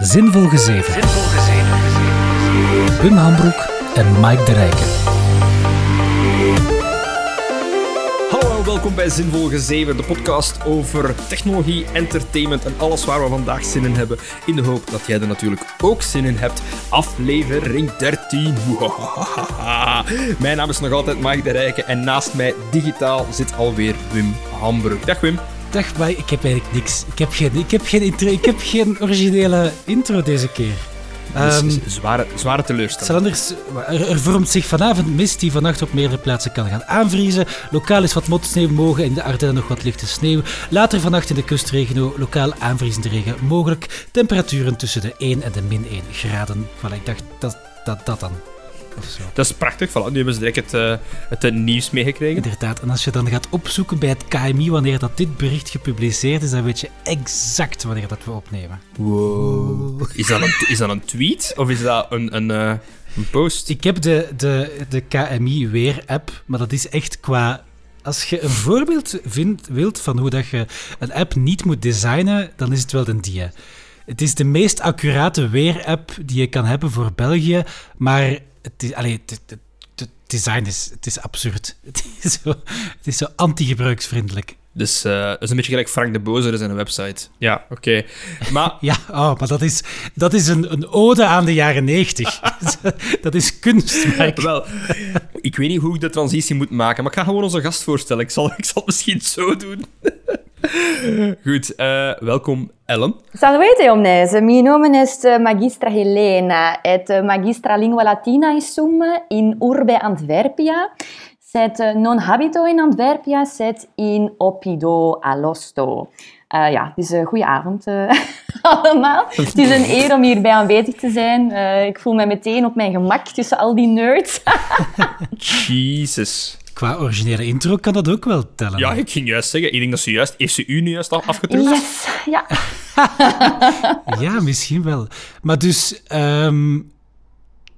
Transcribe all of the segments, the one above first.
Zinvol Gezeven. Wim Hambroek en Mike de Rijken. Hallo en welkom bij Zinvol Gezeven, de podcast over technologie, entertainment en alles waar we vandaag zin in hebben. In de hoop dat jij er natuurlijk ook zin in hebt. Aflevering 13. Mijn naam is nog altijd Mike de Rijken en naast mij digitaal zit alweer Wim Hambroek. Dag Wim. Dag, maar ik heb eigenlijk niks. Ik heb geen, ik heb geen, intro, ik heb geen originele intro deze keer. Um, Um, zware, zware teleurstelling. Anders, er, er vormt zich vanavond mist die vannacht op meerdere plaatsen kan gaan aanvriezen. Lokaal is wat motsneeuw mogen, in de Ardennen nog wat lichte sneeuw. Later vannacht in de kustregio lokaal aanvriezende regen mogelijk. Temperaturen tussen de 1 en de min 1 graden. Voilà, ik dacht dat dat, dat dan. Of zo. Dat is prachtig. Voilà, nu hebben ze direct het, uh, het uh, nieuws meegekregen. Inderdaad, en als je dan gaat opzoeken bij het KMI wanneer dat dit bericht gepubliceerd is, dan weet je exact wanneer dat we opnemen. Wow. Is dat een, is dat een tweet of is dat een, een, uh, een post? Ik heb de, de, de KMI Weer-app, maar dat is echt qua als je een voorbeeld vindt, wilt van hoe dat je een app niet moet designen, dan is het wel een die. Het is de meest accurate weer-app die je kan hebben voor België, maar het, is, allee, het, het, het design is, het is absurd. Het is zo, het is zo anti-gebruiksvriendelijk. Dus uh, dat is een beetje gelijk Frank de Bozer zijn website. Ja, oké. Okay. Maar... ja, oh, maar dat is, dat is een, een ode aan de jaren negentig. dat is kunst, Mike. Wel, ik weet niet hoe ik de transitie moet maken, maar ik ga gewoon onze gast voorstellen. Ik zal, ik zal het misschien zo doen. Goed, uh, welkom Ellen. Salvete omnes, mi nome est magistra Helena et magistra lingua latina sum in urbe Antwerpia. Sed non habito in Antwerpia, sed in Oppido Alosto. Uh, ja, goeie avond uh, allemaal. Het is een eer om hierbij aanwezig te zijn. Uh, ik voel me meteen op mijn gemak tussen al die nerds. Jesus. Qua originele intro kan dat ook wel tellen. Ja, ik ging juist zeggen. Ik denk dat ze juist... Heeft ze u nu juist al afgedrukt? Yes, ja. ja, misschien wel. Maar dus... Um,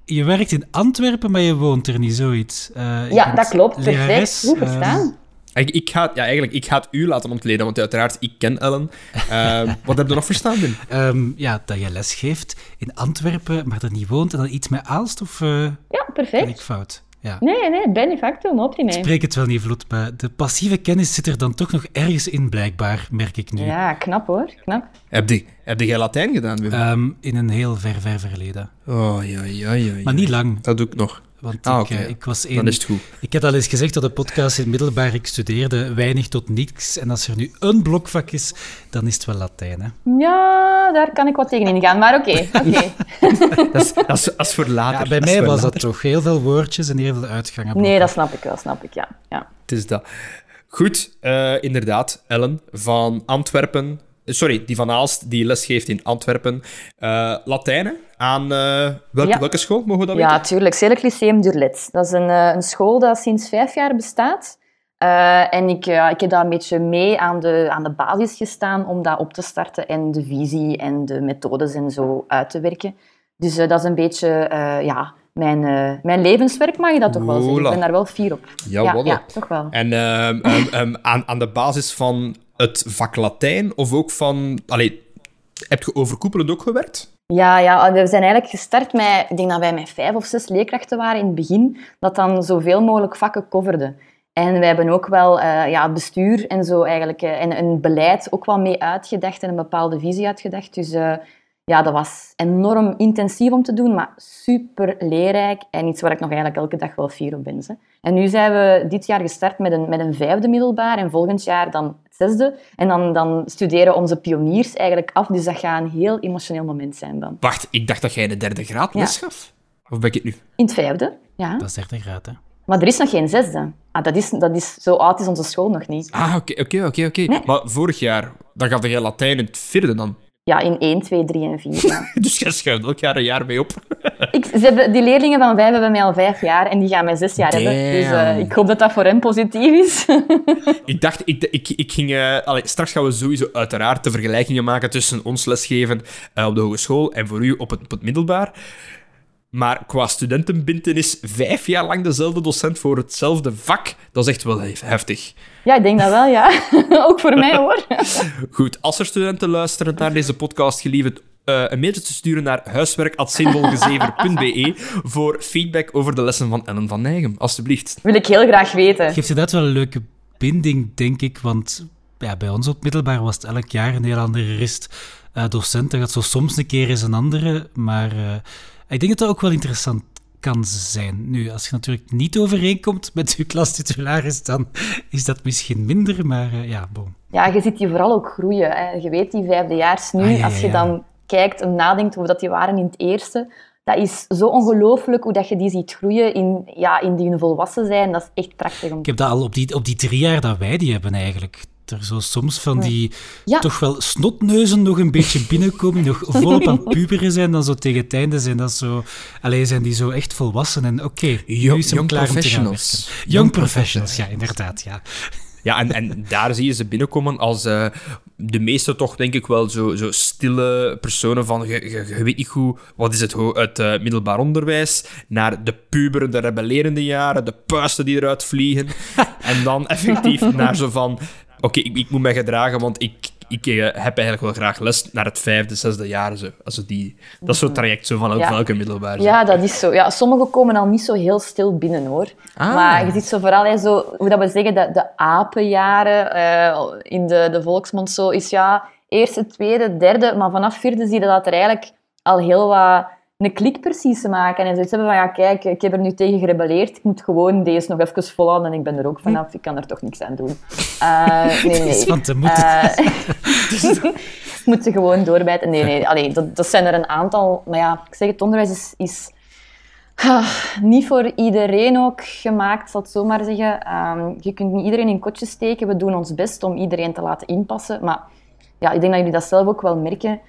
je werkt in Antwerpen, maar je woont er niet, zoiets. Uh, ja, dat klopt. Perfect. Goed verstaan. Um, ik, ik, ga, ja, eigenlijk, ik ga het u laten ontleden, want uiteraard, ik ken Ellen. Uh, wat heb je nog verstaan, Wim? Um, ja, dat je les geeft in Antwerpen, maar dat niet woont en dan iets met Aalst, of uh, ja, perfect. ben ik fout? Ja. Nee, nee, ben de facto een optimist. Ik spreek het wel niet vlot, maar de passieve kennis zit er dan toch nog ergens in, blijkbaar, merk ik nu. Ja, knap hoor, knap. Heb je, heb jij Latijn gedaan, Wim? Um, in een heel ver, ver verleden. Oh, ja, ja, ja. Maar niet lang. Dat doe ik nog. Want ah, ik, okay. uh, ik was één... Dan is het goed. Ik heb al eens gezegd dat de podcast in middelbaar, ik studeerde weinig tot niks. En als er nu een blokvak is, dan is het wel Latijn, hè? Ja, daar kan ik wat tegen ingaan, maar oké. Okay, okay. dat, is, dat, is, dat is voor later. Ja, bij mij was later. dat toch heel veel woordjes en heel veel uitgangen. Nee, dat snap ik wel, snap ik, ja. ja. Het is dat. Goed, uh, inderdaad, Ellen van Antwerpen. Sorry, die van Aalst, die lesgeeft in Antwerpen. Uh, Latijnen aan uh, welke, ja. welke school, mogen we dat ja, weten? Ja, tuurlijk. Stedelijk Lyceum Durlet. Dat is een, uh, een school dat sinds vijf jaar bestaat. Uh, en ik, ik heb daar een beetje mee aan de, aan de basis gestaan om dat op te starten en de visie en de methodes en zo uit te werken. Dus dat is een beetje ja, mijn, mijn levenswerk, mag je dat toch wel zeggen. Ik ben daar wel fier op. Ja, ja, ja toch wel. En um, um, um, aan, aan de basis van het vak Latijn of ook van... Allee, heb je overkoepelend ook gewerkt? Ja, ja, we zijn eigenlijk gestart met... Ik denk dat wij met vijf of zes leerkrachten waren in het begin, dat dan zoveel mogelijk vakken coverde. En wij hebben ook wel uh, ja, bestuur en zo eigenlijk, uh, en een beleid ook wel mee uitgedacht en een bepaalde visie uitgedacht. Dus uh, ja, dat was enorm intensief om te doen, maar super leerrijk en iets waar ik nog eigenlijk elke dag wel fier op ben. Hè. En nu zijn we dit jaar gestart met een, met een vijfde middelbaar en volgend jaar dan het zesde. En dan, dan studeren onze pioniers eigenlijk af, dus dat gaat een heel emotioneel moment zijn dan. Wacht, ik dacht dat jij de derde graad les Ja. gaf? Of ben ik het nu? In het vijfde, ja. Dat is derde graad, hè? Maar er is nog geen zesde. Ah, dat, is, dat is, zo oud is onze school nog niet. Ah, oké, oké, oké. Maar vorig jaar, dan gaf jij Latijn in het vierde dan. Ja, in 1, 2, 3 en 4. Ja. Dus jij schuift elk jaar een jaar mee op. Ik, ze hebben, die leerlingen van vijf hebben mij al vijf jaar en die gaan mij zes jaar hebben. Dus uh, Damn. ik hoop dat dat voor hen positief is. Ik dacht, ik, ik, ik ging... eh, allee, straks gaan we sowieso uiteraard de vergelijkingen maken tussen ons lesgeven eh, op de hogeschool en voor u op het, op het middelbaar. Maar qua studentenbintenis, vijf jaar lang dezelfde docent voor hetzelfde vak, dat is echt wel heftig. ja, ik denk dat wel, ja. Ook voor mij, hoor. Goed, als er studenten luisteren naar deze podcast, gelieve het eh, een mailtje te sturen naar huiswerk.zinvolgezever.be voor feedback over de lessen van Ellen van Nijgem. Alsjeblieft. Wil ik heel graag weten. Geeft inderdaad wel een leuke binding, denk ik. Want ja, bij ons op middelbaar was het elk jaar een heel andere rist uh, docent. Dat gaat zo soms een keer eens een andere. Maar uh, ik denk dat dat ook wel interessant kan zijn. Nu, als je natuurlijk niet overeenkomt met je klastitularis, dan is dat misschien minder, maar uh, ja, bon. Ja, je ziet die vooral ook groeien. Hè. Je weet die vijfdejaars nu, ah, ja, als je dan kijkt en nadenkt over dat die waren in het eerste, dat is zo ongelooflijk hoe dat je die ziet groeien in, ja, in die volwassen zijn. Dat is echt prachtig. Om ik heb dat al op die, op die drie jaar dat wij die hebben eigenlijk er zo soms van die ja. toch wel snotneuzen nog een beetje binnenkomen, nog volop aan puberen zijn, dan zo tegen het einde zijn dat zo... Alleen zijn die zo echt volwassen en oké, okay, nu is hem klaar om te gaan werken. Young, young professionals, ja, inderdaad, ja. Ja, en, en daar zie je ze binnenkomen als uh, de meeste toch, denk ik wel, zo, zo stille personen van je, weet niet goed, wat is het uit uh, middelbaar onderwijs, naar de puberen, de rebellerende jaren, de puisten die eruit vliegen, en dan effectief naar zo van, oké, ik, ik, moet mij gedragen, want ik, ik uh, heb eigenlijk wel graag les naar het vijfde, zesde jaar. Zo. Also die, dat zo'n traject zo van ja. welke middelbaar. Ja, dat is zo. Ja, sommigen komen al niet zo heel stil binnen, hoor. Ah. Maar je ziet zo vooral, hè, zo, hoe dat we zeggen, de, de apenjaren uh, in de, de volksmond zo is ja, eerste, tweede, derde, maar vanaf vierde zie je dat er eigenlijk al heel wat een klik precies te maken. En zoiets hebben van, ja, kijk, ik heb er nu tegen gerebelleerd. Ik moet gewoon deze nog even volhouden en ik ben er ook vanaf. Ik kan er toch niks aan doen. Uh, nee, nee. Want moet uh, moet ze gewoon doorbijten. Nee, nee. Allee, dat, dat zijn er een aantal. Maar ja, ik zeg het, onderwijs is... is uh, niet voor iedereen ook gemaakt, zal ik zo maar zeggen. Um, je kunt niet iedereen in kotjes steken. We doen ons best om iedereen te laten inpassen. Maar ja, ik denk dat jullie dat zelf ook wel merken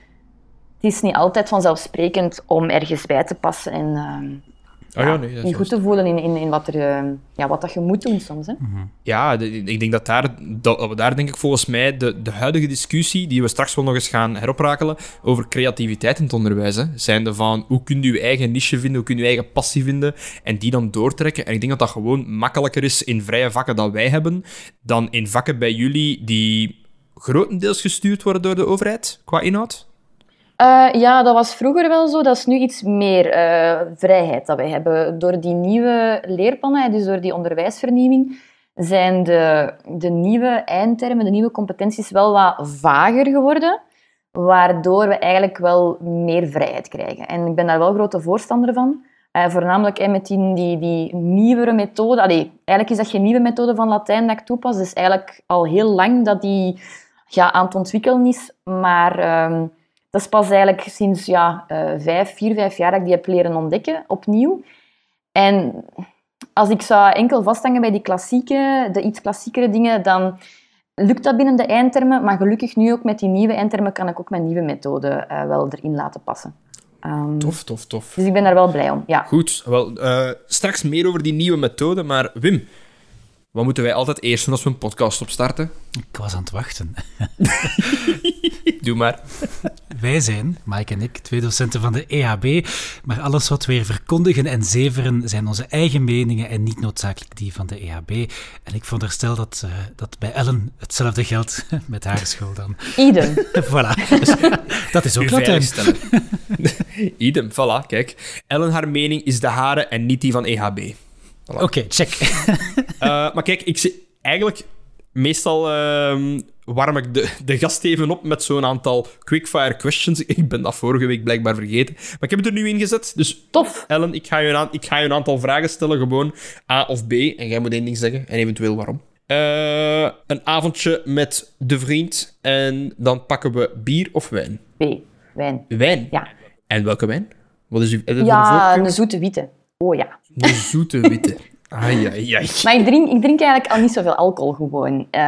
het is niet altijd vanzelfsprekend om ergens bij te passen en uh, oh ja, nee, je goed te voelen in, in, in wat, er, uh, ja, wat dat je moet doen soms. Hè? Mm -hmm. Ja, de, ik denk dat, daar, dat we daar denk ik volgens mij de, de huidige discussie, die we straks wel nog eens gaan heroprakelen, over creativiteit in het onderwijs, hè, zijnde van hoe kun je je eigen niche vinden, hoe kun je je eigen passie vinden en die dan doortrekken. En ik denk dat dat gewoon makkelijker is in vrije vakken dat wij hebben, dan in vakken bij jullie die grotendeels gestuurd worden door de overheid, qua inhoud. Uh, ja, dat was vroeger wel zo. Dat is nu iets meer uh, vrijheid dat wij hebben. Door die nieuwe leerplannen, dus door die onderwijsvernieuwing, zijn de, de nieuwe eindtermen, de nieuwe competenties wel wat vager geworden. Waardoor we eigenlijk wel meer vrijheid krijgen. En ik ben daar wel grote voorstander van. Uh, voornamelijk met die, die, nieuwere methode. Eigenlijk is dat geen nieuwe methode van Latijn dat ik toepas. Is eigenlijk al heel lang dat die ja, aan het ontwikkelen is. Maar... Uh, dat is pas eigenlijk sinds ja, uh, vijf, vier, vijf jaar dat ik die heb leren ontdekken, opnieuw. En als ik zou enkel vasthangen bij die klassieke, de iets klassiekere dingen, dan lukt dat binnen de eindtermen. Maar gelukkig nu ook met die nieuwe eindtermen kan ik ook mijn nieuwe methode uh, wel erin laten passen. Um, tof, tof, tof. Dus ik ben daar wel blij om, ja. Goed, wel, uh, straks meer over die nieuwe methode. Maar Wim, wat moeten wij altijd eerst doen als we een podcast opstarten? Ik was aan het wachten. Doe maar. Wij zijn, Mike en ik, twee docenten van de EHB, maar alles wat we weer verkondigen en zeveren zijn onze eigen meningen en niet noodzakelijk die van de EHB. En ik veronderstel dat, uh, dat bij Ellen hetzelfde geldt met haar school dan. Idem. voilà. Dus, dat is ook Latijn. Idem, voilà, kijk. Ellen, haar mening is de hare en niet die van EHB. Voilà. Oké, okay, check. uh, maar kijk, ik zie eigenlijk meestal uh, warm ik de, de gast even op met zo'n aantal quickfire questions. Ik ben dat vorige week blijkbaar vergeten. Maar ik heb het er nu in gezet. Dus tof. Ellen, ik ga je een, ik ga je een aantal vragen stellen, gewoon A of B. En jij moet één ding zeggen en eventueel waarom. Uh, een avondje met de vriend en dan pakken we bier of wijn? B, wijn. Wijn? Ja. En welke wijn? Wat is uw, ja, een zoete witte. Oh ja. Een zoete witte. Ai, ai, ai. Maar ik drink, ik drink eigenlijk al niet zoveel alcohol gewoon. Uh,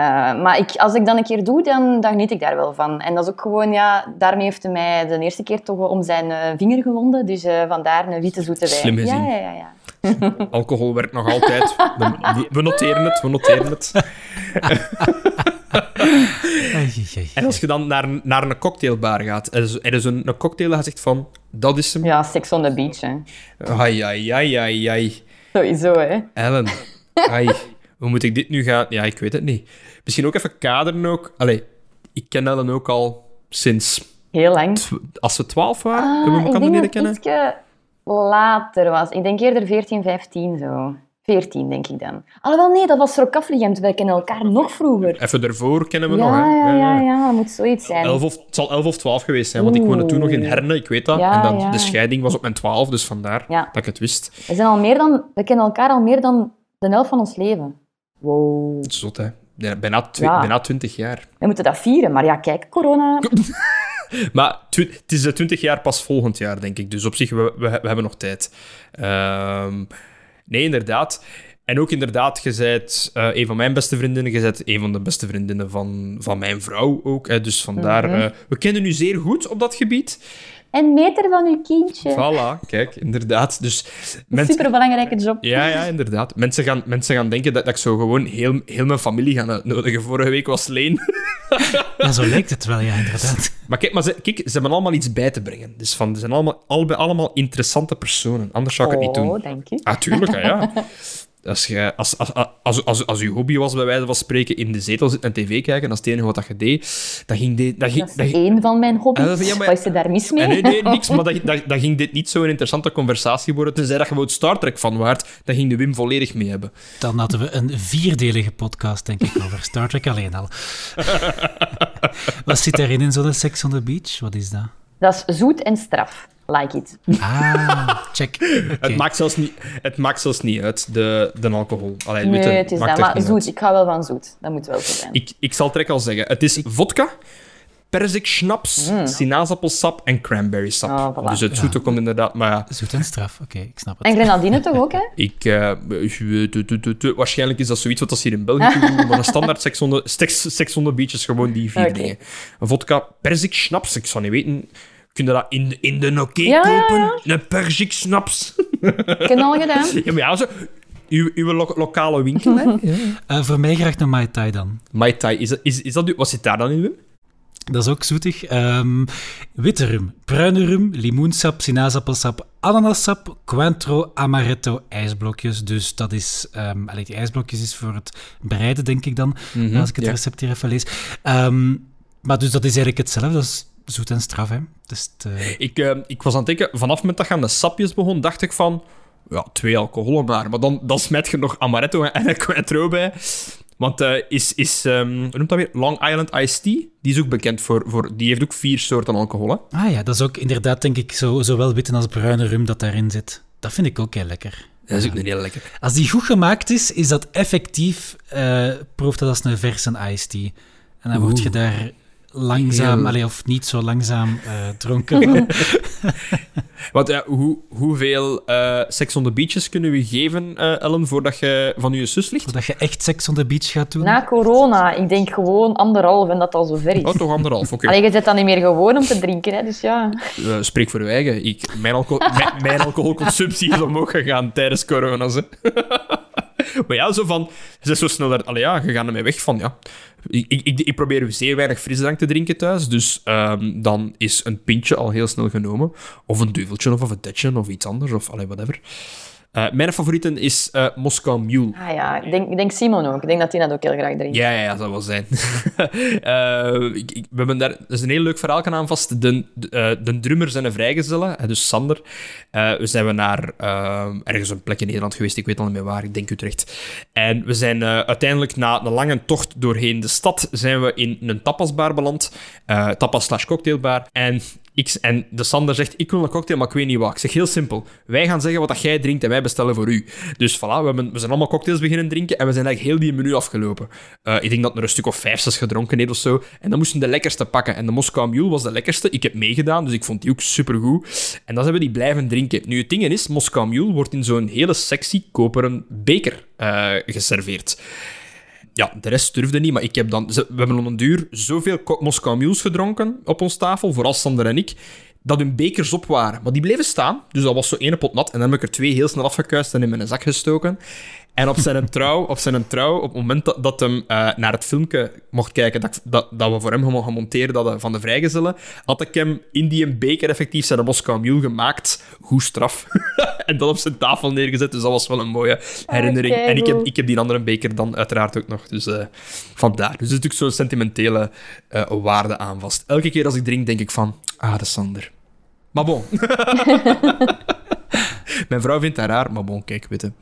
maar ik, als ik dat een keer doe, dan, dan geniet ik daar wel van. En dat is ook gewoon, ja, daarmee heeft hij mij de eerste keer toch om zijn uh, vinger gewonden. Dus uh, vandaar een witte zoete wijn. Slim gezien. Ja, ja, ja. ja. Alcohol werkt nog altijd. We, we noteren het, we noteren het. en als je dan naar, naar een cocktailbar gaat, er is een, een cocktail dat zegt van, dat is hem. Ja, Sex on the Beach, hè. Ai, ai, ai, ai, ai. Sowieso, hè. Ellen, ai, hoe moet ik dit nu gaan? Ja, ik weet het niet. Misschien ook even kaderen ook. Allee, ik ken Ellen ook al sinds... Heel lang. Als we 12 waren, Ah, hebben we ik elkaar denk leren dat het kennen. later was. Ik denk eerder 14, 15 zo. 14, denk ik dan. Alhoewel, nee, dat was Rokafligem. Wij kennen elkaar nog vroeger. Even daarvoor kennen we nog. Hè? ja, ja, ja, dat moet zoiets zijn. 11 of, het zal 11 of 12 geweest zijn, want ik woonde toen nog in. Herne, ik weet dat. Ja, en dan, ja. de scheiding was op mijn 12, dus vandaar dat ik het wist. We, zijn al meer dan, we kennen elkaar al meer dan de helft van ons leven. Wow. Zot, hè? Bijna, twi- bijna 20 jaar. We moeten dat vieren, maar ja, kijk, corona. Maar het is de 20 jaar pas volgend jaar, denk ik. Dus op zich, we, we, we hebben nog tijd. Ehm, nee, inderdaad. En ook inderdaad, je bent eh, een van mijn beste vriendinnen, je bent een van de beste vriendinnen van, van mijn vrouw ook. Hè, dus vandaar, Mhm. eh, we kennen u zeer goed op dat gebied. En meter van uw kindje. Voilà, kijk, inderdaad. Dus mensen, Superbelangrijke job. Ja, ja, inderdaad. Mensen gaan, mensen gaan denken dat, dat ik zo gewoon heel, heel mijn familie ga uitnodigen. Vorige week was Leen. Ja, zo lijkt het wel, ja, inderdaad. Maar kijk, maar ze, kijk, ze hebben allemaal iets bij te brengen. Dus van, ze zijn allemaal, allebei allemaal interessante personen. Anders zou ik het niet doen. Oh, dank u. Ah, tuurlijk, hè, ja. Als, je, als, als, als, als, uw hobby was, bij wijze van spreken, in de zetel zitten en tv kijken, dat is het enige wat dat je deed, dan ging dit... Dat ging, Dat dat is ging, één van mijn hobby's. Ah, ja, maar- Wat is er daar mis mee? Eh, nee, nee, niks, maar dat, dat, dat ging dit niet zo'n interessante conversatie worden. Tenzij dat je gewoon Star Trek van waard, dan ging de Wim volledig mee hebben. Dan hadden we een vierdelige podcast, denk ik, over Star Trek alleen al. Wat zit daarin in zo'n Sex on the Beach? Wat is dat? Dat is zoet en straf. Like it. Ah, check. Het, maakt zelfs niet, het maakt zelfs niet uit, de, de alcohol. Allee, Nee, het is maakt dat. echt Maar uit. zoet. Ik hou wel van zoet. Dat moet wel zo zijn. Ik, ik zal het direct al zeggen. Het is vodka, perzik, schnaps, sinaasappelsap en cranberry sap. Oh, voilà. Dus het zoete komt inderdaad... Maar ja, Zoet en straf, oké, ik snap En het. grenadine toch ook, hè? ik... eh, tu- waarschijnlijk is dat zoiets wat ze hier in België doen, maar een standaard seks on the, seks, seks on the beach is gewoon die vier dingen. Een vodka, perzik, schnaps. Ik zou niet weten... Kun je dat in, de- in de noké Ja, ja, kopen? Een perzik, schnaps. Ik heb al gedaan. Ja, maar ja, zo... Uw, uw lo- lokale winkel, hè? Eh, voor mij graag een Mai Tai dan. Mai Tai, is dat, is, is dat... Wat zit daar dan in, Wim? Dat is ook zoetig. Ehm, witte rum, bruine rum, limoensap, sinaasappelsap, ananassap, Cointreau, amaretto, ijsblokjes. Dus dat is... ehm allee, die ijsblokjes is voor het bereiden, denk ik dan, als ik het ja. recept hier even lees. Ehm, maar dus dat is eigenlijk hetzelfde. Dat is zoet en straf, hè. Dus Ik, eh, ik was aan het denken, vanaf het moment dat je aan de sapjes begon, dacht ik van... Ja, twee alcoholen maar. Maar dan, dan smijt je nog amaretto en een Cointreau bij. Want eh, is, is ehm, hoe noemt dat weer? Long Island Iced Tea, die is ook bekend voor... voor die heeft ook vier soorten alcohol, hè? Ah ja, dat is ook inderdaad, denk ik, zo, zowel witte als bruine rum dat daarin zit. Dat vind ik ook heel lekker. Dat is ook niet heel lekker. Als die goed gemaakt is, is dat effectief, eh proeft dat als een verse iced tea. En dan word je daar langzaam, Heel- allee, of niet zo langzaam eh, dronken. Want ja, hoe, hoeveel eh Sex on the Beaches kunnen we geven, eh, Ellen, voordat je van je zus ligt? Voordat je echt seks on the beach gaat doen. Na corona, ik denk gewoon anderhalf en dat al zo ver is. Oh, toch anderhalf, oké. Allee, je zit dan niet meer gewoon om te drinken, hè, dus ja. Eh, spreek voor uw eigen. Ik, mijn, alcohol, mijn, mijn alcoholconsumptie is omhoog gegaan tijdens corona. Hè. maar ja, zo van... Ze zo sneller... Allee, ja, je gaat ermee weg van... Ja. Ik, ik, ik, probeer zeer weinig frisdrank te drinken thuis. Dus ehm, dan is een pintje al heel snel genomen. Of een duveltje, of een vedetje, of iets anders. Of allee, whatever. Eh, mijn favorieten is eh Moscow Mule. Ah ja, ik denk, ik denk Simon ook. Ik denk dat hij dat ook heel graag drinkt. Ja, ja, ja, dat zal wel zijn. Eh, ik, ik, we hebben daar, dat is een heel leuk verhaal aan vast. De, de, de drummer zijn een vrijgezelle, hè, dus Sander. We zijn we naar ergens een plek in Nederland geweest, ik weet al niet meer waar, ik denk Utrecht. En we zijn uiteindelijk na een lange tocht doorheen de stad, zijn we in een tapasbar beland. Tapas slash cocktailbar. En en de Sander zegt, ik wil een cocktail, maar ik weet niet wat. Ik zeg heel simpel. Wij gaan zeggen wat dat jij drinkt en wij bestellen voor u. Dus voilà, we, hebben, we zijn allemaal cocktails beginnen drinken en we zijn eigenlijk heel die menu afgelopen. Eh, ik denk dat er een stuk of vijf, zes gedronken heeft of zo. En dan moesten de lekkerste pakken. En de Moscow Mule was de lekkerste. Ik heb meegedaan, dus ik vond die ook supergoed. En dan zijn we die blijven drinken. Nu, het ding is, Moscow Mule wordt in zo'n hele sexy koperen beker eh, geserveerd. Ja, de rest durfde niet, maar ik heb dan... We hebben op een duur zoveel ko- Moscow Mules gedronken op ons tafel, vooral Sander en ik, dat hun bekers op waren. Maar die bleven staan, dus dat was zo één pot nat. En dan heb ik er twee heel snel afgekuist en in mijn zak gestoken. En op zijn trouw, op, zijn trouw, op het moment dat, dat hem uh, naar het filmpje mocht kijken dat, dat, dat we voor hem gaan monteren dat van de vrijgezellen, had ik hem in die beker effectief zijn Moskou Mule gemaakt. Goed straf. en dat op zijn tafel neergezet, dus dat was wel een mooie herinnering. en ik heb, ik heb die andere beker dan uiteraard ook nog, dus uh, vandaar. Dus er is natuurlijk zo'n sentimentele uh, waarde aan vast. Elke keer als ik drink, denk ik van, ah, de Sander. Maar bon. Mijn vrouw vindt dat raar, maar bon, kijk, witte.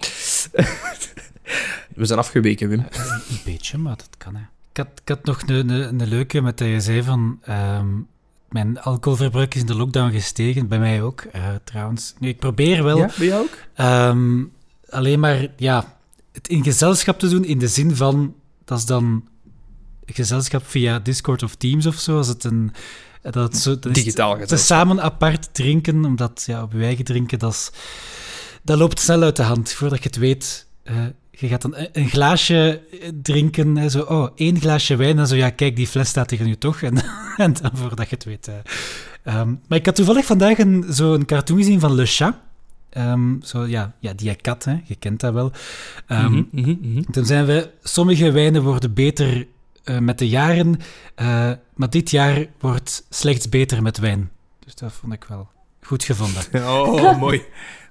We zijn afgeweken, Wim. Een beetje, maar dat kan, hè. Ik had, ik had nog een, een, een leuke met dat je zei van... Um, mijn alcoholverbruik is in de lockdown gestegen. Bij mij ook, uh, trouwens. Nu, ik probeer wel... Ja, bij jou ook? Um, alleen maar, ja... Het in gezelschap te doen in de zin van... Dat is dan gezelschap via Discord of Teams of zo. Als het een... Dat zo, dat Digitaal gezelschap. Samen apart drinken, omdat ja, op je eigen drinken, dat, is, dat loopt snel uit de hand. Voordat je het weet, uh, je gaat dan een, glaasje drinken, hè, zo, oh, één glaasje wijn, en zo, ja, kijk, die fles staat tegen je toch, en, en dan voordat je het weet. Uh. Um, maar ik had toevallig vandaag een, zo'n cartoon gezien van Le Chat. Um, zo, ja, ja, die kat, hè, je kent dat wel. Um, mm -hmm, mm -hmm. Toen zijn we, sommige wijnen worden beter uh, met de jaren, uh, maar dit jaar wordt slechts beter met wijn. Dus dat vond ik wel goed gevonden. Oh, mooi.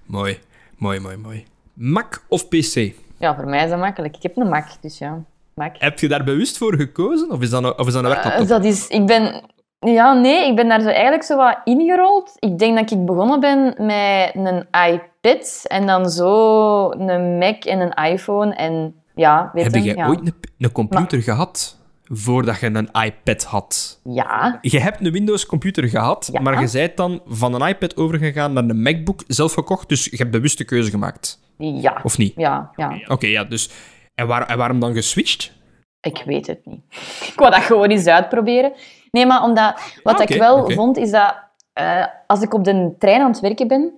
mooi, mooi, mooi, mooi. Mac of PC? Ja, voor mij is dat makkelijk. Ik heb een Mac, dus ja. Mac. Heb je daar bewust voor gekozen? Of is dat een, of is dat een werklaptop? Uh, dat is... Ik ben... Ja, nee, ik ben daar zo eigenlijk zo wat ingerold. Ik denk dat ik begonnen ben met een iPad en dan zo een Mac en een iPhone en ja, weet Heb jij ooit een, een computer maar... gehad voordat je een iPad had? Ja. Je hebt een Windows-computer gehad, ja. maar je bent dan van een iPad overgegaan naar een MacBook, zelf gekocht, dus je hebt bewuste keuze gemaakt. Ja. Of niet? Ja, ja. Oké, okay, ja, dus... En, waar, en waarom dan geswitcht? Ik weet het niet. Ik wou dat gewoon eens uitproberen. Nee, maar omdat... Wat Ah, ik wel vond, is dat eh, als ik op de trein aan het werken ben...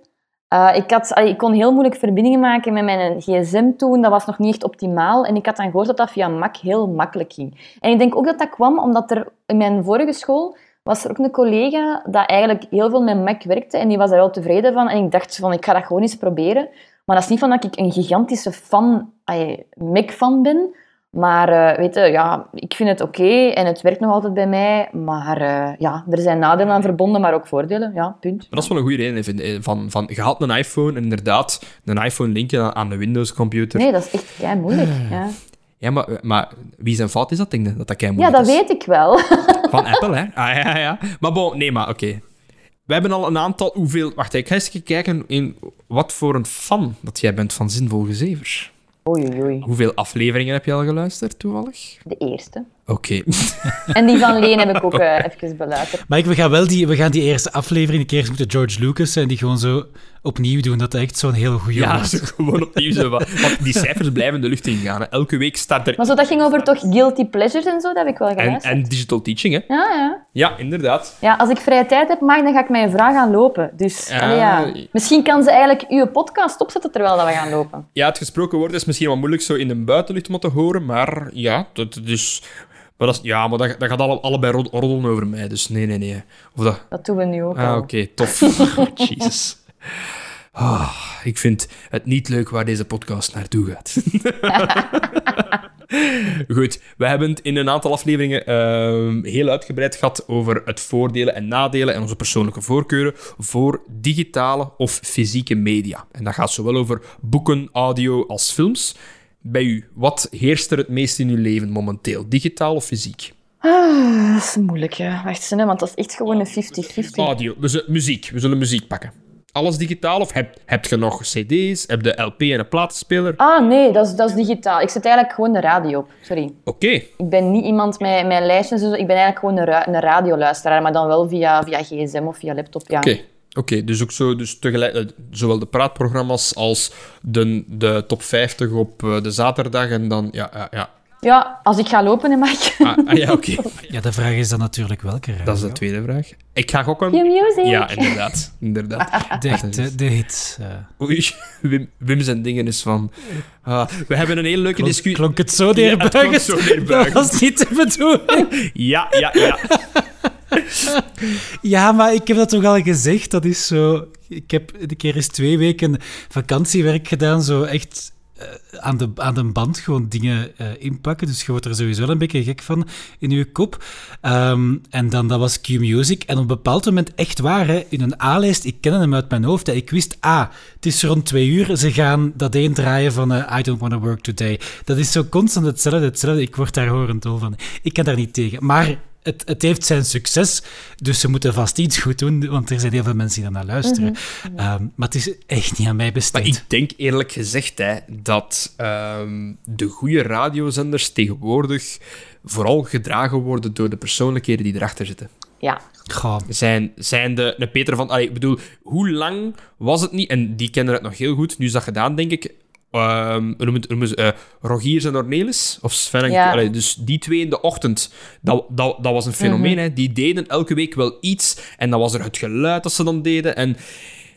eh, ik, had, ik kon heel moeilijk verbindingen maken met mijn gsm toen. Dat was nog niet echt optimaal. En ik had dan gehoord dat dat via Mac heel makkelijk ging. En ik denk ook dat dat kwam omdat er in mijn vorige school was er ook een collega dat eigenlijk heel veel met Mac werkte. En die was daar wel tevreden van. En ik dacht van, ik ga dat gewoon eens proberen. Maar dat is niet van dat ik een gigantische fan, Mac-fan ben. Maar eh, weet je, ja, ik vind het oké en het werkt nog altijd bij mij. Maar eh, ja, er zijn nadelen aan verbonden, maar ook voordelen. Ja, punt. Maar dat is wel een goede reden. vind. Van, van, je had een iPhone en inderdaad, een iPhone linken aan een Windows-computer. Nee, dat is echt kei moeilijk. Ja. Ja, maar, maar wie zijn fout is dat, denk je? Dat dat ja, dat is? weet ik wel. Van Apple, hè? Ah, ja, ja. Maar bon, nee, maar oké. We hebben al een aantal... Hoeveel... Wacht, ik ga eens kijken in wat voor een fan dat jij bent van Zinvol Gezevers. Oei, oei. Hoeveel afleveringen heb je al geluisterd, toevallig? De eerste. Oké. En die van Leen heb ik ook eh, even beluisterd. Maar ik, we, gaan wel die, we gaan die eerste aflevering een keer eens moeten George Lucas en die gewoon zo opnieuw doen. Dat echt zo'n heel goede Ja, was. gewoon opnieuw zo wat. Want die cijfers blijven de lucht ingaan. Hè. Elke week staat er... Maar zo, dat ging over toch guilty pleasures en zo, dat heb ik wel En, geluisterd. en digital teaching, hè? Ja, ja. Ja, inderdaad. Ja, als ik vrije tijd heb, mag, dan ga ik met een vraag gaan lopen. Dus Ja, allee, ja. misschien kan ze eigenlijk uw podcast opzetten terwijl dat we gaan lopen. Ja, het gesproken woord is misschien wat moeilijk zo in de buitenlucht om te horen, maar ja, dat dus... Maar dat is, ja, maar dat, dat gaat alle, allebei rod- roddelen over mij, dus nee, nee, nee. Of dat... Dat doen we nu ook Ah, oké, tof. Jezus. Ah, ik vind het niet leuk waar deze podcast naartoe gaat. Goed, we hebben het in een aantal afleveringen ehm, heel uitgebreid gehad over het voordelen en nadelen en onze persoonlijke voorkeuren voor digitale of fysieke media. En dat gaat zowel over boeken, audio als films. Bij u, wat heerst er het meest in uw leven momenteel? Digitaal of fysiek? Ah, dat is moeilijk, hè. Wacht eens, hè, want dat is echt gewoon een 50-50. Audio, we zullen, muziek. We zullen muziek pakken. Alles digitaal of heb, heb je nog cd's? Heb je LP en een platenspeler? Ah, nee, dat is, dat is digitaal. Ik zet eigenlijk gewoon de radio op. Sorry. Oké, Ik ben niet iemand met, met lijstjes. zo. Ik ben eigenlijk gewoon een, ra- een radioluisteraar, maar dan wel via, via gsm of via laptop. Ja. oké. Oké, dus ook zo, dus tegelijk, eh, zowel de praatprogramma's als de, de top 50 op eh, de zaterdag en dan, ja, ja, ja. ja, als ik ga lopen, hè, mag Ah, ah, ja, oké. Ja, de vraag is dan natuurlijk welke radio. Dat is de tweede vraag. Ik ga gokken. Q-music. Ja, inderdaad. inderdaad. De, echte- de hits. eh. Oei, Wim, Wim zijn dingen is van... ah, we hebben een hele leuke discussie... klonk het zo Ja, het klonk neerbuigend? zo neerbuigend. Dat was niet de bedoeling. Ja, ja, ja. Ja, maar ik heb dat toch al gezegd. Dat is zo... Ik heb een keer eens twee weken vakantiewerk gedaan, zo echt eh, aan, de, aan de band gewoon dingen uh, inpakken. Dus je wordt er sowieso wel een beetje gek van in je kop. Ehm, en dan dat was Q-Music. En op een bepaald moment, echt waar, hè, in een A-lijst, ik kende hem uit mijn hoofd. Ik wist, ah, het is rond twee uur. Ze gaan dat één draaien van uh, I Don't Wanna Work Today. Dat is zo constant hetzelfde, hetzelfde. Ik word daar horend dol van. Ik kan daar niet tegen. Maar het, het, heeft zijn succes, dus ze moeten vast iets goed doen, want er zijn heel veel mensen die naar luisteren. Mhm. Ehm, maar het is echt niet aan mij besteed. Maar ik denk eerlijk gezegd hè, dat um, de goede radiozenders tegenwoordig vooral gedragen worden door de persoonlijkheden die erachter zitten. Ja. Goh. Zijn, zijn de, de Peter van... Allee, ik bedoel, hoe lang was het niet... En die kennen het nog heel goed. Nu is dat gedaan, denk ik Um, uh, Rogiers en Ornelis, of Sven en dus die twee in de ochtend, dat, dat, dat was een fenomeen. Mhm. hè. Die deden elke week wel iets. En dan was er het geluid dat ze dan deden. En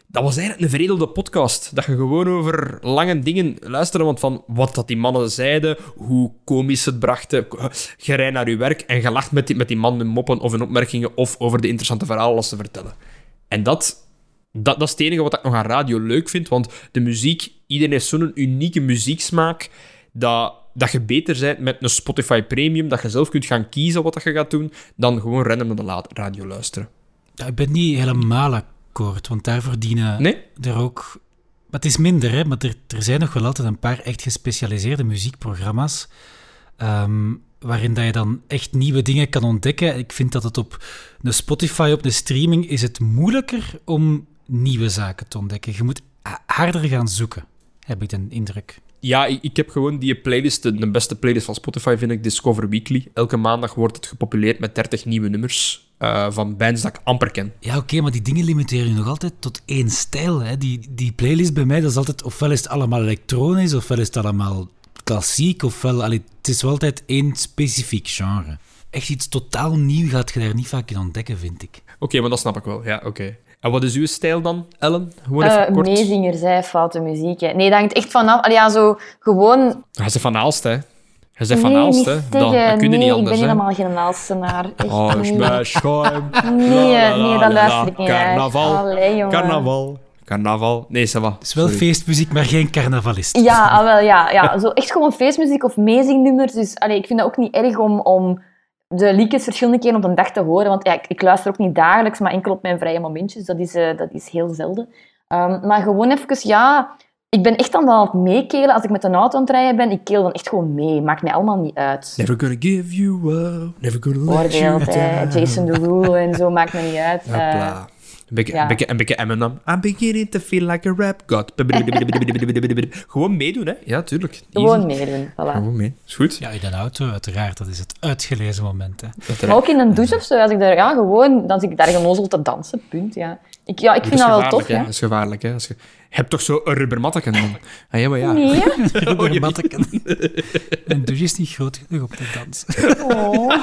dat was eigenlijk een veredelde podcast. Dat je gewoon over lange dingen luisterde. Want van wat dat die mannen zeiden, hoe komisch het brachten. Je rijdt naar je werk en je lacht met die, met die man in moppen of in opmerkingen of over de interessante verhalen als ze vertellen. En dat dat, dat is het enige wat ik nog aan radio leuk vind, want de muziek, iedereen heeft zo'n unieke muzieksmaak, dat, dat je beter bent met een Spotify Premium, dat je zelf kunt gaan kiezen wat je gaat doen, dan gewoon random naar de radio luisteren. Ja, ik ben niet helemaal akkoord, want daar verdienen nee? er ook... Maar het is minder, hè, maar er, er zijn nog wel altijd een paar echt gespecialiseerde muziekprogramma's. Ehm, waarin dat je dan echt nieuwe dingen kan ontdekken. Ik vind dat het op een Spotify, op de streaming, is het moeilijker om nieuwe zaken te ontdekken. Je moet harder gaan zoeken, heb ik de indruk. Ja, ik, ik heb gewoon die playlist, de, beste playlist van Spotify vind ik Discover Weekly. Elke maandag wordt het gepopuleerd met 30 nieuwe nummers uh, van bands dat ik amper ken. Ja, oké, maar die dingen limiteren je nog altijd tot één stijl. Hè? Die, die playlist bij mij, dat is altijd, ofwel is het allemaal elektronisch, ofwel is het allemaal klassiek, ofwel... Allee, het is wel altijd één specifiek genre. Echt iets totaal nieuw gaat je daar niet vaak in ontdekken, vind ik. Oké, maar dat snap ik wel. Ja, oké. En wat is uw stijl dan, Ellen? Gewoon even uh, kort. Meezinger, zij, foute muziek. Hè. Nee, dat hangt echt vanaf. Allee, ja, zo gewoon... Hij is van Aalst, hè? Hij is van Aalst, hè? Dan, dan kun je nee, niet anders, ik ben helemaal geen Aalstenaar. Oh, is mij schuim. Nee, nee, dat luister ik niet Carnaval. Allee, Carnaval. Carnaval. Nee, ça va. Het is wel feestmuziek, maar geen carnavalist. Ja, ah, wel, ja, ja. Zo echt gewoon feestmuziek of meezingnummers. Dus allee, ik vind dat ook niet erg om, om de liedjes verschillende keren op een dag te horen. Want ja, ik, ik, luister ook niet dagelijks, maar enkel op mijn vrije momentjes. Dat is, uh, dat is heel zelden. Um, maar gewoon even, ja... Ik ben echt aan het meekelen. Als ik met een auto aan het rijden ben, ik keel dan echt gewoon mee. Maakt mij allemaal niet uit. Never gonna give you up, never gonna let you down. Jason Derulo en zo, maakt me niet uit. Uh, een beetje, ja. een beetje, Eminem. I'm beginning to feel like a rap god. Gewoon meedoen, hè? Ja, tuurlijk. Gewoon meedoen, voilà. Gewoon mee. Is goed. Ja, in een auto, uiteraard. Dat is het uitgelezen moment, hè. Maar ook in een douche of zo, als ik daar, ja, gewoon, dan zit ik daar genozel te dansen, punt, ja. Ik, ja, ik vind dat, wel tof, hè? Dat is gevaarlijk, hè. Als je... je hebt toch zo een rubbermatteken dan? Ah, ja, maar ja. Nee. rubbermatteken. een douche is niet groot genoeg om te dansen. Oh.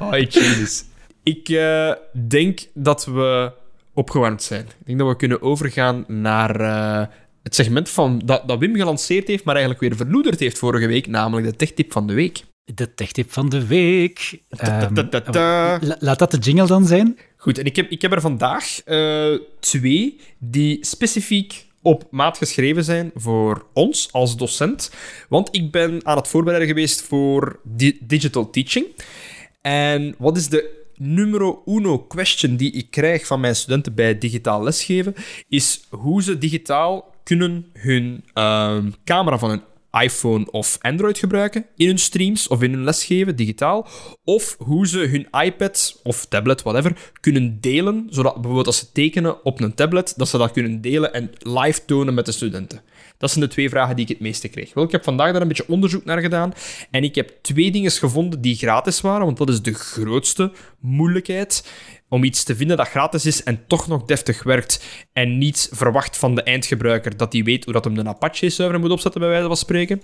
oh, jezus. Ik uh, denk dat we opgewarmd zijn. Ik denk dat we kunnen overgaan naar uh, het segment van, dat, dat Wim gelanceerd heeft, maar eigenlijk weer verloederd heeft vorige week, namelijk de techtip van de week. De techtip van de week. Um, laat dat de jingle dan zijn. Goed, en ik heb, ik heb er vandaag uh, twee die specifiek op maat geschreven zijn voor ons als docent. Want ik ben aan het voorbereiden geweest voor digital teaching. En wat is de numero uno question die ik krijg van mijn studenten bij digitaal lesgeven, is hoe ze digitaal kunnen hun uh, camera van hun iPhone of Android gebruiken in hun streams of in hun lesgeven, digitaal. Of hoe ze hun iPad of tablet, whatever, kunnen delen, zodat bijvoorbeeld als ze tekenen op een tablet, dat ze dat kunnen delen en live tonen met de studenten. Dat zijn de twee vragen die ik het meeste kreeg. Wel, ik heb vandaag daar een beetje onderzoek naar gedaan en ik heb twee dingen gevonden die gratis waren, want dat is de grootste moeilijkheid om iets te vinden dat gratis is en toch nog deftig werkt en niet verwacht van de eindgebruiker dat hij weet hoe dat hem de Apache-server moet opzetten, bij wijze van spreken.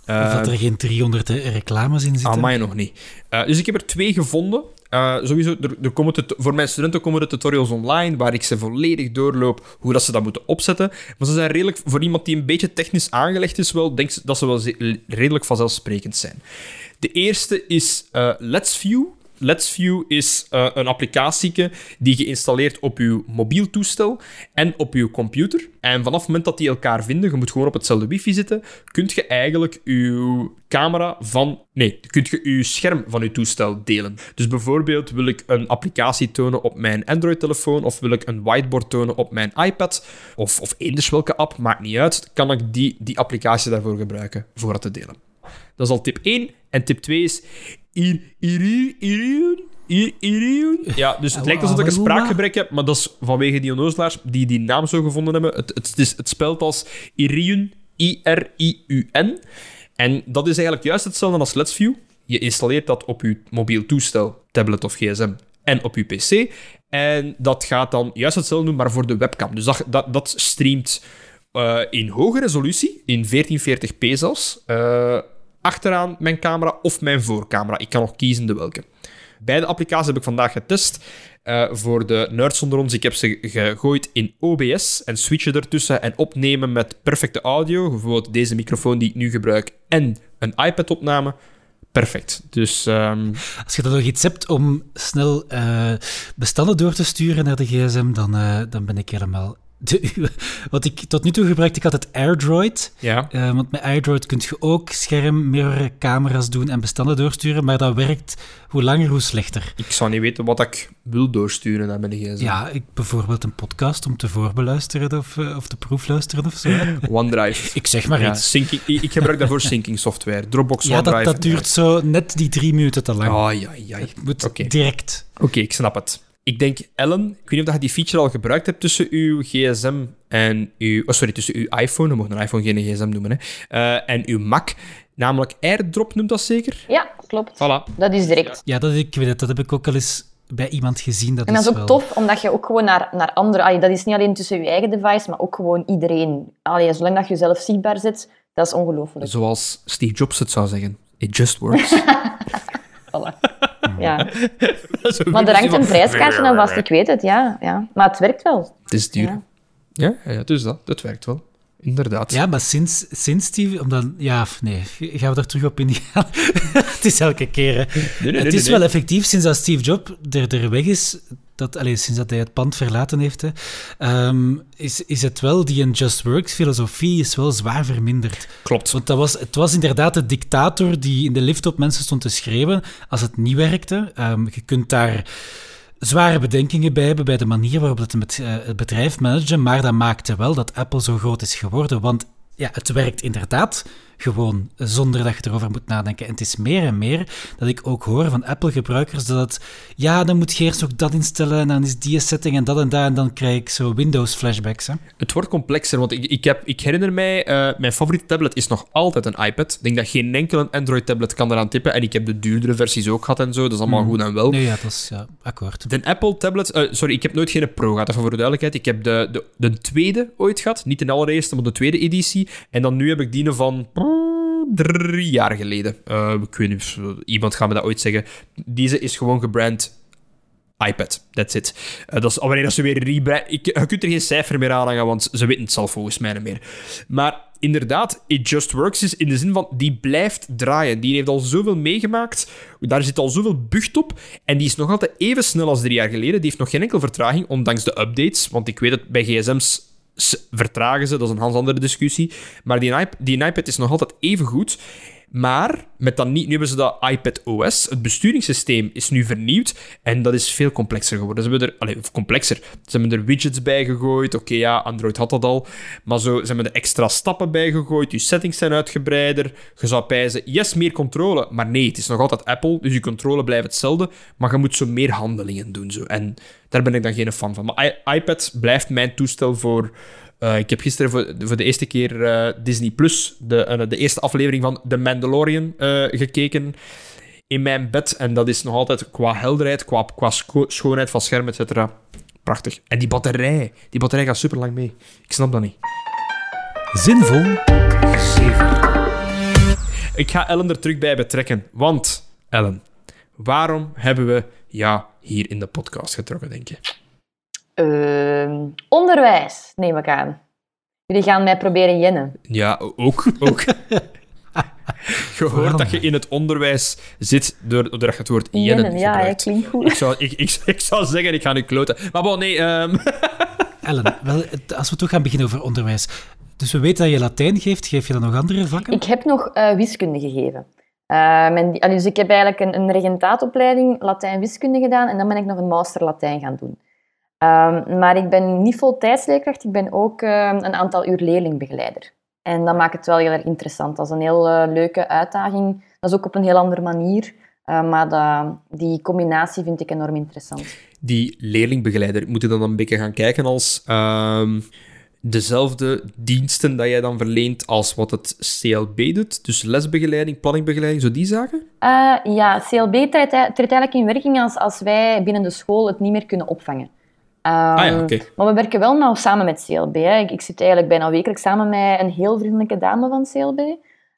Of dat er geen 300 reclames in zitten. Mij nog niet. Uh, dus ik heb er twee gevonden. Uh, sowieso, komen voor mijn studenten komen de tutorials online, waar ik ze volledig doorloop hoe dat ze dat moeten opzetten. Maar ze zijn redelijk, voor iemand die een beetje technisch aangelegd is, wel, denk dat ze wel redelijk vanzelfsprekend zijn. De eerste is uh, Let's View. Let's View is uh, een applicatie die geïnstalleerd op uw mobiel toestel en op uw computer. En vanaf het moment dat die elkaar vinden, je moet gewoon op hetzelfde wifi zitten, kunt je eigenlijk uw camera van... Nee, kunt je uw scherm van uw toestel delen. Dus bijvoorbeeld wil ik een applicatie tonen op mijn Android-telefoon of wil ik een whiteboard tonen op mijn iPad of, of eenders welke app, maakt niet uit, kan ik die, die applicatie daarvoor gebruiken voor het te delen. Dat is al tip 1. En tip 2 is... Irion? Ja, dus het lijkt alsof ik een spraakgebrek heb, maar dat is vanwege die onnozelaars die die naam zo gevonden hebben. Het, het, het, het spelt als Iriun, I-R-I-U-N. En dat is eigenlijk juist hetzelfde als Let's View. Je installeert dat op je mobiel toestel, tablet of gsm en op je pc. En dat gaat dan juist hetzelfde doen, maar voor de webcam. Dus dat, dat, dat streamt uh, in hoge resolutie, in 1440p zelfs, uh, achteraan mijn camera of mijn voorcamera. Ik kan nog kiezen de welke. Beide applicaties heb ik vandaag getest. Uh, voor de nerds onder ons, ik heb ze gegooid in OBS en switchen ertussen en opnemen met perfecte audio. Bijvoorbeeld deze microfoon die ik nu gebruik en een iPad-opname. Perfect. Dus, um... Als je dan nog iets hebt om snel uh, bestanden door te sturen naar de gsm, dan, uh, dan ben ik helemaal wat ik tot nu toe gebruikte, ik had het AirDroid. Ja. Uh, want met AirDroid kun je ook scherm, mirror, camera's doen en bestanden doorsturen, maar dat werkt hoe langer, hoe slechter. Ik zou niet weten wat ik wil doorsturen naar mijn gsm. Ja, ik, bijvoorbeeld een podcast om te voorbeluisteren of, uh, of te proefluisteren of zo. OneDrive. ik zeg maar ja, iets. Syncing, ik gebruik daarvoor syncing software. Dropbox, ja, OneDrive. dat, dat duurt zo net die drie minuten te lang. Oh, ja, ja. Het moet okay. direct. Oké, okay, ik snap het. Ik denk, Ellen, ik weet niet of je die feature al gebruikt hebt tussen uw gsm en uw... Oh, sorry, tussen uw iPhone, we mogen een iPhone geen gsm noemen, hè. Uh, en uw Mac. Namelijk AirDrop noemt dat zeker? Ja, klopt. Voilà. Dat is direct. Ja, dat, ik weet het. Dat heb ik ook al eens bij iemand gezien. Dat en dat is ook wel... tof, omdat je ook gewoon naar, naar andere... Allee, dat is niet alleen tussen je eigen device, maar ook gewoon iedereen. Allee, zolang dat je zelf zichtbaar zit, dat is ongelooflijk. Zoals Steve Jobs het zou zeggen. It just works. voilà. Ja. maar er hangt een prijskaartje aan vast, ik weet het, ja, ja. Maar het werkt wel. Het is duur. Ja, ja, ja dus dat. Dat werkt wel. Inderdaad. Ja, maar sinds, sinds die... Omdat, ja, nee, gaan we daar terug op ingaan? het is elke keer, hè. Nee, nee, het is nee, wel effectief, sinds dat Steve Jobs er, er weg is, dat, allez, sinds dat hij het pand verlaten heeft, hè, um, is, is het wel, die een Just Works filosofie is wel zwaar verminderd. Klopt. Want dat was, het was inderdaad de dictator die in de lift op mensen stond te schreeuwen als het niet werkte. Um, je kunt daar zware bedenkingen bij hebben bij de manier waarop uh, het bedrijf managen, maar dat maakte wel dat Apple zo groot is geworden. Want ja, het werkt inderdaad gewoon zonder dat je erover moet nadenken. En het is meer en meer dat ik ook hoor van Apple-gebruikers dat het, ja, dan moet je eerst nog dat instellen en dan is die setting en dat en dat en dan krijg ik zo Windows-flashbacks. Het wordt complexer, want ik, ik, heb, ik herinner mij, uh, mijn favoriete tablet is nog altijd een iPad. Ik denk dat geen enkele Android-tablet kan eraan tippen en ik heb de duurdere versies ook gehad en zo, dat is allemaal Hmm. goed en wel. Nee, ja, dat is ja, akkoord. De Apple-tablet, uh, sorry, ik heb nooit geen Pro gehad, even voor de duidelijkheid. Ik heb de, de, de tweede ooit gehad, niet de allereerste, maar de tweede editie. En dan nu heb ik die van drie jaar geleden. Uh, ik weet niet, iemand gaat me dat ooit zeggen. Deze is gewoon gebrand iPad. That's it. Uh, dat is wanneer dat ze weer rebrand... Je kunt er geen cijfer meer aan hangen, want ze weten het zelf volgens mij niet meer. Maar inderdaad, It Just Works is in de zin van, die blijft draaien. Die heeft al zoveel meegemaakt. Daar zit al zoveel bucht op. En die is nog altijd even snel als drie jaar geleden. Die heeft nog geen enkel vertraging, ondanks de updates. Want ik weet dat bij gsm's vertragen ze, dat is een ganz andere discussie. Maar die, die iPad is nog altijd even goed. Maar met dan niet, nu hebben ze dat iPad OS. Het besturingssysteem is nu vernieuwd en dat is veel complexer geworden. Ze hebben er, allez, complexer. Ze hebben er widgets bij gegooid. Oké, ja, Android had dat al. Maar zo, ze hebben er extra stappen bij gegooid. Je settings zijn uitgebreider. Je zou pijzen, yes, meer controle. Maar nee, het is nog altijd Apple, dus je controle blijft hetzelfde. Maar je moet zo meer handelingen doen. Zo. En daar ben ik dan geen fan van. Maar iPad blijft mijn toestel voor... Uh, ik heb gisteren voor, voor de eerste keer uh, Disney Plus, de, uh, de eerste aflevering van The Mandalorian, gekeken in mijn bed. En dat is nog altijd qua helderheid, qua, qua scho schoonheid van scherm, et cetera, prachtig. En die batterij, die batterij gaat super lang mee. Ik snap dat niet. Zinvol. Ik ga Ellen er terug bij betrekken. Want, Ellen, waarom hebben we ja hier in de podcast getrokken, denk je? Uh, onderwijs, neem ik aan. Jullie gaan mij proberen jennen. Ja, ook. ook. gehoord dat je in het onderwijs zit doordat je het woord jennen Jennen, ja, gebruikt. klinkt goed. Ik zou, ik, ik, ik zou zeggen, ik ga nu kloten. Maar bon, nee... ehm, Ellen, wel, als we toch gaan beginnen over onderwijs. Dus we weten dat je Latijn geeft. Geef je dan nog andere vakken? Ik heb nog eh, wiskunde gegeven. Eh, allee, dus ik heb eigenlijk een, een regentaatopleiding Latijn-wiskunde gedaan en dan ben ik nog een master Latijn gaan doen. Ehm, maar ik ben niet voltijds leerkracht, ik ben ook eh, een aantal uur leerlingbegeleider. En dat maakt het wel heel erg interessant. Dat is een heel eh, leuke uitdaging. Dat is ook op een heel andere manier. Eh, maar die combinatie vind ik enorm interessant. die leerlingbegeleider, moet je dan een beetje gaan kijken als ehm, dezelfde diensten dat jij dan verleent als wat het CLB doet? Dus lesbegeleiding, planningbegeleiding, zo die zaken? Eh, ja, CLB treedt, treedt eigenlijk in werking als, als wij binnen de school het niet meer kunnen opvangen. Ehm, Ah ja. Maar we werken wel nauw samen met CLB. Hè. Ik, ik zit eigenlijk bijna wekelijks samen met een heel vriendelijke dame van CLB.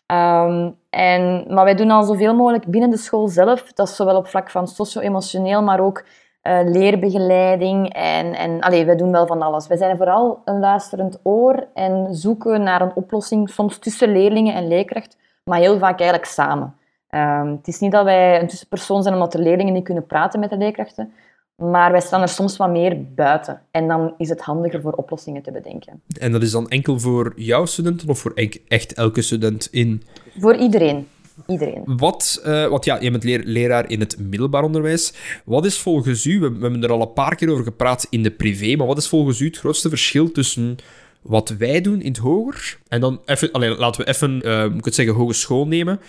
Ehm, en, maar wij doen al zoveel mogelijk binnen de school zelf. Dat is zowel op vlak van socio-emotioneel, maar ook eh, leerbegeleiding. En, en allee, wij doen wel van alles. Wij zijn vooral een luisterend oor en zoeken naar een oplossing, soms tussen leerlingen en leerkracht, maar heel vaak eigenlijk samen. Ehm, het is niet dat wij een tussenpersoon zijn omdat de leerlingen niet kunnen praten met de leerkrachten, maar wij staan er soms wat meer buiten. En dan is het handiger voor oplossingen te bedenken. En dat is dan enkel voor jouw studenten of voor e- echt elke student in... Voor iedereen. Iedereen. Wat, eh, want ja, je bent leer- leraar in het middelbaar onderwijs. Wat is volgens u, we, we hebben er al een paar keer over gepraat in de privé, maar wat is volgens u het grootste verschil tussen wat wij doen in het hoger, en dan even, allee, laten we even, eh, moet ik het zeggen, hogeschool nemen,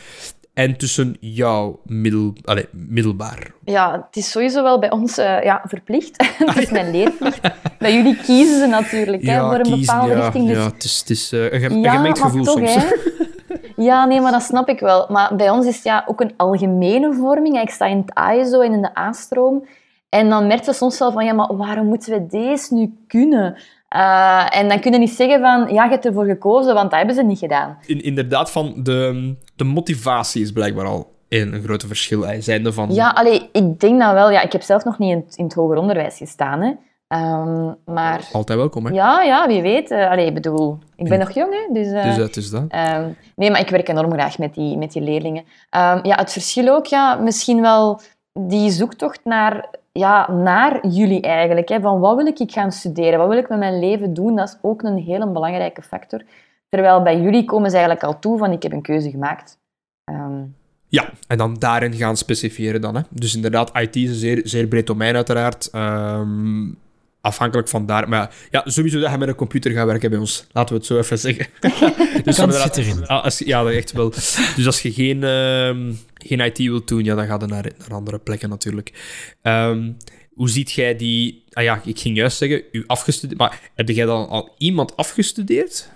en tussen jouw middel, allee, middelbaar? Ja, het is sowieso wel bij ons eh, ja, verplicht. het is mijn leerplicht. bij jullie kiezen ze natuurlijk hè, voor een kiezen, bepaalde ja, richting. Dus Ja, het is, het is een, ge- een Ja, gemengd gevoel toch, soms. Ja, nee, maar dat snap ik wel. Maar bij ons is het ja, ook een algemene vorming. Ik sta in het ASO en in de A-stroom. En dan merk je soms wel van, ja, maar waarom moeten we deze nu kunnen? Eh, en dan kunnen niet zeggen van, ja, je hebt ervoor gekozen, want dat hebben ze niet gedaan. In, inderdaad, van de, de motivatie is blijkbaar al een, een grote verschil. Zijnde van... Ja, allee, ik denk dat wel. Ja, ik heb zelf nog niet in, het- in het hoger onderwijs gestaan, hè. Ehm, maar Altijd welkom, hè? ja, ja, wie weet. Eh, allee, ik bedoel, ik ben nog jong, hè. Dus, eh, Dus dat is dat. Ehm, nee, maar ik werk enorm graag met die, met die leerlingen. Ehm, ja, het verschil ook, ja, misschien wel die zoektocht naar, ja, naar jullie eigenlijk. Hè, van wat wil ik gaan studeren? Wat wil ik met mijn leven doen? Dat is ook een hele belangrijke factor. Terwijl bij jullie komen ze eigenlijk al toe van ik heb een keuze gemaakt. Ja, en dan daarin gaan specifieren dan. Hè. Dus inderdaad, IT is een zeer, zeer breed domein uiteraard. Afhankelijk van daar. Maar ja, sowieso dat je met een computer gaat werken bij ons. Laten we het zo even zeggen. dus kans inderdaad, zit erin. Als, ja, echt wel. Dus als je geen, ehm, geen IT wilt doen, ja, dan ga je naar, naar andere plekken natuurlijk. Ehm, hoe ziet jij die... Ah ja, ik ging juist zeggen, u afgestudeerd... Maar heb jij dan al iemand afgestudeerd?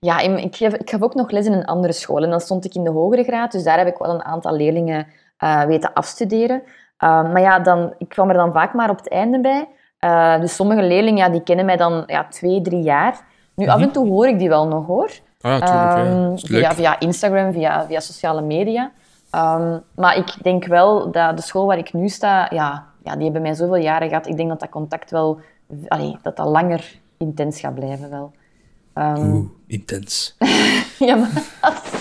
Ja, ik gaf, ik gaf ook nog les in een andere school. En dan stond ik in de hogere graad, dus daar heb ik wel een aantal leerlingen eh, weten afstuderen. Uh, maar ja, dan, ik kwam er dan vaak maar op het einde bij. Uh, dus sommige leerlingen ja, die kennen mij dan ja, twee, drie jaar. Nu, af en toe hoor ik die wel nog, hoor. Ah tuurlijk. Ehm, ja. Via, via Instagram, via, via sociale media. Ehm, maar ik denk wel dat de school waar ik nu sta, ja, ja, die hebben mij zoveel jaren gehad. Ik denk dat dat contact wel, allee, dat dat langer intens gaat blijven wel. Ehm, Oeh, intens. ja, maar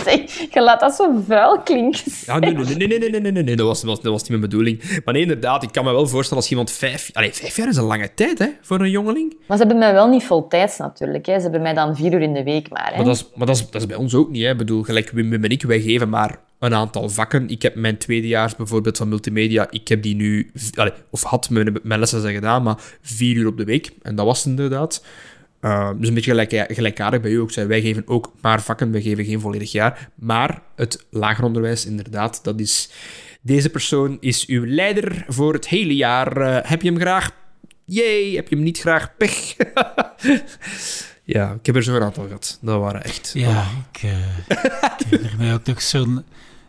zeg, je laat dat zo vuil klinken. Ja, nee, nee, nee, nee, nee, nee, nee, dat was, dat was, dat was niet mijn bedoeling. Maar nee, inderdaad, ik kan me wel voorstellen als iemand vijf... Allee, vijf jaar is een lange tijd, hè, voor een jongeling. Maar ze hebben mij wel niet voltijds natuurlijk. Hè. Ze hebben mij dan vier uur in de week maar. Hè. Maar, dat is, maar dat, is, dat is bij ons ook niet, hè. Ik bedoel, gelijk Wim, Wim en ik, wij geven maar een aantal vakken. Ik heb mijn tweedejaars bijvoorbeeld van multimedia, ik heb die nu... Allee, of had mijn, mijn lessen zijn gedaan, maar vier uur op de week. En dat was inderdaad. Uh, dus een beetje gelijk, gelijkaardig bij u ook zijn. Wij geven ook maar vakken, wij geven geen volledig jaar. Maar het lager onderwijs, inderdaad, dat is... Deze persoon is uw leider voor het hele jaar. Uh, heb je hem graag? Yay! Heb je hem niet graag? Pech! ja, ik heb er zo een aantal gehad. Dat waren echt... Ja, ik, uh, ik herinner mij ook nog zo'n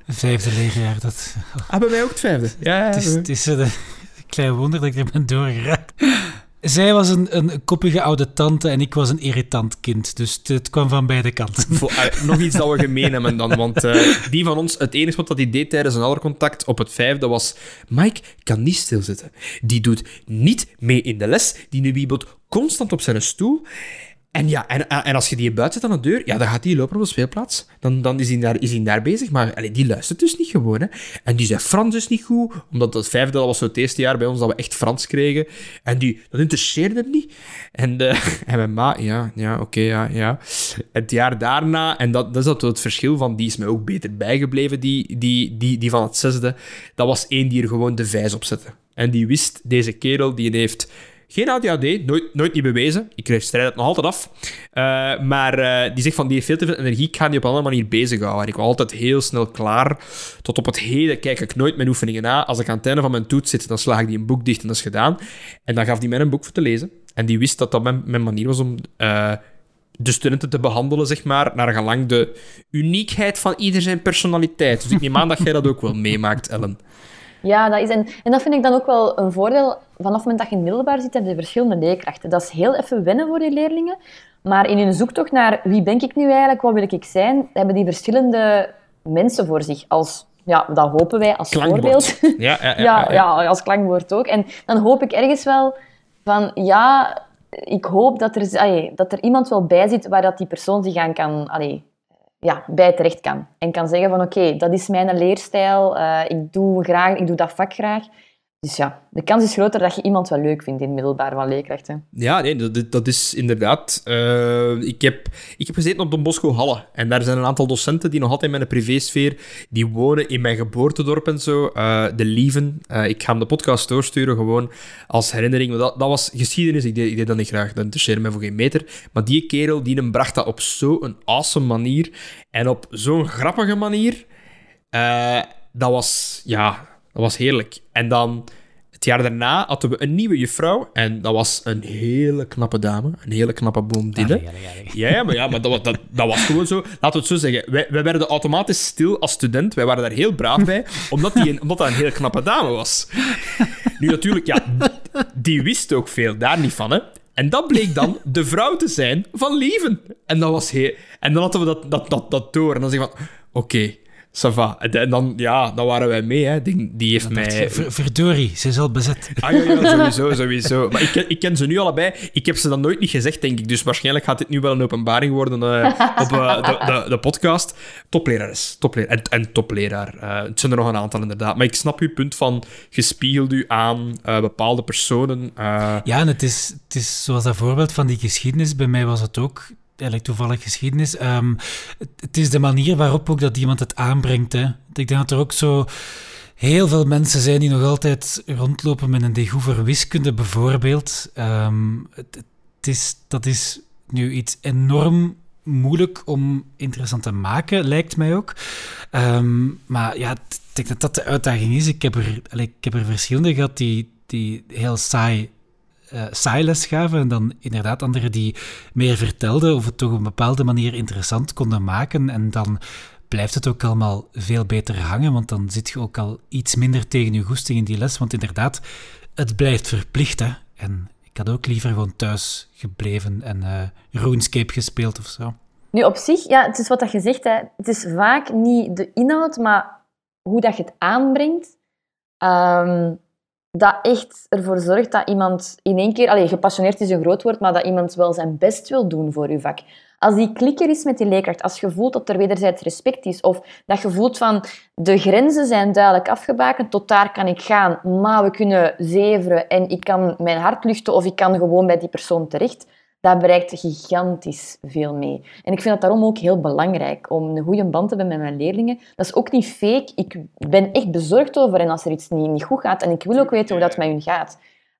vijfde leerjaar. Dat... Ah, bij mij ook het vijfde. Ja, het is, het is een klein wonder dat ik er ben doorgeraakt. Zij was een, een koppige oude tante en ik was een irritant kind. Dus het, kwam van beide kanten. Uh, nog iets dat we gemeen hebben dan. Want uh, die van ons, het enige wat hij deed tijdens een ander contact op het vijfde was... Mike kan niet stilzitten. Die doet niet mee in de les. Die wiebelt constant op zijn stoel. En ja, en, en als je die buiten zet aan de deur, ja, dan gaat die lopen op de speelplaats. Dan, dan is, hij daar, daar bezig. Maar die luistert dus niet gewoon. Hè. En die zei Frans dus niet goed. Omdat het vijfde, dat was zo het eerste jaar bij ons dat we echt Frans kregen. En die, dat interesseerde hem niet. En, uh, en mijn ma, ja, ja, oké, ja, ja. Het jaar daarna, en dat, dat is dat het verschil van, die is mij ook beter bijgebleven, die, die, die, die van het zesde. Dat was één die er gewoon de vijs op zette. En die wist, deze kerel, die heeft geen ADHD, nooit, nooit niet bewezen. Ik strijd het nog altijd af. Uh, maar uh, die zegt van, die heeft veel te veel energie, ik ga die op een andere manier bezighouden. En ik was altijd heel snel klaar. Tot op het heden kijk ik nooit mijn oefeningen na. Als ik aan het einde van mijn toets zit, dan sla ik die een boek dicht en dat is gedaan. En dan gaf die mij een boek voor te lezen. En die wist dat dat mijn, mijn manier was om... Uh, de studenten te behandelen, zeg maar, naar gelang de uniekheid van ieder zijn personaliteit. Dus ik neem aan dat jij dat ook wel meemaakt, Ellen. Ja, dat is, en, en dat vind ik dan ook wel een voordeel. Vanaf het moment dat je in middelbaar zit, heb je verschillende leerkrachten. Dat is heel even wennen voor die leerlingen. Maar in hun zoektocht naar wie ben ik nu eigenlijk, wat wil ik zijn, hebben die verschillende mensen voor zich. Als, ja, dat hopen wij als voorbeeld. Ja, ja, ja, ja, als klankwoord ook. En dan hoop ik ergens wel van, ja, ik hoop dat er, allee, dat er iemand wel bij zit waar dat die persoon zich aan kan allee, ja, bij terecht kan. En kan zeggen van oké, dat is mijn leerstijl, uh, ik, doe graag, ik doe dat vak graag. Dus ja, de kans is groter dat je iemand wel leuk vindt in het middelbaar van leerkrachten. Ja, nee, dat, dat is inderdaad. Uh, ik, heb, ik heb gezeten op Don Bosco Halle. En daar zijn een aantal docenten die nog altijd in mijn privésfeer, die wonen in mijn geboortedorp en zo. Uh, de Lieven. Uh, ik ga hem de podcast doorsturen, gewoon als herinnering. Dat, dat was geschiedenis, ik deed, ik deed dat niet graag. Dat interesseerde mij voor geen meter. Maar die kerel, die hem bracht dat op zo'n awesome manier. En op zo'n grappige manier. dat was, ja, dat was heerlijk. En dan, het jaar daarna, hadden we een nieuwe juffrouw. En dat was een hele knappe dame. Een hele knappe blondine. Ja, ja, maar, ja, maar dat, dat, dat was gewoon zo. Laten we het zo zeggen. Wij, wij werden automatisch stil als student. Wij waren daar heel braaf bij. Omdat, die een, omdat dat een hele knappe dame was. Nu natuurlijk, ja, die wist ook veel daar niet van, hè. En dat bleek dan de vrouw te zijn van Lieven. En, dat was heel... en dan hadden we dat, dat, dat, dat door. En dan zeg ik van... Oké, Sava. En dan, ja, dan waren wij mee. Hè. Die, die heeft mij... verdorie, ze is al bezet. Ah ja, ja sowieso, sowieso. Maar ik ken, ik ken ze nu allebei. Ik heb ze dan nooit niet gezegd, denk ik. Dus waarschijnlijk gaat dit nu wel een openbaring worden uh, op uh, de, de, de, podcast. Topleraar is. Topleraar. En, en topleraar. Uh, het zijn er nog een aantal, inderdaad. Maar ik snap uw punt van gespiegeld u aan bepaalde personen. Ja, en het is, het is zoals dat voorbeeld van die geschiedenis. Bij mij was het ook eigenlijk toevallig geschiedenis. Um, het, is de manier waarop ook dat iemand het aanbrengt. Hè. Ik denk dat er ook zo heel veel mensen zijn die nog altijd rondlopen met een degoe wiskunde, bijvoorbeeld. Um, het, het, is, dat is nu iets enorm moeilijk om interessant te maken, lijkt mij ook. Um, maar ja, ik denk dat dat de uitdaging is. Ik heb er, ik heb er verschillende gehad die, die heel saai uh, saai les gaven en dan inderdaad anderen die meer vertelden of het toch op een bepaalde manier interessant konden maken. En dan blijft het ook allemaal veel beter hangen, want dan zit je ook al iets minder tegen je goesting in die les. Want inderdaad, het blijft verplicht. En ik had ook liever gewoon thuis gebleven en uh, RuneScape gespeeld of zo. Nu, op zich, ja, het is wat je zegt. Hè. Het is vaak niet de inhoud, maar hoe dat je het aanbrengt. Um, dat echt ervoor zorgt dat iemand in één keer... Allez, gepassioneerd is een groot woord, maar dat iemand wel zijn best wil doen voor je vak. Als die klikker is met die leerkracht, als je voelt dat er wederzijds respect is, of dat je voelt van de grenzen zijn duidelijk afgebakend, tot daar kan ik gaan, maar we kunnen zeveren en ik kan mijn hart luchten of ik kan gewoon bij die persoon terecht, dat bereikt gigantisch veel mee. En ik vind dat daarom ook heel belangrijk om een goede band te hebben met mijn leerlingen. Dat is ook niet fake. Ik ben echt bezorgd over en als er iets niet, niet goed gaat. En ik wil ook weten hoe dat met hun gaat.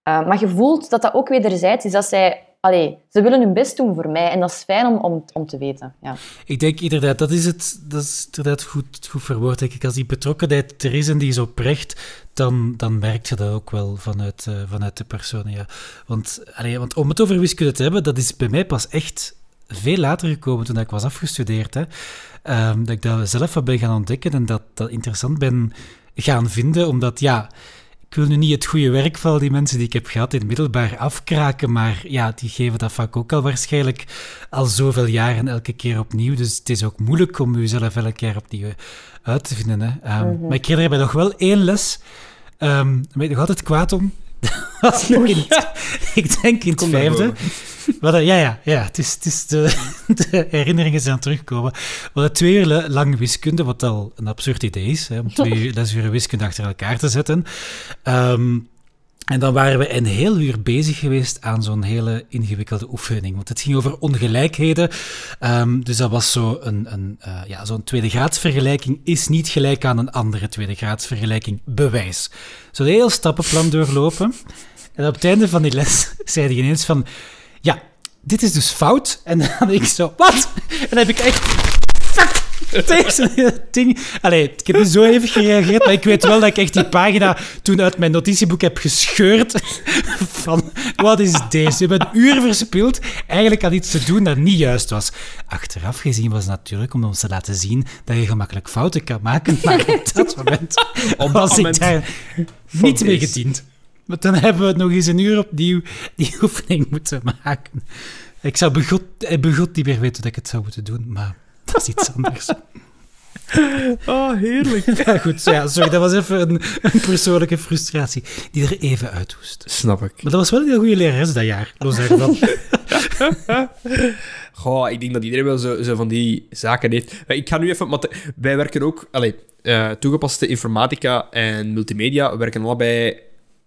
Uh, maar je voelt dat dat ook wederzijds is. Dat zij Allee, ze willen hun best doen voor mij en dat is fijn om, om, om te weten. Ja. Ik denk inderdaad, dat is, het, dat is inderdaad goed, goed verwoord. Ik. Als die betrokkenheid er is en die is oprecht, dan, dan merk je dat ook wel vanuit, uh, vanuit de personen. Ja. Want, allee, want om het over wiskunde te hebben, dat is bij mij pas echt veel later gekomen toen ik was afgestudeerd. Hè. Um, dat ik dat zelf wat ben gaan ontdekken en dat, dat interessant ben gaan vinden, omdat ja ik wil nu niet het goede werk van die mensen die ik heb gehad in het middelbaar afkraken, maar ja, die geven dat vak ook al waarschijnlijk al zoveel jaren elke keer opnieuw. Dus het is ook moeilijk om jezelf elke keer opnieuw uit te vinden. Hè. Um, Maar ik herinner me nog wel één les, um, daar ben ik nog altijd kwaad om. Was nog in ik denk in het Kom vijfde. ja, ja, ja. Het is, het is de, de herinneringen zijn terugkomen. We hadden twee uur la- lang wiskunde, wat al een absurd idee is, hè, om twee lesuren wiskunde achter elkaar te zetten. Ehm, en dan waren we een heel uur bezig geweest aan zo'n hele ingewikkelde oefening. Want het ging over ongelijkheden. Ehm, dus dat was zo een, een, eh, ja, zo'n tweede graadsvergelijking is niet gelijk aan een andere tweede graadsvergelijking. Bewijs. Zo een heel stappenplan doorlopen. En op het einde van die les zei hij ineens van... Ja, dit is dus fout. En dan had ik zo... Wat? En dan heb ik echt... Deze ding... Allee, ik heb niet zo even gereageerd, maar ik weet wel dat ik echt die pagina toen uit mijn notitieboek heb gescheurd. Van, wat is deze? We hebben een uur verspild eigenlijk aan iets te doen dat niet juist was. Achteraf gezien was het natuurlijk om ons te laten zien dat je gemakkelijk fouten kan maken, maar op dat moment Op dat was moment ik daar niet mee gediend. Want dan hebben we nog eens een uur opnieuw die oefening moeten maken. Ik zou begot, eh, begot niet meer weten dat ik het zou moeten doen, maar dat is iets anders. Oh, heerlijk. Ja, goed, ja, sorry, dat was even een, een persoonlijke frustratie die er even uithoest. Snap ik. Maar dat was wel een heel goede lerares dat jaar, los daarvan. Goh, ik denk dat iedereen wel zo, zo van die zaken heeft. Maar Ik ga nu even... Want wij werken ook... Allee, eh, toegepaste informatica en multimedia we werken allebei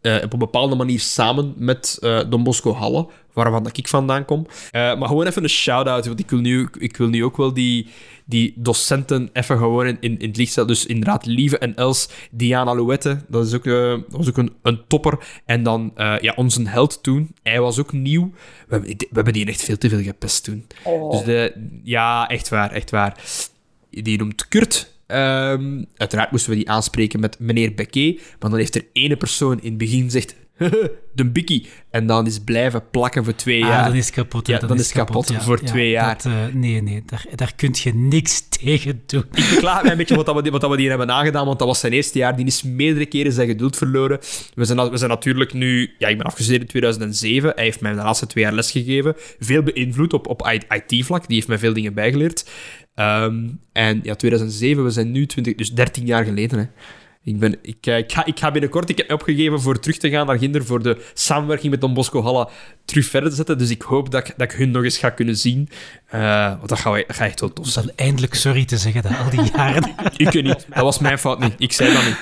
eh, op een bepaalde manier samen met eh, Don Bosco Halle, waarvan dat ik vandaan kom. Eh, maar gewoon even een shout-out, want ik wil nu, ik wil nu ook wel die, die docenten even gewoon in, in, in het licht stellen. Dus inderdaad, Lieve en Els, Diana Louette, dat, is ook, eh, dat was ook een, een topper. En dan eh, ja, onze held toen, hij was ook nieuw. We hebben, we hebben die echt veel te veel gepest toen. Oh. Dus de, ja, echt waar, echt waar. Die noemt Kurt. Ehm, uiteraard moesten we die aanspreken met meneer Becquet. Maar dan heeft er ene persoon in het begin gezegd... de bikkie. En dan is blijven plakken voor twee Ah, jaar. dan is kapot. hè, Ja, dan is het kapot voor twee jaar. Dat, eh, nee, nee, daar, daar kun je niks tegen doen. Ik beklaag mij een beetje wat, dat we, wat dat we die hebben aangedaan, want dat was zijn eerste jaar. Die is meerdere keren zijn geduld verloren. We zijn, we zijn natuurlijk nu... Ja, ik ben afgestudeerd in 2007. Hij heeft mij de laatste twee jaar lesgegeven. Veel beïnvloed op, op IT-vlak. Die heeft mij veel dingen bijgeleerd. Ehm, en ja, 2007, we zijn nu 20... Dus 13 jaar geleden, hè. Ik, ben, ik, eh, ik, ga, ik ga binnenkort, ik heb opgegeven voor terug te gaan naar Ginder, voor de samenwerking met Don Bosco Halla terug verder te zetten. Dus ik hoop dat ik, dat ik hun nog eens ga kunnen zien. Eh, want dat gaat, dat gaat echt wel tof Om zijn. dan eindelijk sorry te zeggen dat al die jaren... Ik weet niet. Dat was mijn fout niet. Ik zei dat niet.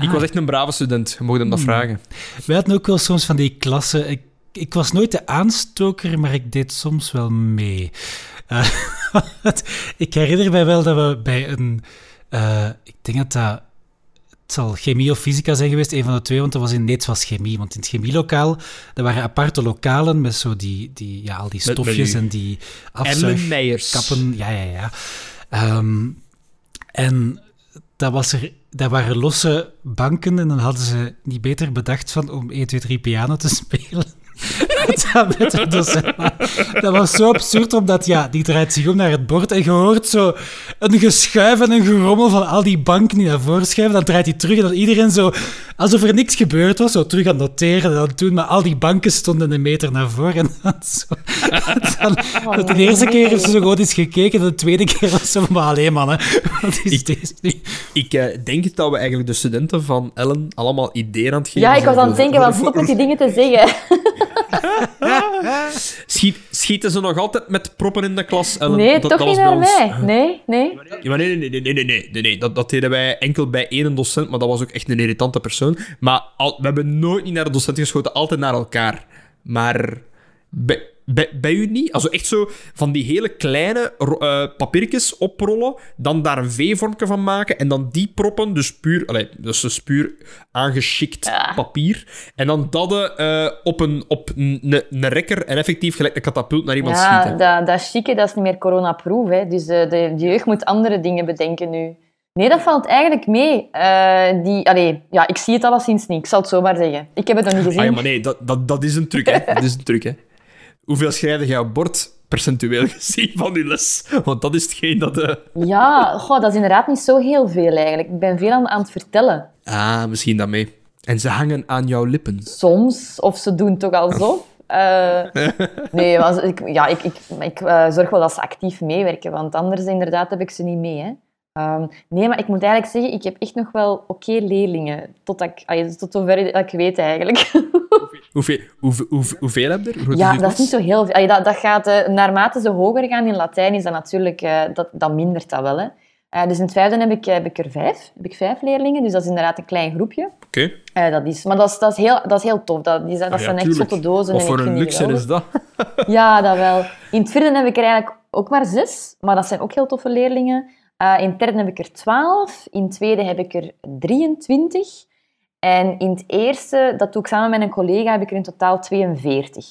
Ik was echt een brave student. Je mocht hem dat vragen. Wij hadden ook wel soms van die klassen. Ik, ik was nooit de aanstoker, maar ik deed soms wel mee. Eh, ik herinner mij wel dat we bij een. ik denk dat dat. Het zal chemie of fysica zijn geweest, een van de twee, want dat was in Neets was chemie. Want in het chemielokaal, er waren aparte lokalen met zo die, die ja, al die stofjes en die Ellen afzuig Meijers. kappen. Ja, ja, ja. Ehm, en dat, was er, dat waren losse banken en dan hadden ze niet beter bedacht van om 1, 2, 3 piano te spelen. dat, met de docent. Maar dat was zo absurd, omdat ja, die draait zich om naar het bord en je hoort zo een geschuif en een gerommel van al die banken die naar voren schuiven. Dan draait hij terug en dan iedereen zo, alsof er niks gebeurd was, zo terug aan het noteren en dan doen. Maar al die banken stonden een meter naar voren. En dan zo, dan, dat de eerste keer heeft ze zo goed eens gekeken, de tweede keer was ze van, maar alleen man, hè. wat is Ik- deze nu? Ik eh, denk dat we eigenlijk de studenten van Ellen allemaal ideeën aan het geven Ja, ik was aan het denken, wat voor- stop met die dingen te zeggen. Schiet, schieten ze nog altijd met proppen in de klas, Ellen? Nee, Dat- toch dat niet naar ons- mij. Nee, nee. Ja, nee, nee, nee, nee, nee, nee, nee, nee. Dat, dat deden wij enkel bij één docent, maar dat was ook echt een irritante persoon. Maar al, we hebben nooit niet naar de docent geschoten, altijd naar elkaar. Maar bij, bij, bij u niet? Also echt zo van die hele kleine eh, papiertjes oprollen, dan daar een V-vormje van maken en dan die proppen, dus puur, allee, dus, dus puur aangeschikt Ja. papier. En dan dat eh, op, een, op een, een rekker en effectief gelijk een katapult naar iemand Ja, schieten. dat, dat chique, dat is niet meer corona-proof. hè. Dus eh, de, de jeugd moet andere dingen bedenken nu. Nee, dat valt eigenlijk mee. Die, allee, ja, ik zie het alleszins niet, ik zal het zo maar zeggen. Ik heb het nog niet gezien. Ah ja, maar nee, dat, dat, dat is een truc, hè. Dat is een truc, hè. Hoeveel schrijf je op bord percentueel gezien van je les? Want dat is hetgeen dat... eh, Ja, goh, dat is inderdaad niet zo heel veel eigenlijk. Ik ben veel aan, aan het vertellen. Ah, misschien dat mee. En ze hangen aan jouw lippen. Soms, of ze doen toch al zo. Eh, nee, maar ik, ja, ik, ik, ik eh, zorg wel dat ze actief meewerken, want anders inderdaad heb ik ze niet mee. Hè. Ehm, nee, maar ik moet eigenlijk zeggen, ik heb echt nog wel oké leerlingen. Tot, ik, allee, tot zover dat ik weet eigenlijk. Hoeveel, hoeveel, hoeveel, hoeveel heb je er? Ja, dat is niet zo heel veel. Allee, dat, dat gaat, uh, naarmate ze hoger gaan in Latijn, is dat natuurlijk, uh, dat, dat mindert dat wel. Hè. Uh, dus in het vijfde heb ik, heb ik er vijf. Heb ik vijf leerlingen, dus dat is inderdaad een klein groepje. Oké. Okay. dat is, maar dat is, dat, is heel, dat is heel tof. Dat, die, dat ah, ja, zijn echt zotte dozen. Wat voor een luxe is dat? ja, dat wel. In het vierde heb ik er eigenlijk ook maar zes, maar dat zijn ook heel toffe leerlingen. Uh, in het derde heb ik er 12, in het tweede heb ik er 23. En in het eerste, dat doe ik samen met een collega, heb ik er in totaal 42.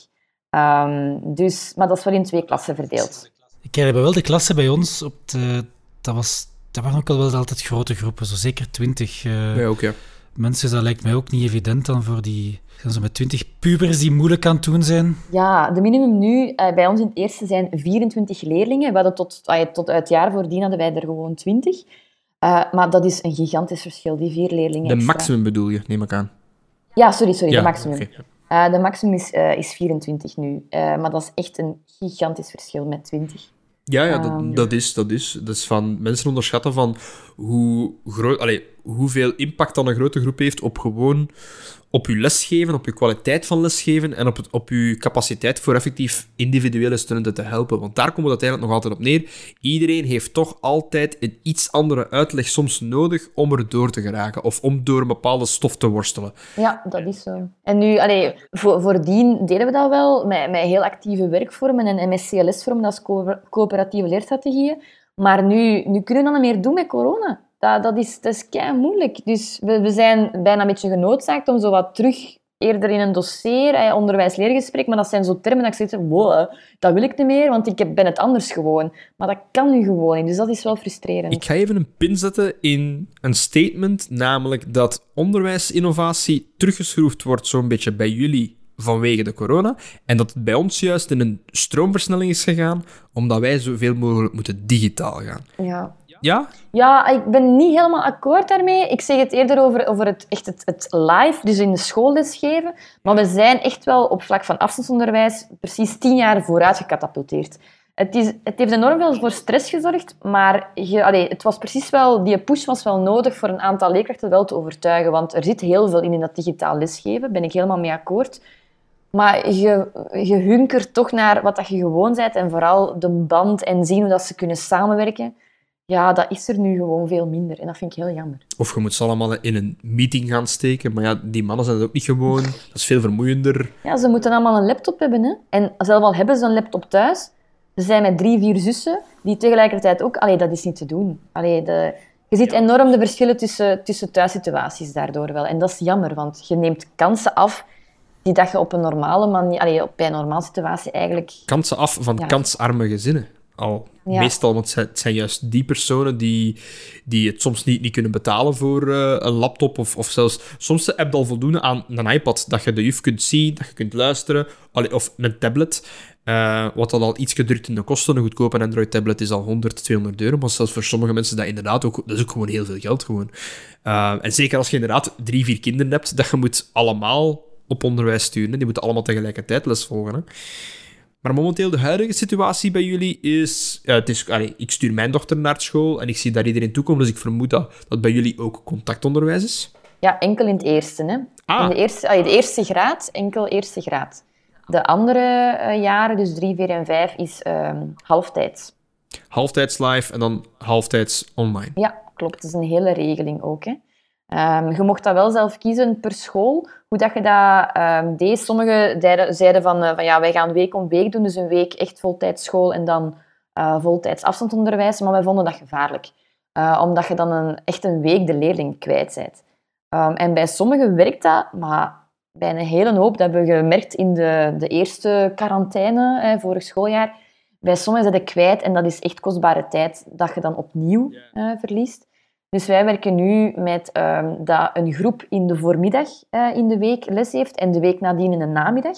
Um, dus, maar dat is wel in twee klassen verdeeld. Ik heb wel de klassen bij ons, op de, dat, was, dat waren ook al wel altijd grote groepen, zo zeker 20 uh, ja, ook, ja. Mensen. Dat lijkt mij ook niet evident dan voor die zijn zo met 20 pubers die moeilijk aan het doen zijn? Ja, de minimum nu uh, bij ons in het eerste zijn 24 leerlingen. We hadden tot, uh, tot uit het jaar voordien hadden wij er gewoon 20. Uh, maar dat is een gigantisch verschil, die vier leerlingen. De extra. maximum bedoel je, neem ik aan? Ja, sorry, sorry, ja, de maximum. Okay. de maximum is, is 24 nu. maar dat is echt een gigantisch verschil met 20. Ja, ja dat, um, dat, is, dat is. Dat is van mensen onderschatten van hoe groot, allez, hoeveel impact dan een grote groep heeft op gewoon op uw lesgeven, op uw kwaliteit van lesgeven en op, het, op uw capaciteit voor effectief individuele studenten te helpen. Want daar komen we uiteindelijk nog altijd op neer. Iedereen heeft toch altijd een iets andere uitleg soms nodig om er door te geraken of om door een bepaalde stof te worstelen. Ja, dat is zo. En nu, allee, voor, voordien deden we dat wel met, met heel actieve werkvormen en, en met CLS-vormen, dat is co coöperatieve leerstrategieën. Maar nu, nu kunnen we dat meer doen met corona. Dat, dat is, dat is kei moeilijk. Dus we, we zijn bijna een beetje genoodzaakt om zo wat terug eerder in een dossier, eh, onderwijs-leergesprek, maar dat zijn zo termen dat ik zeg, wow, dat wil ik niet meer, want ik ben het anders gewoon. Maar dat kan nu gewoon niet, dus dat is wel frustrerend. Ik ga even een pin zetten in een statement, namelijk dat onderwijsinnovatie teruggeschroefd wordt zo'n beetje bij jullie vanwege de corona, en dat het bij ons juist in een stroomversnelling is gegaan, omdat wij zoveel mogelijk moeten digitaal gaan. Ja. Ja? Ja, ik ben niet helemaal akkoord daarmee. Ik zeg het eerder over, over het, echt het, het live, dus in de schoollesgeven. geven. Maar we zijn echt wel op vlak van afstandsonderwijs precies tien jaar vooruit gecatapulteerd. Het, is, het heeft enorm veel voor stress gezorgd, maar je, het was precies wel, die push was wel nodig voor een aantal leerkrachten wel te overtuigen. Want er zit heel veel in in dat digitaal lesgeven, ben ik helemaal mee akkoord. Maar je, je hunkert toch naar wat dat je gewoon bent en vooral de band en zien hoe dat ze kunnen samenwerken ja, dat is er nu gewoon veel minder. En dat vind ik heel jammer. Of je moet ze allemaal in een meeting gaan steken. Maar ja, die mannen zijn dat ook niet gewoon. Dat is veel vermoeiender. Ja, ze moeten allemaal een laptop hebben. Hè? En zelf al hebben ze een laptop thuis, ze zijn met drie, vier zussen die tegelijkertijd ook... Allee, dat is niet te doen. Allee, de... Je ziet enorm de verschillen tussen, tussen thuissituaties daardoor wel. En dat is jammer, want je neemt kansen af die dat je op een normale manier... Allee, bij een normale situatie eigenlijk... Kansen af van ja. kansarme gezinnen al. Ja. Meestal, want het zijn juist die personen die, die het soms niet, niet kunnen betalen voor uh, een laptop. Of, of zelfs, soms heb je al voldoende aan een iPad, dat je de juf kunt zien, dat je kunt luisteren. Of een tablet, uh, wat dan al iets gedrukt in de kosten. Een goedkope Android-tablet is al 100, 200 euro. Maar zelfs voor sommige mensen dat inderdaad ook, dat is ook gewoon heel veel geld. Gewoon. Uh, en zeker als je inderdaad drie, vier kinderen hebt, dat je moet allemaal op onderwijs sturen. Die moeten allemaal tegelijkertijd les volgen. Hè. Maar momenteel, de huidige situatie bij jullie is... Ja, het is allee, ik stuur mijn dochter naar school en ik zie daar iedereen toekomen, dus ik vermoed dat, dat bij jullie ook contactonderwijs is. Ja, enkel in het eerste. Hè. Ah. In de, eerste, allee, de eerste graad, enkel eerste graad. De andere uh, jaren, dus drie, vier en vijf, is uh, halftijds. Halftijds live en dan halftijds online. Ja, klopt. Dat is een hele regeling ook. Hè. Um, je mocht dat wel zelf kiezen per school, hoe dat je dat um, deed. Sommigen zeiden van, uh, van ja, wij gaan week om week doen, dus een week echt voltijds school en dan uh, voltijds afstandsonderwijs. Maar wij vonden dat gevaarlijk, uh, omdat je dan een, echt een week de leerling kwijt bent. Um, en bij sommigen werkt dat, maar bij een hele hoop, dat hebben we gemerkt in de, de eerste quarantaine, hè, vorig schooljaar. Bij sommigen zijn je kwijt en dat is echt kostbare tijd dat je dan opnieuw verliest. Dus wij werken nu met um, dat een groep in de voormiddag uh, in de week les heeft en de week nadien in de namiddag.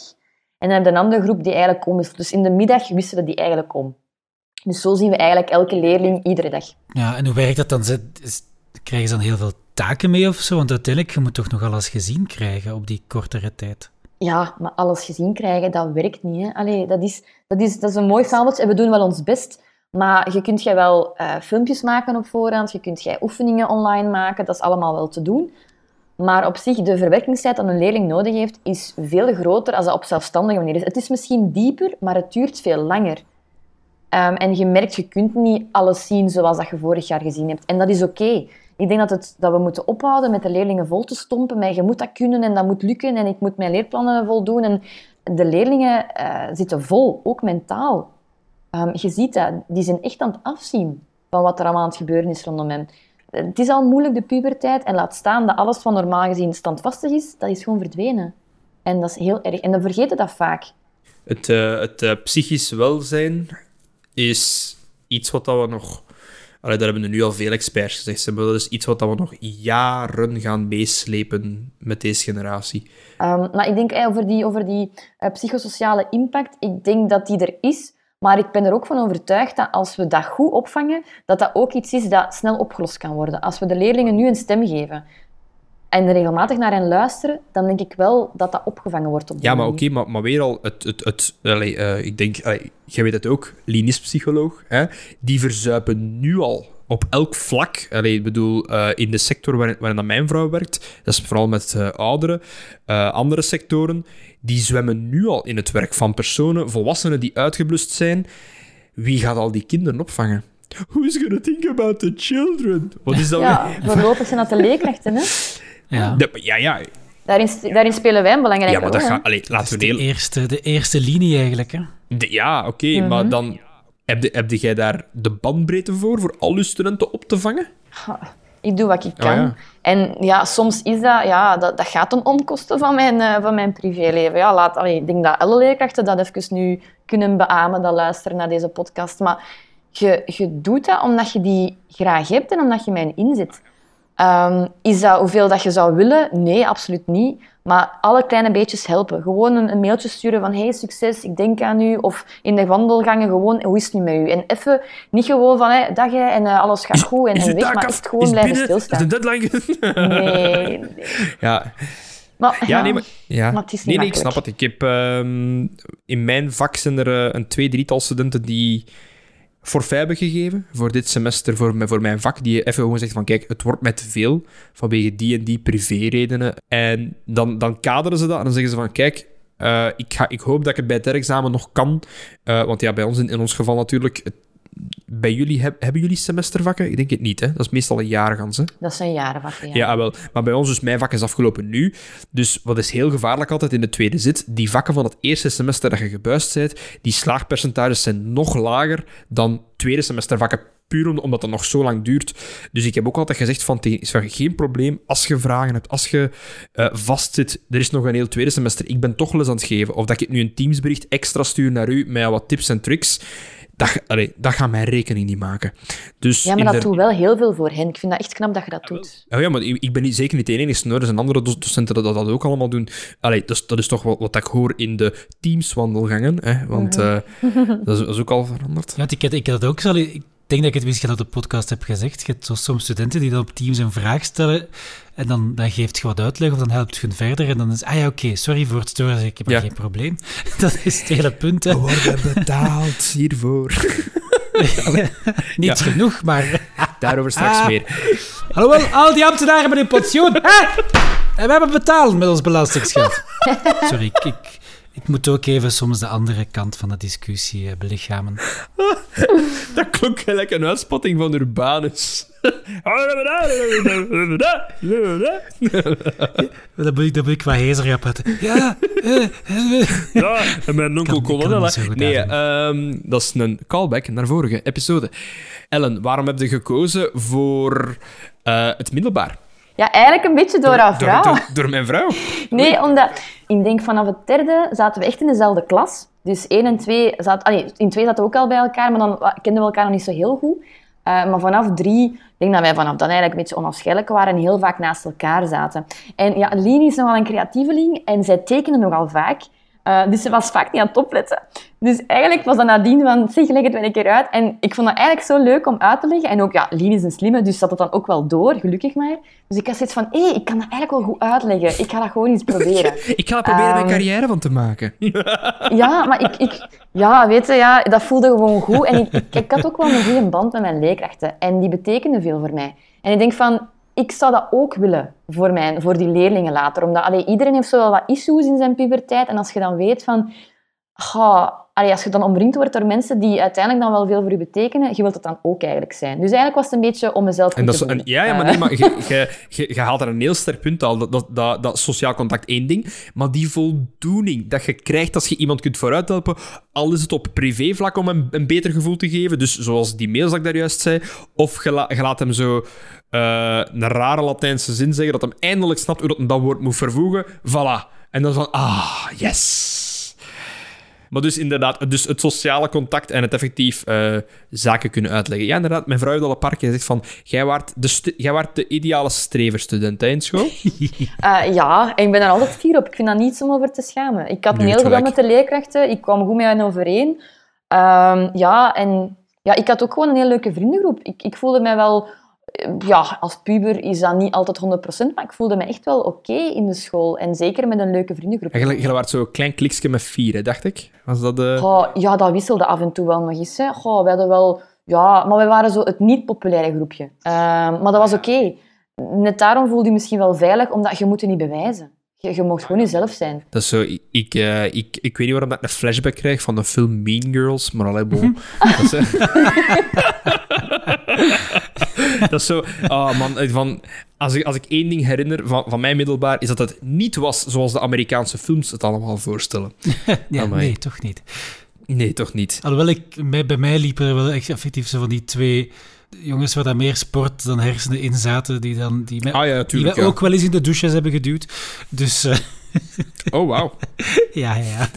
En dan hebben we een andere groep die eigenlijk om is. Dus in de middag wisselen die eigenlijk om. Dus zo zien we eigenlijk elke leerling iedere dag. Ja, en hoe werkt dat dan? Krijgen ze dan heel veel taken mee of zo? Want uiteindelijk, je moet toch nog alles gezien krijgen op die kortere tijd. Ja, maar alles gezien krijgen, dat werkt niet. Hè? Allee, dat, is, dat, is, dat is een mooi fabeltje en we doen wel ons best. Maar je kunt jij wel uh, filmpjes maken op voorhand, je kunt jij oefeningen online maken, dat is allemaal wel te doen. Maar op zich, de verwerkingstijd dat een leerling nodig heeft, is veel groter als dat op zelfstandige manier is. Het is misschien dieper, maar het duurt veel langer. Um, en je merkt, je kunt niet alles zien zoals dat je vorig jaar gezien hebt. En dat is oké. Ik denk dat, het, dat we moeten ophouden met de leerlingen vol te stompen. Met je moet dat kunnen en dat moet lukken en ik moet mijn leerplannen voldoen. En de leerlingen uh, zitten vol, ook mentaal. Um, je ziet dat, die zijn echt aan het afzien van wat er allemaal aan het gebeuren is rondom hen. Het is al moeilijk, de puberteit, en laat staan dat alles wat normaal gezien standvastig is, dat is gewoon verdwenen. En dat is heel erg. En dan vergeten dat vaak. Het, uh, het uh, psychisch welzijn is iets wat we nog... Allee, daar hebben we nu al veel experts gezegd. Maar dat is iets wat we nog jaren gaan meeslepen met deze generatie. Um, maar ik denk hey, over die, over die uh, psychosociale impact, ik denk dat die er is. Maar ik ben er ook van overtuigd dat als we dat goed opvangen, dat dat ook iets is dat snel opgelost kan worden. Als we de leerlingen nu een stem geven en regelmatig naar hen luisteren, dan denk ik wel dat dat opgevangen wordt op Ja, maar oké, maar, maar weer al, het, het, het, allez, uh, ik denk, allez, jij weet het ook, klinisch psycholoog, hè, die verzuipen nu al op elk vlak. Allee, ik bedoel, uh, in de sector waarin, waarin mijn vrouw werkt, dat is vooral met uh, ouderen, uh, andere sectoren, die zwemmen nu al in het werk van personen, volwassenen die uitgeblust zijn. Wie gaat al die kinderen opvangen? Who's gonna think about the children? Wat is dat? Ja, voorlopig zijn dat de leerkrachten, hè? Ja, de, ja. ja. Daarin, daarin, spelen wij een belangrijke rol. Ja, maar dat gaat... Allee, laten we de, eerste, de eerste linie eigenlijk, hè? De, ja, oké, okay, mm -hmm. maar dan... Heb, heb jij daar de bandbreedte voor, voor al je studenten op te vangen? Ik doe wat ik kan. Oh, ja. En ja, soms is dat, ja, dat, dat gaat ten onkoste van mijn, uh, van mijn privéleven. Ja, laat, allee, ik denk dat alle leerkrachten dat even nu kunnen beamen, dat luisteren naar deze podcast. Maar je, je doet dat omdat je die graag hebt en omdat je mij inzet. Um, is dat hoeveel dat je zou willen? Nee, absoluut niet. Maar alle kleine beetjes helpen. Gewoon een, een, mailtje sturen van hey, succes, ik denk aan u. Of in de wandelgangen gewoon, hoe is het nu met u? En even, niet gewoon van hey, dag hè, en uh, alles gaat goed en, en weg, maar echt gewoon blijven binnen? stilstaan. Is de deadline? nee, nee. Ja. Maar, ja, nee, maar, ja. maar het is nee, nee, ik snap het. Ik heb, um, in mijn vak zijn er uh, een twee, drietal studenten die forfait hebben gegeven voor dit semester, voor, voor mijn vak, die even gewoon zegt van kijk, het wordt met veel vanwege die en die privéredenen. En dan, dan kaderen ze dat en dan zeggen ze van kijk, uh, ik, ga, ik hoop dat ik het bij het examen nog kan. Uh, want ja, bij ons in, in ons geval natuurlijk, het, bij jullie, heb, hebben jullie semestervakken? Ik denk het niet, hè? Dat is meestal een jaargans, hè? Dat zijn jarenvakken, ja. Ja, wel. Maar bij ons dus mijn vak is afgelopen nu. Dus wat is heel gevaarlijk altijd in de tweede zit, die vakken van het eerste semester dat je gebuist bent, die slaagpercentages zijn nog lager dan tweede semestervakken puur omdat het nog zo lang duurt. Dus ik heb ook altijd gezegd van, is geen probleem als je vragen hebt, als je uh, vastzit, er is nog een heel tweede semester, ik ben toch les aan het geven, of dat ik nu een Teamsbericht extra stuur naar u met wat tips en tricks, dat, allee, dat gaat mijn rekening niet maken. Dus ja, maar dat de... doet wel heel veel voor hen. Ik vind dat echt knap dat je dat doet. Oh ja, maar ik ben niet, zeker niet de enige. Er zijn andere docenten dat dat ook allemaal doen. Allee, dus, dat is toch wat, wat ik hoor in de teamswandelgangen. Hè? Want uh, dat, is, dat, is, ook al veranderd. Ja, ik, ik dat ook zal. Ik denk dat ik het misschien op de podcast heb gezegd. Je hebt soms studenten die dan op Teams een vraag stellen en dan, dan geeft je wat uitleg of dan helpt je hun verder en dan is ah ja, oké, sorry voor het storen, ik heb ja. geen probleem. Dat is het hele punt. Hè. We worden betaald hiervoor. Niet ja. genoeg, maar... Daarover straks ah. meer. Hallo, al die ambtenaren hebben een pensioen. En we hebben betaald met ons belastingsgeld. Sorry, ik, ik, ik moet ook even soms de andere kant van de discussie uh, belichamen. dat klonk gelijk een uitspatting van Urbanus. dat moet ik, dat moet ik wat hezer praten. Ja, uh, uh, ja, en mijn onkel Colonel. Nee, um, dat is een callback naar vorige episode. Ellen, waarom heb je gekozen voor uh, het middelbaar? Ja, eigenlijk een beetje door haar vrouw. Door, door, door mijn vrouw? Nee, omdat ik denk vanaf het derde zaten we echt in dezelfde klas. Dus één en twee zaten... Allee, in twee zaten we ook al bij elkaar, maar dan kenden we elkaar nog niet zo heel goed. Uh, maar vanaf drie, ik denk dat wij vanaf dan eigenlijk een beetje onafscheidelijk waren en heel vaak naast elkaar zaten. En ja, Lien is nogal een creatieveling en zij tekende nogal vaak. Uh, dus ze was vaak niet aan het opletten. Dus eigenlijk was dat nadien van, zeg, leg het wel een keer uit. En ik vond dat eigenlijk zo leuk om uit te leggen. En ook, ja, Lien is een slimme, dus zat het dan ook wel door, gelukkig maar. Dus ik had zoiets van, hé, hey, ik kan dat eigenlijk wel goed uitleggen. Ik ga dat gewoon eens proberen. ik ga er proberen um, mijn carrière van te maken. ja, maar ik, ik, ja, weet je, ja, dat voelde gewoon goed. En ik, ik, ik had ook wel een goede band met mijn leerkrachten. En die betekenden veel voor mij. En ik denk van, ik zou dat ook willen voor, mijn, voor die leerlingen later. Omdat allee, iedereen heeft zo wel wat issues in zijn puberteit. En als je dan weet van... allee, als je dan omringd wordt door mensen die uiteindelijk dan wel veel voor je betekenen, je wilt het dan ook eigenlijk zijn. Dus eigenlijk was het een beetje om mezelf en dat te en, Ja, ja, maar, nee, maar je, je, je, haalt er een heel sterk punt al. Dat, dat, dat, dat, sociaal contact één ding. Maar die voldoening dat je krijgt als je iemand kunt vooruithelpen, al is het op privévlak om hem een beter gevoel te geven. Dus zoals die mails dat ik daar juist zei. Of je, je laat hem zo een rare Latijnse zin zeggen, dat hem eindelijk snapt hoe dat dat woord moet vervoegen. Voilà. En dan van, ah, yes. Maar dus inderdaad, dus het sociale contact en het effectief uh, zaken kunnen uitleggen. Ja, inderdaad, mijn vrouw heeft al een paar keer gezegd van, jij waart de, jij waart de ideale streverstudent in school? Uh, ja, en ik ben daar altijd fier op. Ik vind dat niets om over te schamen. Ik had een heel goed met de leerkrachten. Ik kwam goed met hen overeen. Um, ja, en ja, ik had ook gewoon een heel leuke vriendengroep. Ik, ik voelde mij wel ja, als puber is dat niet altijd 100%, maar ik voelde me echt wel oké in de school. En zeker met een leuke vriendengroep. En je was zo'n klein kliksje met vier, dacht ik? Was dat de... Ja, dat wisselde af en toe wel nog eens. Hè. We hadden wel... Ja, maar we waren zo het niet-populaire groepje. Uh, maar dat was oké. Net daarom voelde je misschien wel veilig, omdat je moet je niet bewijzen. Je, je mocht gewoon jezelf zijn. Dat is zo... Ik, uh, ik, ik weet niet waarom ik een flashback krijg van de film Mean Girls, maar alleen dat is, dat is zo... Oh man, van, als, ik, als ik één ding herinner van, van mijn middelbaar, is dat het niet was zoals de Amerikaanse films het allemaal voorstellen. ja, nee, toch niet. Nee, toch niet. Alhoewel, ik, bij mij liepen er wel echt effectief zo van die twee jongens waar daar meer sport dan hersenen in zaten, die, dan, die, mij, ah, ja, tuurlijk, die ook wel eens in de douches hebben geduwd. Dus... Uh... oh, wauw. ja, ja.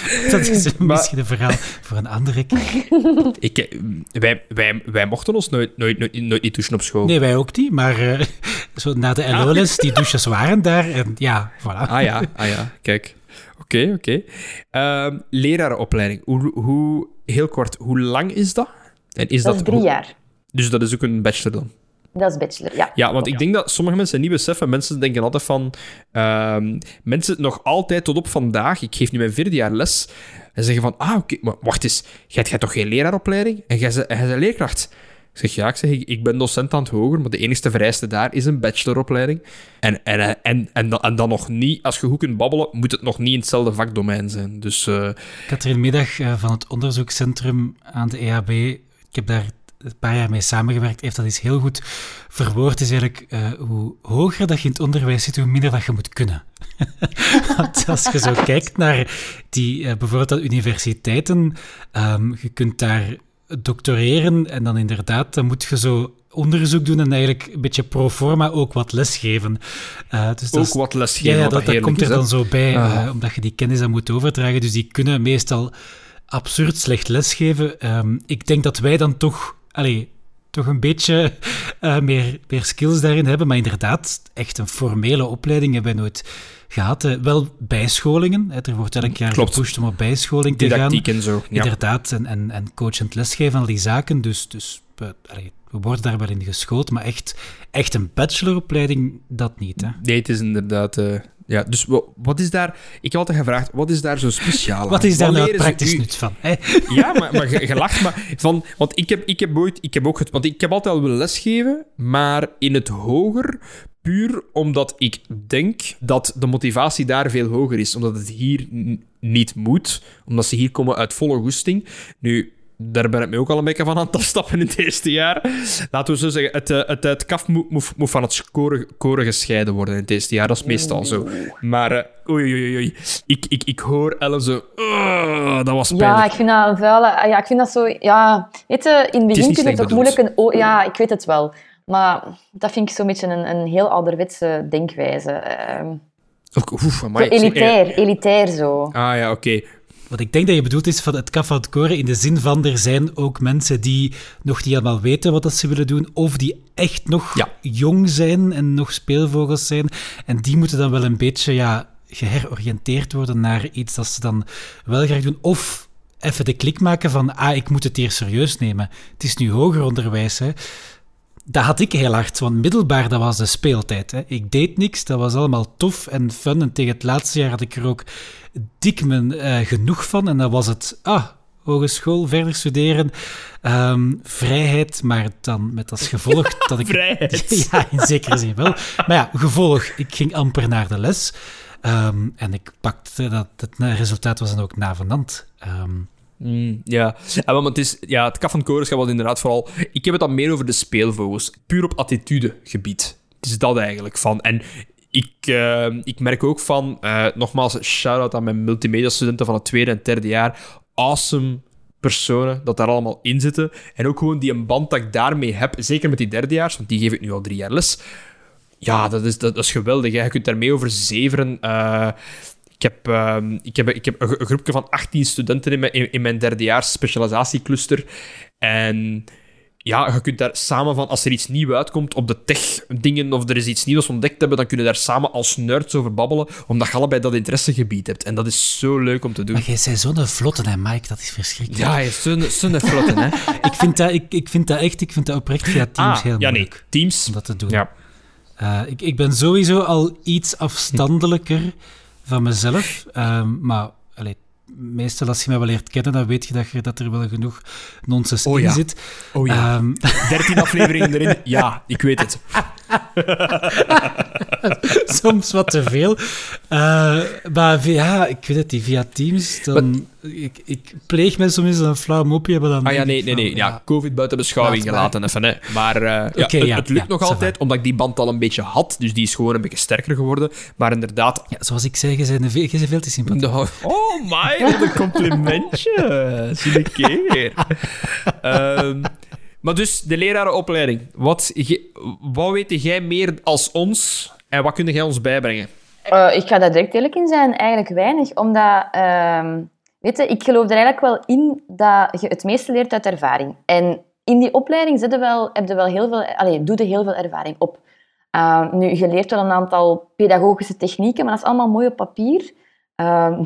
Dat is misschien een verhaal voor een andere keer. Ik, eh, wij, wij, wij mochten ons nooit, nooit, nooit, nooit niet douchen op school. Nee, wij ook niet. Maar uh, zo na de LO-les, die douches waren daar. En ja, voilà. Ah ja, ah, ja. kijk. Oké, oké. Okay. Uh, lerarenopleiding. Hoe, hoe, heel kort, hoe lang is dat? En is dat, dat is drie jaar. Dus dat is ook een bachelor dan? Dat is bachelor, ja. Ja, want ik denk dat sommige mensen niet beseffen. Mensen denken altijd van... Uh, mensen nog altijd tot op vandaag... Ik geef nu mijn vierde jaar les. En zeggen van... Ah, oké, maar wacht eens. Jij hebt toch geen leraaropleiding? En jij bent leerkracht? Ik zeg, ja, ik zeg, ik ben docent aan het hoger, maar de enige vereiste daar is een bacheloropleiding. En, en, en, en, dan, en dan nog niet, als je goed kunt babbelen, moet het nog niet in hetzelfde vakdomein zijn. Dus, uh... Ik had er een middag uh, van het onderzoekscentrum aan de EHB. Ik heb daar een paar jaar mee samengewerkt, heeft dat iets heel goed verwoord. Is eigenlijk uh, hoe hoger dat je in het onderwijs zit, hoe minder dat je moet kunnen. Want als je zo kijkt naar die, uh, bijvoorbeeld universiteiten, um, je kunt daar doctoreren en dan inderdaad, dan moet je zo onderzoek doen en eigenlijk een beetje pro forma ook wat lesgeven. Uh, dus ook wat lesgeven, ja, dat, dat komt er dan zo bij, uh, omdat je die kennis dan moet overdragen. Dus die kunnen meestal absurd slecht lesgeven. Um, ik denk dat wij dan toch allee, toch een beetje uh, meer, meer skills daarin hebben. Maar inderdaad, echt een formele opleiding hebben we nooit gehad. Uh, wel bijscholingen. Hè. Er wordt elk jaar Klopt. gepusht om op bijscholing te gaan. en zo. Ja. Inderdaad, en, en, en coachend lesgeven, al die zaken. Dus, dus we, allee, we worden daar wel in geschoold. Maar echt, echt een bacheloropleiding, dat niet. Hè. Nee, het is inderdaad... Uh, ja, dus wat is daar... Ik heb altijd gevraagd, wat is daar zo speciaal Wat is daar nou praktisch nut van? Hè? Ja, maar, maar je, lacht maar... Van, want ik heb, ik heb ooit... Ik heb ook het, want ik heb altijd al willen lesgeven, maar in het hoger puur omdat ik denk dat de motivatie daar veel hoger is. Omdat het hier niet moet. Omdat ze hier komen uit volle goesting. Nu, daar ben ik me ook al een beetje van aan het afstappen in het eerste jaar. Laten we zo zeggen, het, eh, het, het kaf moet, moet, moet van het scoren, koren gescheiden worden in het eerste jaar. Dat is meestal zo. Maar, uh, oei, oei, oei. Ik, ik, ik hoor Ellen zo... Uh, dat was pijnlijk. Ja, ik vind dat een vuile... Ja, ik vind dat zo... Ja, weet je, in het begin kun je het ook moeilijk... Een, oh, ja, ik weet het wel. Maar dat vind ik zo'n beetje een, een heel ouderwetse denkwijze. Uh, Oef, elitair, elitair zo. Ah ja, oké. Wat ik denk dat je bedoelt is van het kaf het koren in de zin van er zijn ook mensen die nog niet helemaal weten wat dat ze willen doen, of die echt nog jong zijn en nog speelvogels zijn. En die moeten dan wel een beetje ja, geheroriënteerd worden naar iets dat ze dan wel graag doen. Of even de klik maken van, ah, ik moet het hier serieus nemen. Het is nu hoger onderwijs, hè. Dat had ik heel hard, want middelbaar, dat was de speeltijd. Hè. Ik deed niks, dat was allemaal tof en fun. En tegen het laatste jaar had ik er ook dik mijn uh, genoeg van. En dan was het, ah, hogeschool, verder studeren, um, vrijheid, maar dan met als gevolg dat ik... vrijheid? Ja, in zekere zin wel. Maar ja, gevolg, ik ging amper naar de les. Um, en ik pakte dat, het resultaat was dan ook navenant. Um, Mm, ja, en, want het, is, ja, het kaf van Koreska was inderdaad vooral... Ik heb het dan meer over de speelvogels. Puur op attitudegebied. Het is dat eigenlijk van. En ik, uh, ik merk ook van... Uh, nogmaals, shout-out aan mijn multimedia-studenten van het tweede en derde jaar. Awesome personen dat daar allemaal in zitten. En ook gewoon die een band dat ik daarmee heb. Zeker met die derdejaars, want die geef ik nu al drie jaar les. Ja, dat is, dat, is geweldig. Hè. Je kunt daarmee over zeveren... Uh, ik heb, uh, ik heb, ik heb een, een groepje van 18 studenten in mijn, in, in mijn derdejaars specialisatiecluster. En ja, je kunt daar samen van, als er iets nieuws uitkomt op de tech-dingen, of er is iets nieuws ontdekt hebben, dan kunnen daar samen als nerds over babbelen, omdat je allebei dat interessegebied hebt. En dat is zo leuk om te doen. Maar jij bent zo'n vlotte, hè, Mike? Dat is verschrikkelijk. Ja, is zo'n zo vlotte, hè. ik, vind dat, ik, ik vind dat echt, ik vind dat oprecht via Teams ah, heel ja, moeilijk. Nee, Teams. Om dat te doen. Ja. Uh, ik, ik ben sowieso al iets afstandelijker van mezelf. Um, maar allee, meestal als je mij wel leert kennen, dan weet je dat, je, dat er wel genoeg nonsens oh, in ja. zit. Oh ja. Um, 13 afleveringen erin. Ja, ik weet het. Soms wat te veel. Uh, maar via, ik weet het niet, via Teams, dan... Ik, ik pleeg me soms een flauw mopje, maar dan... Ah ja, nee, nee, nee. Ja, COVID buiten beschouwing gelaten even, hè. Maar uh, ja, okay, het, ja, het, lukt ja, nog altijd, omdat ik die band al een beetje had. Dus die is gewoon een beetje sterker geworden. Maar inderdaad... Ja, zoals ik zei, je bent veel, veel te sympathiek. No. Oh my, wat een complimentje. Zie een keer. um, maar dus, de lerarenopleiding. Wat, wat weet jij meer als ons en wat kun jij ons bijbrengen? Uh, ik ga daar direct eerlijk in zijn. Eigenlijk weinig, omdat... Uh, weet je, ik geloof er eigenlijk wel in dat je het meeste leert uit ervaring. En in die opleiding zit wel, heb wel heel veel... Allez, doe je heel veel ervaring op. Uh, nu, je leert wel een aantal pedagogische technieken, maar dat is allemaal mooi op papier.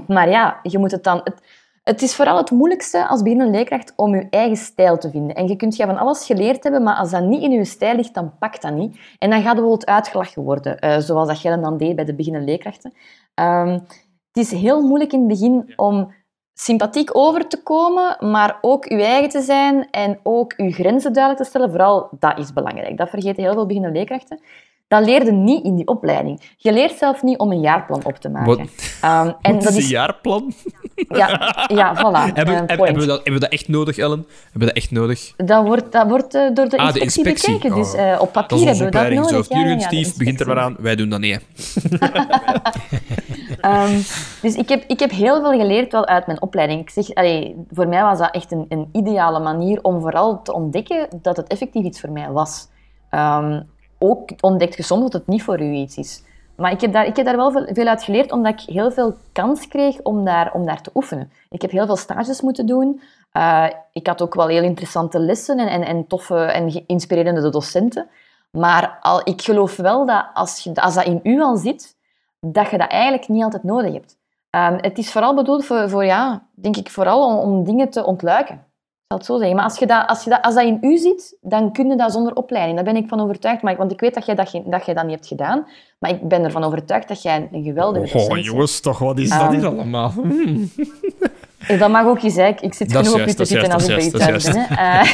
maar ja, je moet het dan... Het, het is vooral het moeilijkste als beginnende leerkracht om je eigen stijl te vinden. En je kunt ja van alles geleerd hebben, maar als dat niet in je stijl ligt, dan pakt dat niet. En dan gaat er bijvoorbeeld uitgelachen worden, uh, zoals dat jij dan deed bij de beginnende leerkrachten. Um, het is heel moeilijk in het begin om sympathiek over te komen, maar ook je eigen te zijn en ook je grenzen duidelijk te stellen. Vooral dat is belangrijk. Dat vergeten heel veel beginnende leerkrachten. Dat leerde niet in die opleiding. Je leert zelf niet om een jaarplan op te maken. Um, en Wat dat is een jaarplan? Ja, ja voilà. hebben, uh, hebben, we dat, hebben we dat echt nodig, Ellen? Hebben we dat echt nodig? Dat wordt, dat wordt uh, door de inspectie, ah, de inspectie. bekeken. Dus uh, op papier hebben we dat nodig. Zo, Jurgen ja, Stief begint er maar aan. Wij doen dat niet. um, dus ik heb, ik heb heel veel geleerd wel uit mijn opleiding. Ik zeg, allee, voor mij was dat echt een, een ideale manier om vooral te ontdekken dat het effectief iets voor mij was. Um, ook ontdekt je soms dat het niet voor u iets is. Maar ik heb daar, ik heb daar wel veel, uit geleerd, omdat ik heel veel kans kreeg om daar, om daar te oefenen. Ik heb heel veel stages moeten doen. Uh, ik had ook wel heel interessante lessen en, en, toffe en inspirerende docenten. Maar al, ik geloof wel dat als, je, als dat in u al zit, dat je dat eigenlijk niet altijd nodig hebt. Um, het is vooral bedoeld voor, voor ja, denk ik, vooral om, om dingen te ontluiken zal het zo zeggen. Maar als, je dat, als, je dat, als dat in u zit, dan kun je dat zonder opleiding. Daar ben ik van overtuigd. Maar, want ik weet dat jij dat, dat, jij dat niet hebt gedaan. Maar ik ben ervan overtuigd dat jij een geweldige Oh, jongens, toch, wat is um, dat hier allemaal? Hmm. Dat mag ook je zeggen. Ik zit genoeg op je te zitten als ik bij je ben.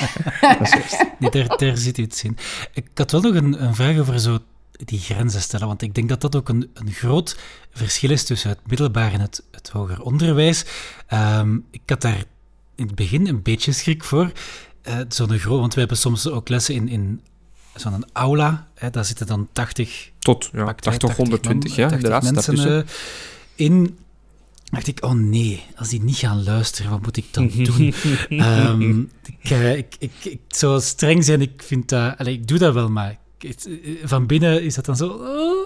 Nee, daar, daar zit iets in. Ik had wel nog een, een vraag over zo die grenzen stellen. Want ik denk dat dat ook een, een groot verschil is tussen het middelbaar en het, het hoger onderwijs. Um, ik had daar in het begin een beetje schrik voor. Uh, zo'n groot, want we hebben soms ook lessen in, in zo'n aula. Hè, daar zitten dan 80... Tot, ja, 80, 80 120, ja, 80 mensen uh, in. dacht ik, oh nee, als die niet gaan luisteren, wat moet ik dan doen? um, ik, ik, ik, ik, zou streng zijn, ik vind dat... Allez, ik doe dat wel, maar van binnen is dat dan zo... Oh.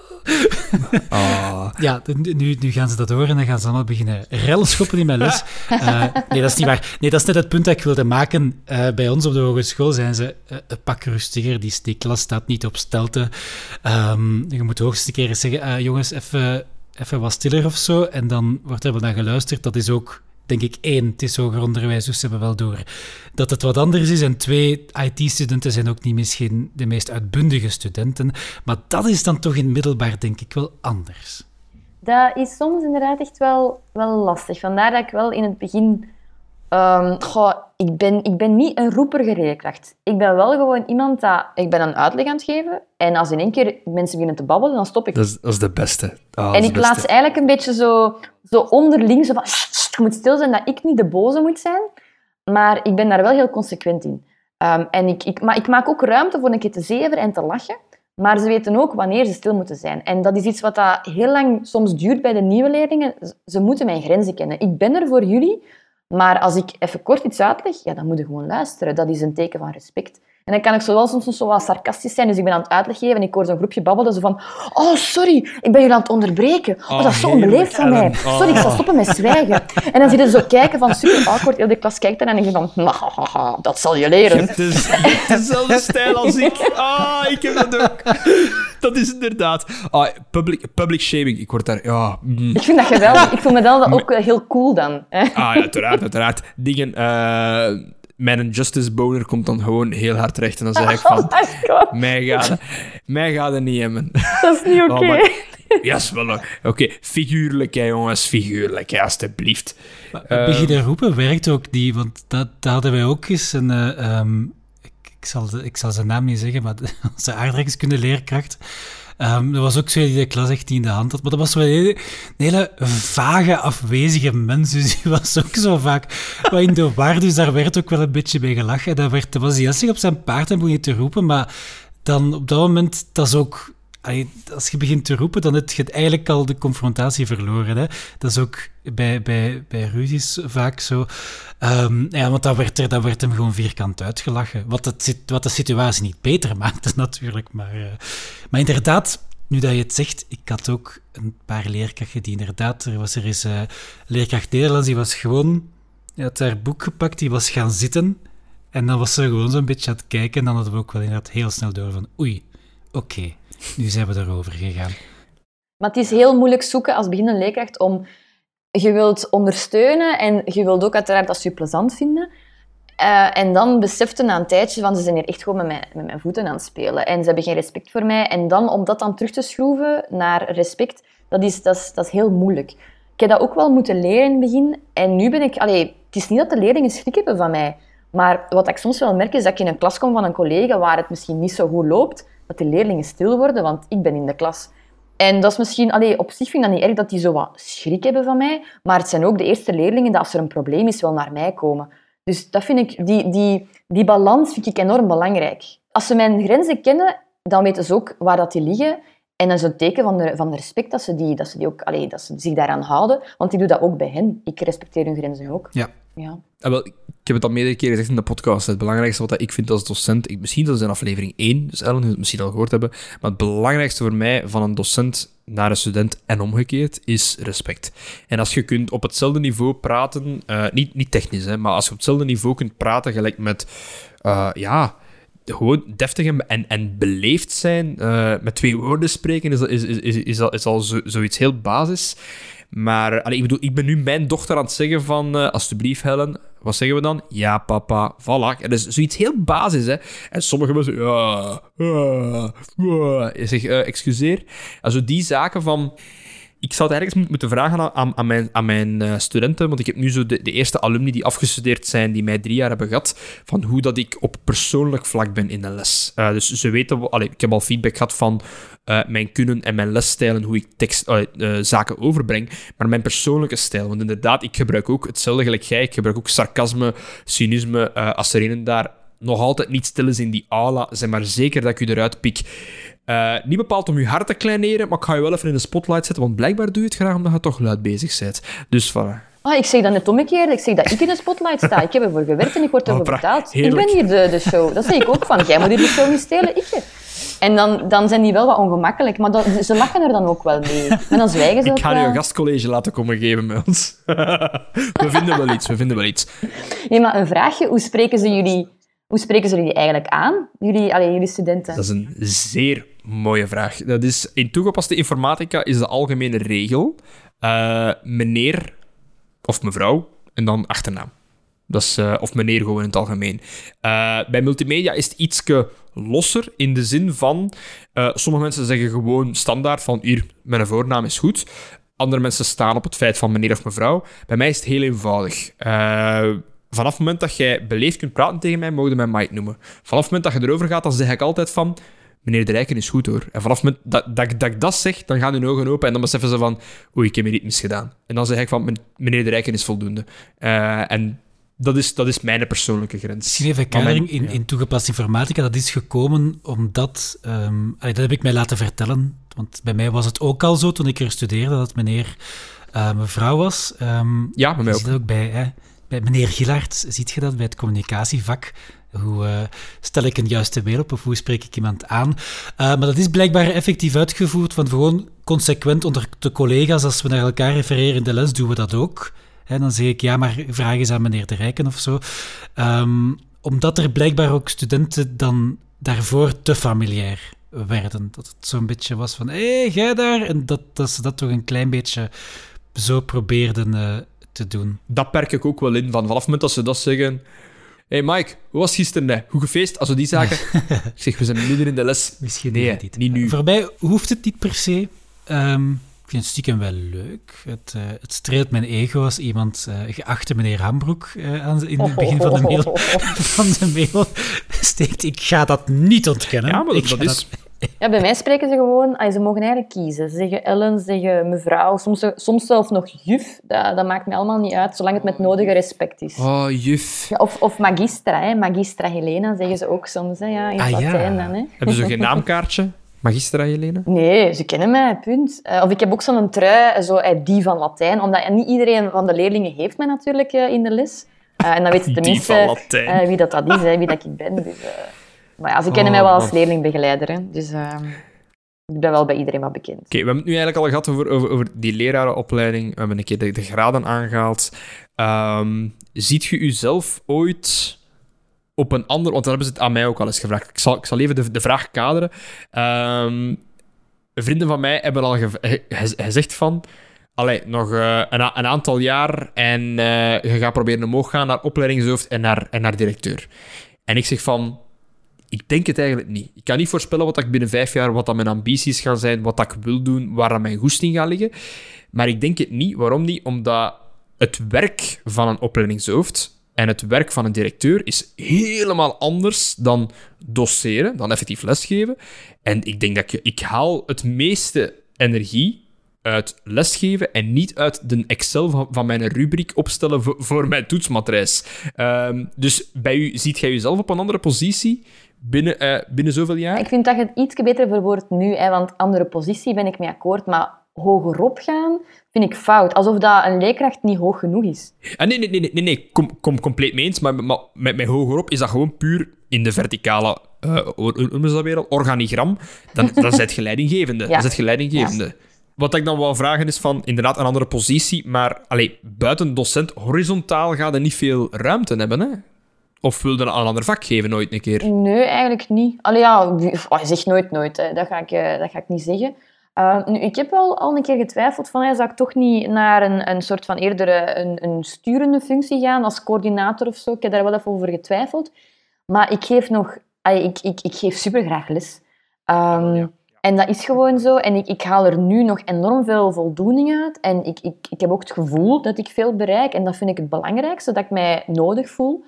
Oh. Ja, nu, nu gaan ze dat horen en dan gaan ze allemaal beginnen relschoppen in mijn les. Uh, nee, dat is niet waar. Nee, dat is net het punt dat ik wilde maken. Uh, bij ons op de hogeschool zijn ze uh, een pak rustiger. Die, die klas staat niet op stelten. Um, je moet de hoogste keer zeggen, jongens, even even wat stiller of zo. En dan wordt er wel naar geluisterd. Dat is ook, denk ik, één, het is hoger onderwijs, dus ze hebben wel door dat het wat anders is. En twee, IT-studenten zijn ook niet misschien de meest uitbundige studenten. Maar dat is dan toch in middelbaar, denk ik, wel anders. Dat is soms inderdaad echt wel, wel lastig. Vandaar dat ik wel in het begin... Um, goh, ik, ben, ik ben niet een roeperige leerkracht. Ik ben wel gewoon iemand dat... Ik ben een uitleg aan het geven. En als in één keer mensen beginnen te babbelen, dan stop ik. Dat is, dat is de beste. Oh, en ik laat ze eigenlijk een beetje zo, zo onderling... Zo van, je moet stil zijn dat ik niet de boze moet zijn. Maar ik ben daar wel heel consequent in. Um, en ik, ik, maar ik maak ook ruimte voor een keer te zeven en te lachen. Maar ze weten ook wanneer ze stil moeten zijn. En dat is iets wat dat heel lang soms duurt bij de nieuwe leerlingen. Ze moeten mijn grenzen kennen. Ik ben er voor jullie, maar als ik even kort iets uitleg, ja, dan moet je gewoon luisteren. Dat is een teken van respect. En dan kan ik zo wel soms zo wat sarcastisch zijn. Dus ik ben aan het uitleg geven en ik hoor zo'n groepje babbelen. Zo van, oh, sorry, ik ben jullie aan het onderbreken. Oh, dat is zo onbeleefd van mij. Sorry, ik zal stoppen met zwijgen. En dan zitten ze zo kijken van, super awkward. Heel de klas kijkt en dan denk je van, dat zal je leren. Je hebt dus dezelfde stijl als ik. Ah, ik heb dat ook. Dat is inderdaad... Ah, public, public shaming, ik word daar... Ja, mm. Ik vind dat geweldig. Ik vind me dat ook heel cool dan. Ah, ja, uiteraard, uiteraard. Dingen... Uh, mijn justice boner komt dan gewoon heel hard recht. En dan zeg ik van... Oh mij gaat, mij gaat het niet hebben. Dat is niet oh, oké. Okay. Oh, ja, wel... Oké, figuurlijk, hè, jongens. Figuurlijk, hè, alstublieft. Maar, uh, beginnen roepen werkt ook niet, want dat, dat hadden wij ook eens een... Uh, um, ik, ik, zal, ik zal zijn naam niet zeggen, maar onze aardrijkskunde leerkracht Um, er was ook zo die de klas echt in de hand had. Maar dat was wel een hele, vage, afwezige mens. Dus die was ook zo vaak wat in de war. Dus daar werd ook wel een beetje bij gelachen. Dat, werd, dat was hij op zijn paard en begon te roepen. Maar dan op dat moment, dat is ook als je begint te roepen, dan heb je eigenlijk al de confrontatie verloren. Hè? Dat is ook bij, bij, bij ruzies vaak zo. Um, ja, want dan werd, er, dan werd hem gewoon vierkant uitgelachen. Wat, het, wat de situatie niet beter maakte, natuurlijk. Maar, uh, maar inderdaad, nu dat je het zegt, ik had ook een paar leerkrachten die inderdaad... Er was er eens uh, leerkracht Nederlands, die was gewoon... Die had haar boek gepakt, die was gaan zitten. En dan was ze gewoon zo'n beetje aan het kijken. En dan hadden we ook wel inderdaad heel snel door van... Oei, oké, nu zijn we erover gegaan. Maar het is heel moeilijk zoeken als beginnende leerkracht om je wilt ondersteunen en je wilt ook uiteraard dat je plezant vinden. Uh, en dan besefte na een tijdje van ze zijn hier echt gewoon met mijn, met mijn voeten aan het spelen. En ze hebben geen respect voor mij. En dan om dat dan terug te schroeven naar respect, dat is, dat is, dat heel moeilijk. Ik heb dat ook wel moeten leren in het begin. En nu ben ik... Allee, het is niet dat de leerlingen schrik hebben van mij. Maar wat ik soms wel merk, is dat ik in een klas kom van een collega waar het misschien niet zo goed loopt, dat de leerlingen stil worden, want ik ben in de klas. En dat is misschien, allee, op zich vind ik dat niet erg dat die zo wat schrik hebben van mij, maar het zijn ook de eerste leerlingen dat als er een probleem is, wel naar mij komen. Dus dat vind ik, die, die, die balans vind ik enorm belangrijk. Als ze mijn grenzen kennen, dan weten ze ook waar dat die liggen. En dat is een teken van de, van de respect dat ze, die, dat, ze die ook, allee, dat ze zich daaraan houden. Want ik doe dat ook bij hen. Ik respecteer hun grenzen ook. Ja. Ja. wel, ik heb het al meerdere keren gezegd in de podcast. Het belangrijkste wat ik vind als docent... Ik, misschien dat is in aflevering 1, dus Ellen het misschien al gehoord hebben. Maar het belangrijkste voor mij van een docent naar een student en omgekeerd is respect. En als je kunt op hetzelfde niveau praten... Uh, niet, niet technisch, hè, maar als je op hetzelfde niveau kunt praten, gelijk met... Uh, ja gewoon deftig en, en beleefd zijn, uh, met twee woorden spreken, is, is, is, is, al, is al zo, zoiets heel basis. Maar ik bedoel, ik ben nu mijn dochter aan het zeggen van, uh, alsjeblieft Helen, wat zeggen we dan? Ja, papa, voilà. Dat is zoiets heel basis, hè. En sommige mensen, ja, ja, ja. uh, excuseer. Also die zaken van ik zou het ergens moeten vragen aan, aan mijn, aan mijn uh, studenten, want ik heb nu zo de, eerste alumni die afgestudeerd zijn, die mij drie jaar hebben gehad, van hoe dat ik op persoonlijk vlak ben in de les. Uh, dus ze weten, allee, ik heb al feedback gehad van uh, mijn kunnen en mijn lesstijl hoe ik tekst, zaken overbreng, maar mijn persoonlijke stijl. Want inderdaad, ik gebruik ook hetzelfde gelijk jij, ik gebruik ook sarcasme, cynisme, als er daar nog altijd niet stil is in die aula, zeg maar zeker dat ik u eruit pik. Uh, niet bepaald om je hart te kleineren, maar ik ga je wel even in de spotlight zetten, want blijkbaar doe je het graag omdat je toch luid bezig bent. Dus voilà. Ah, ik zeg dat net omgekeerd. Ik zeg dat ik in de spotlight sta. Ik heb ervoor gewerkt en ik word ervoor oh, betaald. Ik ben hier de, de show. Dat zeg ik ook van. Jij moet hier de show niet stelen, ik. En dan, dan zijn die wel wat ongemakkelijk, maar ze lachen er dan ook wel mee. En dan zwijgen ze Ik ga nu een gastcollege laten komen geven bij ons. we vinden wel iets, we vinden wel iets. Nee, maar een vraagje. Hoe spreken ze jullie Hoe spreken ze jullie eigenlijk aan, jullie, allee, jullie studenten? Dat is een zeer mooie vraag. Dat is, in toegepaste informatica is de algemene regel uh, meneer of mevrouw en dan achternaam. Dat is, uh, of meneer gewoon in het algemeen. Uh, bij multimedia is het ietske losser in de zin van... sommige mensen zeggen gewoon standaard van hier, mijn voornaam is goed. Andere mensen staan op het feit van meneer of mevrouw. Bij mij is het heel eenvoudig. vanaf het moment dat jij beleefd kunt praten tegen mij, mogen mij Mike noemen. Vanaf het moment dat je erover gaat, dan zeg ik altijd van meneer De Rijken is goed hoor. En vanaf het dat, dat, dat ik dat zeg, dan gaan hun ogen open en dan beseffen ze van, oei, ik heb hier iets misgedaan. En dan zeg ik van, meneer De Rijken is voldoende. Uh, en dat is, dat is mijn persoonlijke grens. Misschien even kadering in, in toegepaste informatica. Dat is gekomen omdat, um, dat heb ik mij laten vertellen, want bij mij was het ook al zo toen ik er studeerde, dat meneer uh, mevrouw was. Um, ja, bij mij ook. ook bij, hè, bij meneer Gillaert, ziet je dat, bij het communicatievak. Hoe uh, stel ik een juiste mail op of hoe spreek ik iemand aan? Uh, maar dat is blijkbaar effectief uitgevoerd, want gewoon consequent onder de collega's, als we naar elkaar refereren in de les, doen we dat ook. Dan zeg ik, ja, maar vraag eens aan meneer De Rijken of zo. Um, omdat er blijkbaar ook studenten dan daarvoor te familiair werden. Dat het zo'n beetje was van, hé, hey, jij daar? En dat, ze dat toch een klein beetje zo probeerden uh, te doen. Dat perk ik ook wel in, van vanaf het moment dat ze dat zeggen hey Mike, hoe was gisteren? Hoe gefeest? Als we die zaken... ik zeg, we zijn midden in de les. Misschien nee, niet. niet nu. Voor mij hoeft het niet per se. Um, ik vind het stiekem wel leuk. Het, uh, het streelt mijn ego als iemand, uh, geachte meneer Hambroek, uh, aan, in het begin van de mail, van de mail steekt. Ik ga dat niet ontkennen. Ja, maar dat, dat is... Ja, bij mij spreken ze gewoon... Ze mogen eigenlijk kiezen. Ze zeggen Ellen, ze zeggen mevrouw, soms, soms zelfs nog juf. Dat, dat maakt me allemaal niet uit, zolang het met nodige respect is. Oh, juf. Ja, of, of magistra, hè. Magistra Helena zeggen ze ook soms. Hè. Ja, in ah, Latijn ja. dan. Hè. Hebben ze geen naamkaartje? Magistra Helena? Nee, ze kennen mij, punt. Uh, of ik heb ook zo'n trui, zo, uh, die van Latijn. Omdat niet iedereen van de leerlingen heeft mij natuurlijk uh, in de les. en dan weten tenminste wie dat, dat is, hè, wie dat ik ben. Dus, maar ja, ze kennen mij wel als oh, leerlingbegeleider. Hè. Dus ehm, ik ben wel bij iedereen wat bekend. Oké, we hebben het nu eigenlijk al gehad over, over, over die lerarenopleiding. We hebben een keer de, de graden aangehaald. Um, ziet je jezelf ooit op een ander... Want daar hebben ze het aan mij ook al eens gevraagd. Ik zal, ik zal even de, de vraag kaderen. Um, vrienden van mij hebben al gezegd van... Allee, nog uh, een, een, aantal jaar en uh, je gaat proberen omhoog gaan naar opleidingshoofd en naar, en naar directeur. En ik zeg van ik denk het eigenlijk niet. Ik kan niet voorspellen wat ik binnen vijf jaar, wat dan mijn ambities gaan zijn, wat ik wil doen, waar dan mijn goesting gaat liggen. Maar ik denk het niet. Waarom niet? Omdat het werk van een opleidingshoofd en het werk van een directeur is helemaal anders dan doseren, dan effectief lesgeven. En ik denk dat ik, ik haal het meeste energie uit lesgeven en niet uit de Excel van, van mijn rubriek opstellen voor, mijn toetsmatrijs. Um, dus bij u, ziet jij jezelf op een andere positie binnen, uh, binnen zoveel jaar? Ik vind dat je het iets beter verwoordt nu, hè, want andere positie ben ik mee akkoord, maar hogerop gaan vind ik fout. Alsof dat een leerkracht niet hoog genoeg is. Ah, nee, nee, nee, nee, nee. Kom, kom compleet mee eens, maar, maar met, met hogerop is dat gewoon puur in de verticale uh, weer, organigram. Dan, dan zet je leidinggevende. Ja. Dan zet je leidinggevende. Ja. Wat ik dan wil vragen is van, inderdaad, een andere positie, maar allee, buiten docent, horizontaal gaat er niet veel ruimte hebben, hè? Of wilde een ander vak geven ooit een keer? Nee, eigenlijk niet. Allee, ja, oh, je zegt nooit nooit, hè. Dat, ga ik, eh, dat ga ik niet zeggen. Uh, nu, ik heb wel al een keer getwijfeld van, ja, zou ik toch niet naar een, een soort van eerder een, een sturende functie gaan, als coördinator of zo. Ik heb daar wel even over getwijfeld. Maar ik geef nog... Allee, ik, ik, ik geef supergraag les. Um, En dat is gewoon zo. En ik, ik haal er nu nog enorm veel voldoening uit. En ik, ik, ik heb ook het gevoel dat ik veel bereik. En dat vind ik het belangrijkste, dat ik mij nodig voel.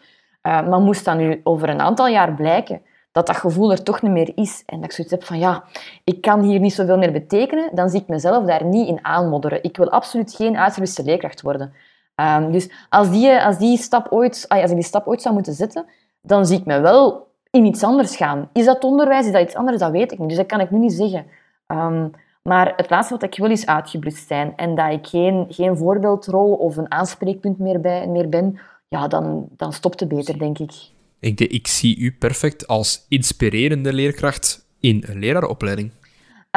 Uh, maar moest dat nu over een aantal jaar blijken dat dat gevoel er toch niet meer is en dat ik zoiets heb van ja, ik kan hier niet zoveel meer betekenen, dan zie ik mezelf daar niet in aanmodderen. Ik wil absoluut geen uitgeruste leerkracht worden. Um, dus als, die, als, die stap ooit, als ik die stap ooit zou moeten zetten, dan zie ik me wel in iets anders gaan. Is dat onderwijs, is dat iets anders, dat weet ik niet. Dus dat kan ik nu niet zeggen. Um, maar het laatste wat ik wil is uitgeblust zijn. En dat ik geen, geen voorbeeldrol of een aanspreekpunt meer, bij, meer ben ja, dan, dan stopt het beter, denk ik. Ik, ik zie u perfect als inspirerende leerkracht in een leraaropleiding.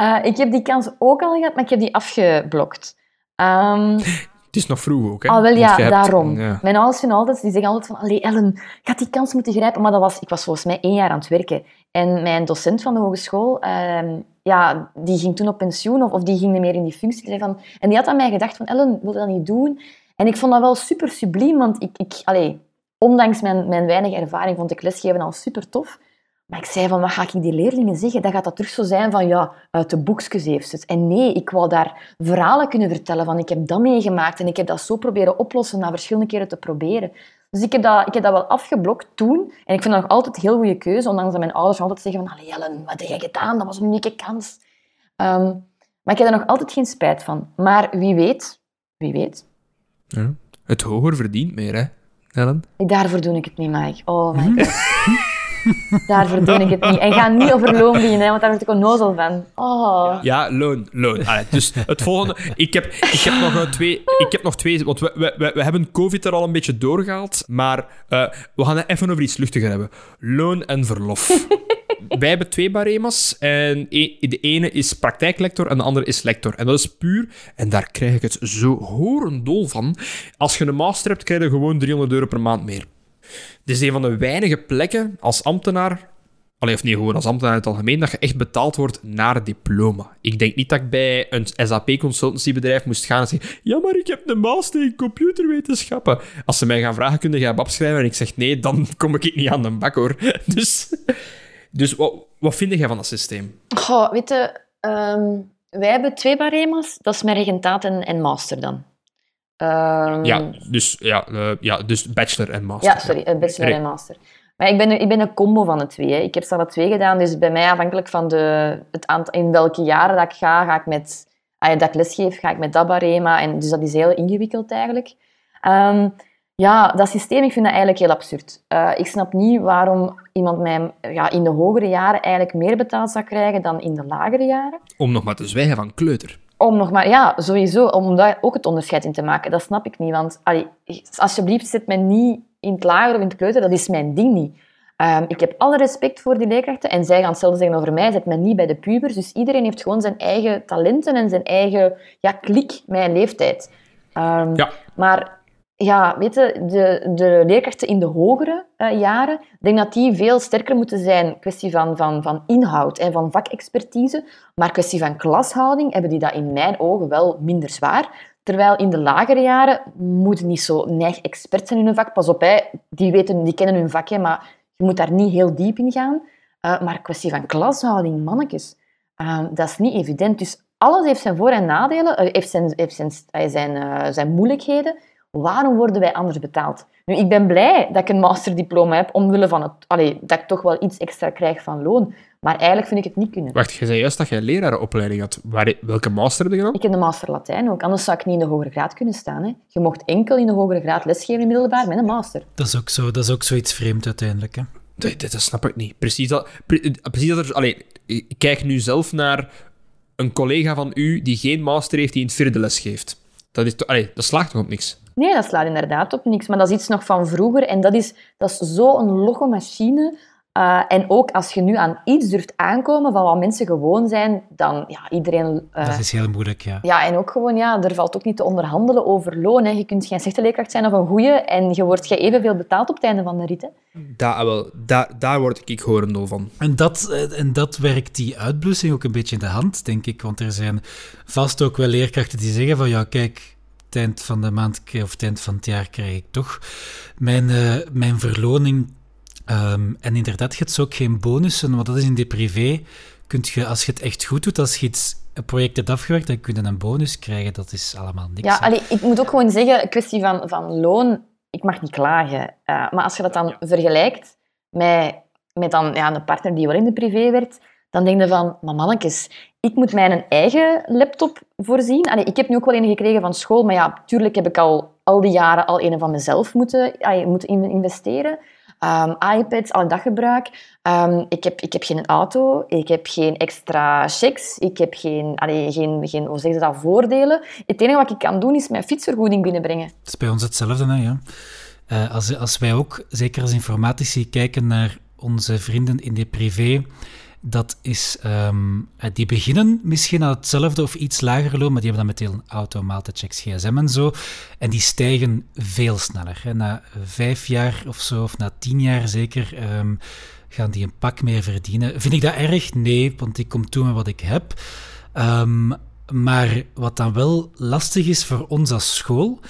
Uh, ik heb die kans ook al gehad, maar ik heb die afgeblokt. Um, Het is nog vroeg ook, hè? Ah, wel ja, hebt- daarom. ja. Mijn ouders vinden altijd, die zeggen altijd van, allee Ellen, je had die kans moeten grijpen. Maar dat was, ik was volgens mij één jaar aan het werken. En mijn docent van de hogeschool, ehm, ja, die ging toen op pensioen, of, of die ging niet meer in die functie. Die van, en die had aan mij gedacht van, Ellen, wil je dat niet doen? En ik vond dat wel super subliem, want ik, ik ondanks mijn, mijn weinige ervaring vond ik lesgeven al super tof. Maar ik zei van, wat ga ik die leerlingen zeggen? Dan gaat dat terug zo zijn van, ja, uit de boekjes heeft ze het. En nee, ik wou daar verhalen kunnen vertellen van, ik heb dat meegemaakt en ik heb dat zo proberen oplossen na verschillende keren te proberen. Dus ik heb dat, ik heb dat wel afgeblokt toen. En ik vind dat nog altijd een heel goede keuze, ondanks dat mijn ouders altijd zeggen van, allee wat heb jij gedaan? Dat was een unieke kans. Ehm, maar ik heb er nog altijd geen spijt van. Maar wie weet, wie weet, Ja. Het hoger verdient meer, hè, Ellen? Daarvoor doe ik het niet, Mike. Oh my god. Daarvoor doe ik het niet. En ga niet over loon beginnen, hè, want daar word ik onnozel van. Oh. Ja, loon. loon. Allee, dus het volgende... Ik heb, ik heb, nog, eh, twee, ik heb nog twee... Want we, we, we, we hebben COVID er al een beetje doorgehaald, maar eh, we gaan het even over iets luchtiger hebben. Loon en verlof. Wij hebben twee barema's. En e- de ene is praktijklector en de andere is lector. En dat is puur... En daar krijg ik het zo horendol van. Als je een master hebt, krijg je gewoon 300 euro per maand meer. Dit is een van de weinige plekken als ambtenaar Allee, of nee, gewoon als ambtenaar in het algemeen, dat je echt betaald wordt naar diploma. Ik denk niet dat ik bij een SAP-consultancybedrijf moest gaan en zeggen ja, maar ik heb een master in computerwetenschappen. Als ze mij gaan vragen, kun je BAP schrijven? En ik zeg nee, dan kom ik niet aan de bak, hoor. Dus, dus wat, wat vind jij van dat systeem? Goh, weet je, ehm, wij hebben twee barema's. Dat is met regentaat en, en master dan. Ehm, Ja, dus, ja, eh, ja, dus bachelor en master. Ja, sorry, een bachelor Re- en master. Maar ik ben, een- ik ben een combo van de twee. Hè. Ik heb alle twee gedaan, dus bij mij afhankelijk van de, het aantal, in welke jaren dat ik ga, ga ik met, ah, dat ik lesgeef, ga ik met dat barema. En dus dat is heel ingewikkeld eigenlijk. Ehm, ja, dat systeem, ik vind dat eigenlijk heel absurd. Eh, ik snap niet waarom iemand mij ja, in de hogere jaren eigenlijk meer betaald zou krijgen dan in de lagere jaren. Om nog maar te zwijgen van kleuter. Om nog maar, ja, sowieso, om daar ook het onderscheid in te maken. Dat snap ik niet, want allee, alsjeblieft, zet mij niet in het lager of in het kleuter, dat is mijn ding niet. Ehm, ik heb alle respect voor die leerkrachten en zij gaan hetzelfde zeggen over mij, zet mij niet bij de pubers. Dus iedereen heeft gewoon zijn eigen talenten en zijn eigen ja, klik een leeftijd. Ehm, Ja. Maar ja, weet de, de leerkrachten in de hogere eh, jaren, ik denk dat die veel sterker moeten zijn. Kwestie van, van, van inhoud en van vakexpertise. Maar kwestie van klashouding hebben die dat in mijn ogen wel minder zwaar. Terwijl in de lagere jaren moeten niet zo neig expert zijn in hun vak. Pas op, hè, die, weten, die kennen hun vak, hè, maar je moet daar niet heel diep in gaan. Uh, maar kwestie van klashouding, mannetjes, uh, dat is niet evident. Dus alles heeft zijn voor- en nadelen, heeft zijn, heeft zijn, zijn moeilijkheden. Waarom worden wij anders betaald? Nu, ik ben blij dat ik een masterdiploma heb, omwille van het, allee, dat ik toch wel iets extra krijg van loon. Maar eigenlijk vind ik het niet kunnen. Wacht, je zei juist dat je een lerarenopleiding had. Waar, welke master heb je gedaan? Ik heb de master Latijn ook, anders zou ik niet in de hogere graad kunnen staan. Hè. Je mocht enkel in de hogere graad lesgeven in middelbaar met een master. Dat is ook, zo, dat is ook zoiets vreemd uiteindelijk. Hè? Dat, dat, dat snap ik niet. Precies dat, pre, precies dat er... Allee, ik kijk nu zelf naar een collega van u die geen master heeft, die in het vierde les geeft. Dat, is, allee, dat slaagt toch op niks? Nee, dat slaat inderdaad op niks. Maar dat is iets nog van vroeger. En dat is, dat is zo'n logge machine. Uh, en ook als je nu aan iets durft aankomen van wat mensen gewoon zijn, dan ja, iedereen... Uh, dat is heel moeilijk, ja. Ja, en ook gewoon, ja, er valt ook niet te onderhandelen over loon. Hè. Je kunt geen slechte leerkracht zijn of een goede en je wordt je evenveel betaald op het einde van de rit. Hè. Daar, wel, daar, daar word ik horendol van. En dat, eh, en dat werkt die uitblussing ook een beetje in de hand, denk ik. Want er zijn vast ook wel leerkrachten die zeggen van, ja, kijk, eind van de maand of eind van het jaar krijg ik toch mijn, uh, mijn verloning. Um, en inderdaad, je hebt ook geen bonussen, want dat is in de privé. Kunt je, als je het echt goed doet, als je iets, een project hebt afgewerkt, dan kun je een bonus krijgen. Dat is allemaal niks. Ja, allee, ik moet ook gewoon zeggen, kwestie van, van loon, ik mag niet klagen. Uh, maar als je dat dan ja. vergelijkt met, met dan, ja, een partner die wel in de privé werkt, dan denk je van, maar mannetjes, ik moet mijn eigen laptop voorzien. Allee, ik heb nu ook wel een gekregen van school, maar ja, natuurlijk heb ik al, al die jaren al een van mezelf moeten, allee, moeten investeren. Um, iPads, al dat gebruik. Um, ik, heb, ik heb geen auto, ik heb geen extra checks, ik heb geen, allee, geen, geen hoe zeggen ze dat, voordelen. Het enige wat ik kan doen is mijn fietsvergoeding binnenbrengen. Het is bij ons hetzelfde, hè, ja. Uh, als, als wij ook, zeker als informatici, kijken naar onze vrienden in de privé, Dat is, ehm, eh, die beginnen misschien aan hetzelfde of iets lager loon, maar die hebben dan meteen auto, maaltijdchecks, gsm en zo. En die stijgen veel sneller. Na vijf jaar of zo, of na tien jaar zeker, ehm, gaan die een pak meer verdienen. Vind ik dat erg? Nee, want ik kom toe met wat ik heb. Ehm, maar wat dan wel lastig is voor ons als school,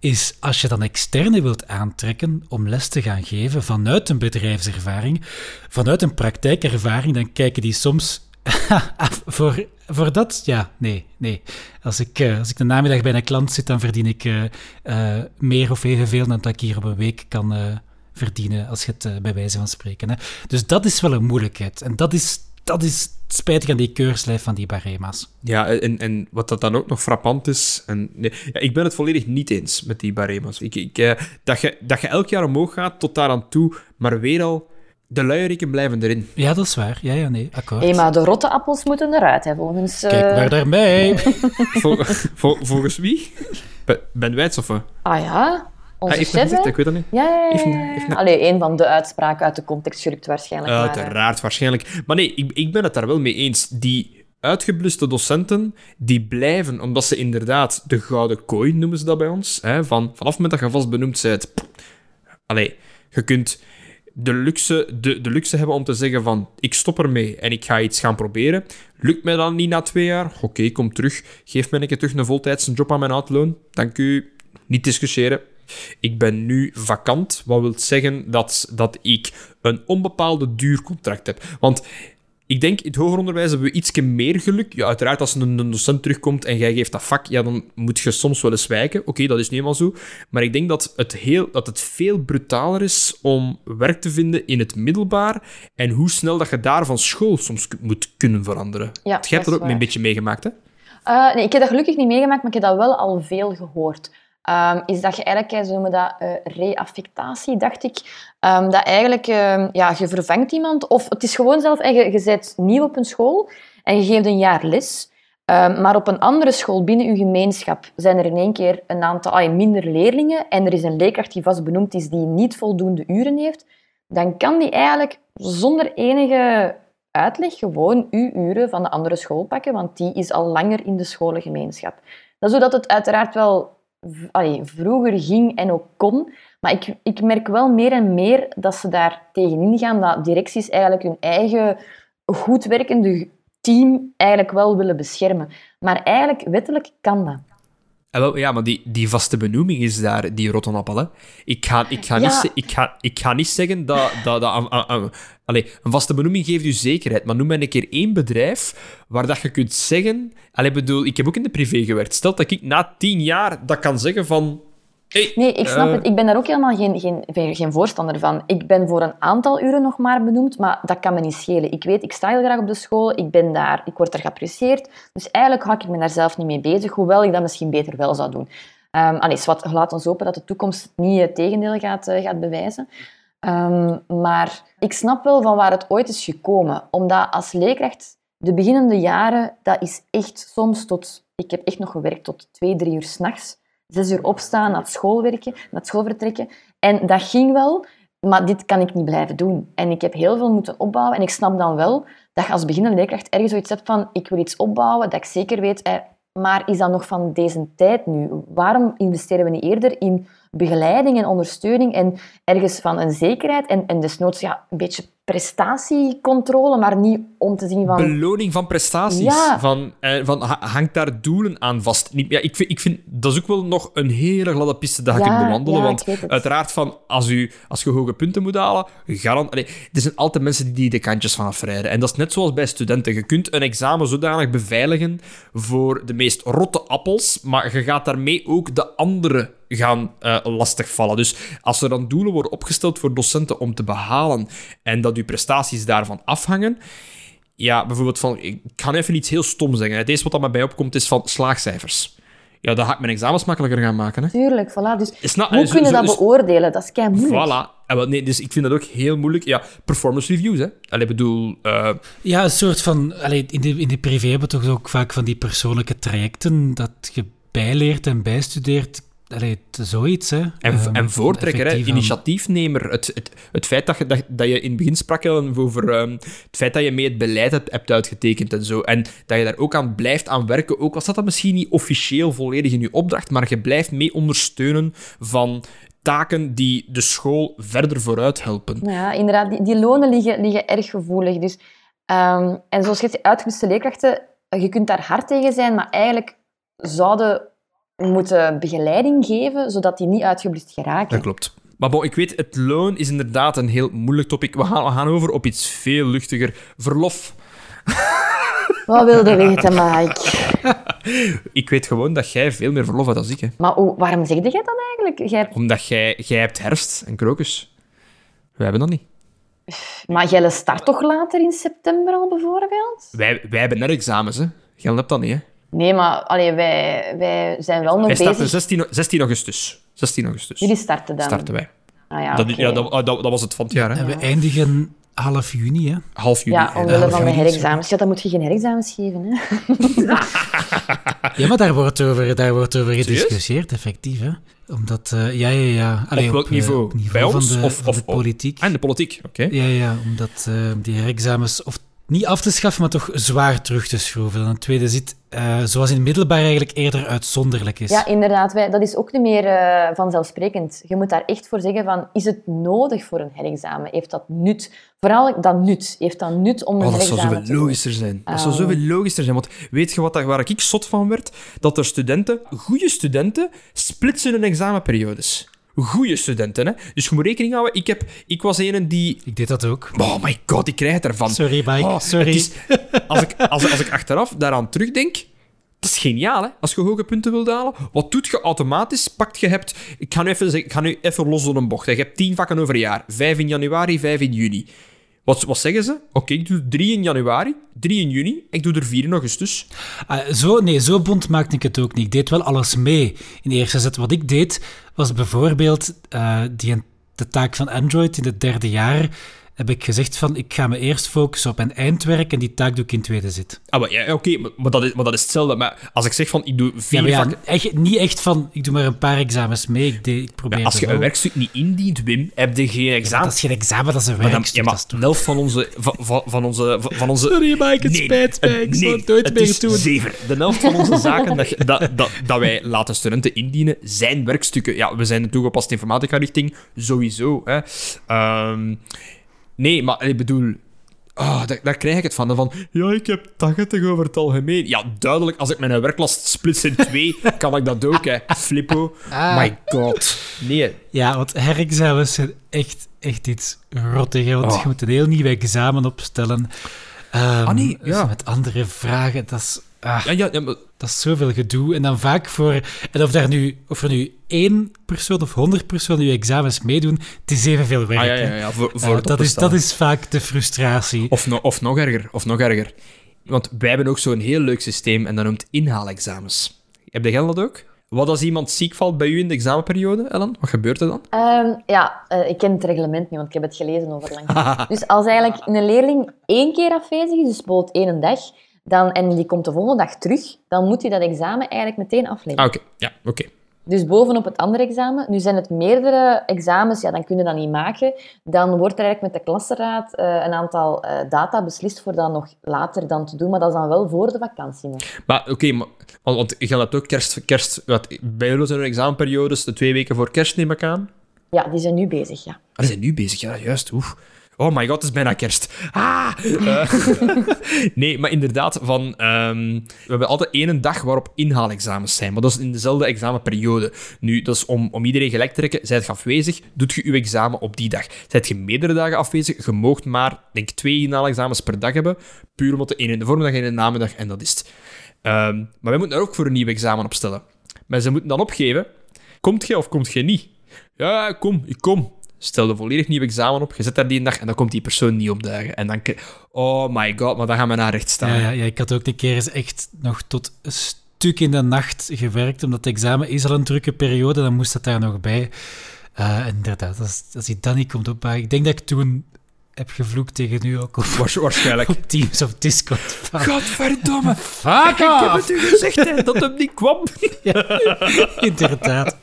is als je dan externe wilt aantrekken om les te gaan geven vanuit een bedrijfservaring, vanuit een praktijkervaring, dan kijken die soms voor, voor dat, ja, nee, nee. Als ik, uh, als ik de namiddag bij een klant zit, dan verdien ik uh, uh, meer of evenveel dan dat ik hier op een week kan verdienen, als je het bij wijze van spreken. Hè. Dus dat is wel een moeilijkheid. En dat is dat is spijtig aan die keurslijf van die barema's. Ja, en, en wat dat dan ook nog frappant is... En, nee, ja, ik ben het volledig niet eens met die barema's. Ik, ik, eh, dat, je, dat je elk jaar omhoog gaat tot daar aan toe, maar weer al... De luieriken blijven erin. Ja, dat is waar. Ja, ja, nee, akkoord. Hey, maar de rotte appels moeten eruit, hè, volgens... Uh... Kijk maar daarmee. Vol, vol, volgens wie? Ben Wijts of Ah ja, onze gezegd, ik weet dat niet. Ja, ja, ja. ja. Heeft, Allee, een van de uitspraken uit de context gerukt waarschijnlijk. Uiteraard, maar, waarschijnlijk. Maar nee, ik, ik ben het daar wel mee eens. Die uitgebluste docenten, die blijven, omdat ze inderdaad de gouden kooi noemen ze dat bij ons, hè, van, vanaf het moment dat je vast benoemd bent, allee, je kunt de luxe, de, de luxe hebben om te zeggen van, ik stop ermee en ik ga iets gaan proberen. Lukt mij dan niet na twee jaar? Oké, kom terug. Geef mij een keer terug een voltijdse job aan mijn uitloon. Dank u. Niet discussiëren. Ik ben nu vakant, wat wil zeggen dat, dat ik een onbepaalde duurcontract heb. Want ik denk, in het hoger onderwijs hebben we iets meer geluk. Ja, uiteraard, als een, een, docent terugkomt en jij geeft dat vak, ja, dan moet je soms wel eens wijken. Oké, dat is niet helemaal zo. Maar ik denk dat het, heel, dat het veel brutaler is om werk te vinden in het middelbaar en hoe snel dat je daar van school soms moet kunnen veranderen. Ja, Jij hebt dat ook waar. een beetje meegemaakt, hè? Uh, nee, ik heb dat gelukkig niet meegemaakt, maar ik heb dat wel al veel gehoord. Um, is dat je eigenlijk, ze noemen dat uh, reaffectatie, dacht ik. Um, dat eigenlijk, uh, ja, je vervangt iemand, of het is gewoon zelf, en je, je bent nieuw op een school en je geeft een jaar les, maar op een andere school binnen je gemeenschap zijn er in één keer een aantal minder leerlingen en er is een leerkracht die vast benoemd is die niet voldoende uren heeft, dan kan die eigenlijk zonder enige uitleg gewoon uw uren van de andere school pakken, want die is al langer in de scholengemeenschap. Dat zodat het uiteraard wel allee, vroeger ging en ook kon. Maar ik, ik merk wel meer en meer dat ze daar tegenin gaan, dat directies eigenlijk hun eigen goed werkende team eigenlijk wel willen beschermen. Maar eigenlijk, wettelijk kan dat. Ja, maar die, die vaste benoeming is daar, die rottenappel. Hè. Ik, ga, ik, ga Ja. niet, ik, ga, ik ga niet zeggen dat... dat, dat allee, een vaste benoeming geeft u zekerheid, maar noem mij een keer één bedrijf waar dat je kunt zeggen... Allee, bedoel, ik heb ook in de privé gewerkt. Stel dat ik na tien jaar dat kan zeggen van... Hey, Nee, ik snap eh, het. Ik ben daar ook helemaal geen, geen, geen voorstander van. Ik ben voor een aantal uren nog maar benoemd, maar dat kan me niet schelen. Ik weet, ik sta heel graag op de school, ik ben daar, ik word daar geapprecieerd. Dus eigenlijk hou ik me daar zelf niet mee bezig, hoewel ik dat misschien beter wel zou doen. Um, allee, laat ons hopen dat de toekomst niet het tegendeel gaat, eh, gaat bewijzen. Um, maar ik snap wel van waar het ooit is gekomen. Omdat als leerkracht, de beginnende jaren, dat is echt soms tot... Ik heb echt nog gewerkt tot twee, drie uur s'nachts. Zes uur opstaan, naar school werken, naar school vertrekken. En dat ging wel, maar dit kan ik niet blijven doen. En ik heb heel veel moeten opbouwen. En ik snap dan wel dat je als beginnende leerkracht ergens zoiets hebt van ik wil iets opbouwen, dat ik zeker weet... Eh, maar is dat nog van deze tijd nu? Waarom investeren we niet eerder in begeleiding en ondersteuning en ergens van een zekerheid en, en desnoods ja, een beetje prestatiecontrole, maar niet om te zien van... Beloning van prestaties. Ja. Van, eh, van, ha- hangt daar doelen aan vast? Ja, ik, vind, ik vind dat is ook wel nog een hele gladde piste dat je Ja, kunt bewandelen. ja, want ik uiteraard, van, als, u, als je hoge punten moet halen, garant, allee, er zijn altijd mensen die de kantjes van afrijden. En dat is net zoals bij studenten. Je kunt een examen zodanig beveiligen voor de meest rotte appels, maar je gaat daarmee ook de andere gaan eh, lastigvallen. Dus als er dan doelen worden opgesteld voor docenten om te behalen en dat uw prestaties daarvan afhangen, ja, bijvoorbeeld van... Ik kan even iets heel stom zeggen. Het eerste wat dat mij bij opkomt is van slaagcijfers. Ja, dan ga ik mijn examens makkelijker gaan maken. Hè. Tuurlijk, voilà. Dus nou- hoe kun je dat dus- beoordelen? Dat is kei moeilijk. Voilà. En wel, nee, dus ik vind dat ook heel moeilijk. Ja, performance reviews, hè. Allee, bedoel... eh, Ja, een soort van... Allee, in, de, in de privé hebben we toch ook vaak van die persoonlijke trajecten dat je bijleert en bijstudeert. Allee, zoiets, hè. En, Ehm, en voortrekker, hè, initiatiefnemer. Het, het, het feit dat je, dat, dat je in het begin sprak over ehm, het feit dat je mee het beleid hebt, hebt uitgetekend en zo. En dat je daar ook aan blijft aan werken, ook al staat dat misschien niet officieel volledig in je opdracht, maar je blijft mee ondersteunen van taken die de school verder vooruit helpen. Nou ja, inderdaad, die, die lonen liggen, liggen erg gevoelig. Dus, ehm, en zoals je zegt, uitgeruste leerkrachten, je kunt daar hard tegen zijn, maar eigenlijk zouden moeten begeleiding geven, zodat die niet uitgeblust geraken. Dat klopt. Maar bon, ik weet, het loon is inderdaad een heel moeilijk topic. We gaan, we gaan over op iets veel luchtiger. Verlof. Wat wilde weten, Mike? Ik weet gewoon dat jij veel meer verlof hebt dan ik. Hè. Maar hoe- waarom zeg jij dat eigenlijk? Jij hebt, Omdat jij, jij hebt herfst en krokus. We hebben dat niet. maar jij start toch later in september al, bijvoorbeeld? Wij, wij hebben net examens, hè. Jij hebt dat niet, hè. Nee, maar allee, wij, wij zijn wel nog Wij starten bezig. 16, o- 16 augustus. 16 augustus Jullie starten dan? starten wij. Ah, ja, Dat, oké. ja, dat, ah, dat, dat was het van het jaar, hè. En we eindigen half juni, hè. Half juni. Ja, omwille Ja, van de ja, herexamens. Ja, dan moet je geen herexamens geven, hè? Ja, maar daar wordt over, daar wordt over gediscussieerd, effectief, hè. Omdat, eh, ja, ja, ja. Allee, welk eh, niveau? op niveau Bij van ons de, of- van of- de politiek. En de politiek, oké. Ja, ja, omdat eh, die herexamens of niet af te schaffen, maar toch zwaar terug te schroeven. Dan een tweede zit, eh, zoals in het middelbaar eigenlijk eerder uitzonderlijk is. Ja, inderdaad. Wij, dat is ook niet meer eh, vanzelfsprekend. Je moet daar echt voor zeggen van, is het nodig voor een herexamen? Heeft dat nut? Vooral dat nut. Heeft dat nut om een Oh, dat zou zoveel doen? logischer zijn. Dat zou Ah. zoveel logischer zijn. Want weet je wat, dat- waar ik zot van werd? Dat er studenten, goede studenten, splitsen hun examenperiodes. Goede studenten, hè. Dus je moet rekening houden. Ik, heb, ik was een die... Ik deed dat ook. Oh my god, ik krijg het ervan. Sorry, Mike. Oh, Sorry. is- als, ik, als, als ik achteraf daaraan terugdenk... Dat is geniaal, hè? Als je hoge punten wilt halen. Wat doet je automatisch? Pakt je hebt... Ik ga nu even, ik ga nu even los door een bocht. hè. Je hebt tien vakken over een jaar. Vijf in januari, vijf in juni. Wat, wat zeggen ze? Oké, ik doe drie in januari, drie in juni. Ik doe er vier in augustus. Ah, zo, nee, zo bond maakte ik het ook niet. Ik deed wel alles mee in de eerste zet. Wat ik deed, was bijvoorbeeld eh, die, de taak van Android in het derde jaar. Heb ik gezegd van, ik ga me eerst focussen op mijn eindwerk en die taak doe ik in tweede zit. Ah, maar, ja, oké, maar, maar dat is, maar dat is hetzelfde. Maar als ik zeg van, ik doe vier Ja, maar ja, vakken... echt, niet echt van, ik doe maar een paar examens mee. Ik, ik probeer Ja, als je een werkstuk niet indient, Wim, heb je geen examen. Dat is geen examen, dat is een Maar dan, werkstuk. ja, maar dat is toch- een helft van onze... Van, van, van onze, van onze Sorry, Mike, het spijt mij. Ik zal het nooit meer is doen. zeven. De helft van onze zaken dat, dat, dat, dat wij laten studenten indienen, zijn werkstukken. Ja, we zijn een toegepaste informatica-richting, sowieso. Hè. Ehm, nee, maar ik bedoel... ah, daar, daar krijg ik het van. van. Ja, ik heb 80 over het algemeen. Ja, duidelijk. Als ik mijn werklast splits in twee, kan ik dat ook, hè. Flippo. Ah. My god. Nee. Ja, want herexamens zijn echt, echt iets rottig. hè, Want Oh. je moet een heel nieuw examen opstellen. Ehm, Ah, nee, ja. Met andere vragen. Dat is, ah, Ja, ja, ja, maar- dat is zoveel gedoe. En dan vaak voor... En of, daar nu, of er nu één persoon of honderd personen je examens meedoen, het is evenveel werk. ah, ja, ja, ja, voor, Eh, voor het dat, is, dat is vaak de frustratie. Of, no- of nog erger, of nog erger. Want wij hebben ook zo'n heel leuk systeem en dat noemt inhaalexamens. Heb jij dat ook? Wat als iemand ziek valt bij u in de examenperiode, Ellen? Wat gebeurt er dan? Ehm, ja, eh, ik ken het reglement niet, want ik heb het gelezen overlang. dus als eigenlijk een leerling één keer afwezig is, dus bijvoorbeeld één dag, dan, en die komt de volgende dag terug, dan moet hij dat examen eigenlijk meteen afleggen. Ah, oké. Ja, oké. Dus bovenop het andere examen. Nu zijn het meerdere examens, ja, dan kun je dat niet maken. Dan wordt er eigenlijk met de klassenraad eh, een aantal eh, data beslist voor dat nog later dan te doen, maar dat is dan wel voor de vakantie nog. Maar oké, want, want je hebt ook kerst... kerst wat, bij jullie zijn er examenperiodes de twee weken voor kerst, neem ik aan. Ja, die zijn nu bezig, ja. Ah, die zijn nu bezig, ja, juist. Oeh. Oh my god, het is bijna kerst. Ah! Eh, nee, maar inderdaad, van, ehm, we hebben altijd één dag waarop inhaalexamens zijn. Maar dat is in dezelfde examenperiode. Nu, dat is om, om iedereen gelijk te trekken. Zijt je afwezig, doet je je examen op die dag. Zijt je meerdere dagen afwezig, je moogt maar, denk twee inhaalexamens per dag hebben. Puur omdat de één in de voormiddag en in de namiddag, en dat is het. Ehm, maar wij moeten daar ook voor een nieuw examen opstellen. Maar ze moeten dan opgeven, komt jij of komt jij niet? Ja, kom, ik kom. Stel een volledig nieuw examen op, je zet daar die dag en dan komt die persoon niet opdagen. En dan... Oh my god, maar dan gaan we naar recht staan. Ja, ja, ja, ik had ook een keer eens echt nog tot een stuk in de nacht gewerkt, omdat het examen is al een drukke periode, dan moest dat daar nog bij. Eh, inderdaad, als, als hij dan niet komt opdagen. Ik denk dat ik toen heb gevloekt tegen u ook op, Waars- waarschijnlijk. op Teams of Discord. Godverdomme. Fuck Ik heb het u gezegd, hè, dat hem niet kwam. Inderdaad.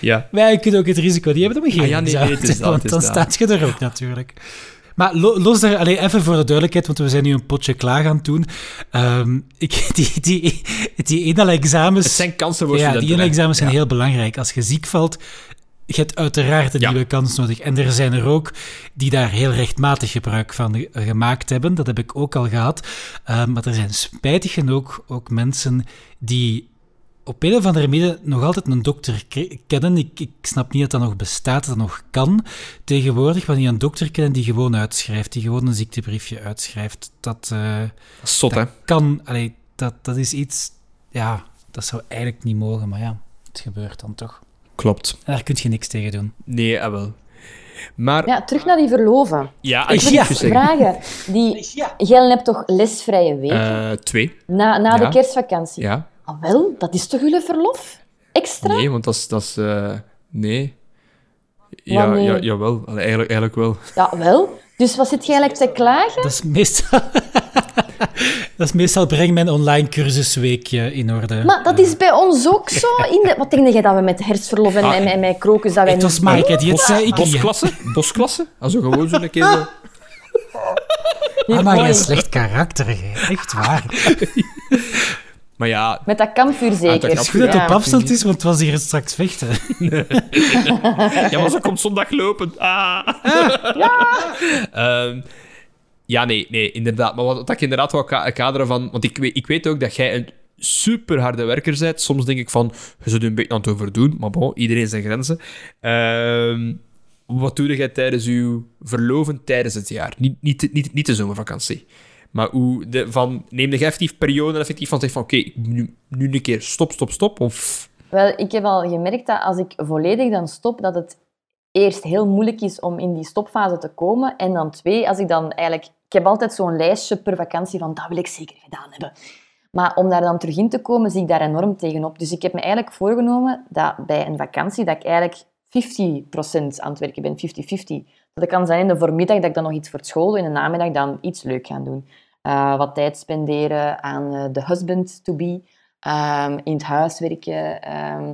Ja. Wij kunnen ook het risico niet hebben dat we geen Ah, ja, nee, nee, het is dat, want het dan staat je er ook natuurlijk. Maar lo- los daar, allee, even voor de duidelijkheid, want we zijn nu een potje klaar aan het doen. Ehm, ik, die, die, die ene examens... Het zijn kansen voor ja, studenten. die ene examens zijn Ja. heel belangrijk. Als je ziek valt, je hebt uiteraard een Ja. nieuwe kans nodig. En er zijn er ook die daar heel rechtmatig gebruik van ge- gemaakt hebben. Dat heb ik ook al gehad. Ehm, maar er zijn spijtig genoeg ook mensen die op een of andere manier nog altijd een dokter ke- kennen. Ik, ik snap niet dat dat nog bestaat, dat dat nog kan tegenwoordig. Maar die een dokter kennen die gewoon uitschrijft, die gewoon een ziektebriefje uitschrijft. Dat, eh, hè. dat kan, allee, dat, dat is iets, ja, dat zou eigenlijk niet mogen, maar ja, het gebeurt dan toch. Klopt. En daar kun je niks tegen doen. Nee, ah, wel. Maar, ja, Ja, terug naar die verloven. ik Ja. moet Ja. even zeggen. Vragen. Die, jij hebt toch lesvrije weken? Eh, twee. na na ja. de kerstvakantie? Ja. Ah, wel, dat is toch jullie verlof? Extra? Nee, want dat is... Dat is eh, nee. Ja, Wanneer? ja, jawel. Allee, eigenlijk, eigenlijk wel. Ja, wel. Dus wat zit jij eigenlijk te klagen? Dat is meestal, dat is meestal breng mijn online cursusweekje in orde. Maar dat is bij ons ook zo. In de, wat denk jij dat we met herfstverlof en, Ah. en, en met krokus dat wij Het was Mike die het zei. Bosklasse? Bosklasse? Also gewoon zo'n keer... zo- Ah, maar een slecht karakter, echt waar. Maar ja, Met dat kampvuur zeker. dat Het is goed dat het op afstand is, want het was hier straks vechten. ja, maar ze komt zondag lopen. Ah. Ehm, ja, nee, nee, inderdaad. Maar wat, wat ik inderdaad ka- kaderen van... Want ik weet, ik weet ook dat jij een super harde werker bent. Soms denk ik van, je zult een beetje aan het overdoen. Maar bon, iedereen zijn grenzen. Ehm, wat doe jij tijdens uw verloven tijdens het jaar? Niet, niet, niet, niet de zomervakantie. Maar hoe de, van, neem je effectief periode effectief van zeg van oké, nu, nu een keer stop, stop, stop. Of Wel, ik heb al gemerkt dat als ik volledig dan stop, dat het eerst heel moeilijk is om in die stopfase te komen. En dan twee, als ik dan eigenlijk... Ik heb altijd zo'n lijstje per vakantie van dat wil ik zeker gedaan hebben. Maar om daar dan terug in te komen, zie ik daar enorm tegenop. Dus ik heb me eigenlijk voorgenomen dat bij een vakantie dat ik eigenlijk 50% aan het werken ben, 50-50. Dat kan zijn in de voormiddag dat ik dan nog iets voor school doe, in de namiddag dan iets leuk gaan doen. Eh, wat tijd spenderen aan eh, de husband to be, ehm, in het huis werken. ehm.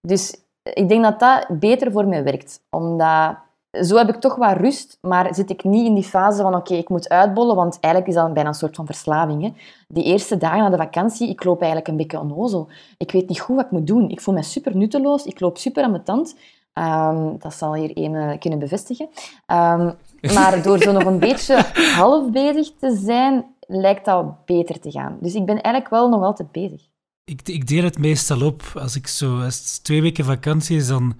dus ik denk dat dat beter voor mij werkt. Omdat zo heb ik toch wat rust, maar zit ik niet in die fase van oké, ik moet uitbollen, want eigenlijk is dat bijna een soort van verslaving. Hè? Die eerste dagen na de vakantie, ik loop eigenlijk een beetje onnozel. Ik weet niet goed wat ik moet doen. Ik voel me super nutteloos, ik loop super aan mijn tand. Ehm, dat zal hier een kunnen bevestigen. Ehm, maar door zo nog een beetje half bezig te zijn, lijkt dat beter te gaan. Dus ik ben eigenlijk wel nog altijd bezig. Ik, ik deel het meestal op. Als ik zo, als twee weken vakantie is, dan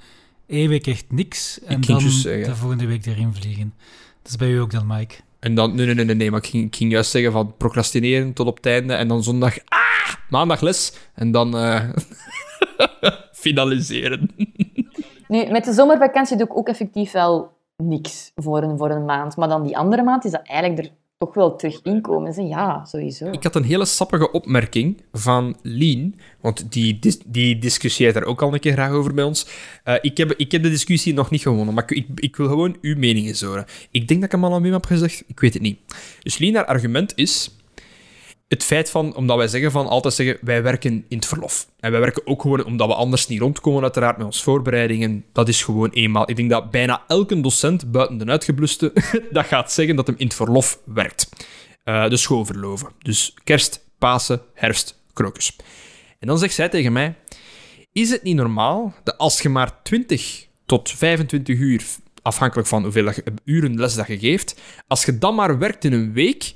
één week echt niks. En dan juist zeggen. de volgende week erin vliegen. Dat is bij u ook dan, Mike. En dan, nee, nee, nee, nee, nee, maar ik ging, ik ging juist zeggen van procrastineren tot op het einde en dan zondag, ah, maandag les en dan eh, finaliseren. Nu, met de zomervakantie doe ik ook effectief wel niks voor een, voor een maand. Maar dan die andere maand is dat eigenlijk er toch wel terug inkomen. Ja, sowieso. Ik had een hele sappige opmerking van Lien, want die, dis- die discussieert daar ook al een keer graag over bij ons. Eh, ik, heb, ik heb de discussie nog niet gewonnen, maar ik, ik, wil gewoon uw mening eens horen. Ik denk dat ik hem al aan heb gezegd, ik weet het niet. Dus Lien, haar argument is het feit van, omdat wij zeggen van, altijd zeggen, wij werken in het verlof. En wij werken ook gewoon omdat we anders niet rondkomen, uiteraard, met onze voorbereidingen. Dat is gewoon eenmaal. Ik denk dat bijna elke docent, buiten de uitgebluste, dat gaat zeggen dat hem in het verlof werkt. Eh, de schoolverloven. Dus kerst, Pasen, herfst, krokus. En dan zegt zij tegen mij: Is het niet normaal dat als je maar 20 tot 25 uur, afhankelijk van hoeveel uren les dat je geeft, als je dan maar werkt in een week,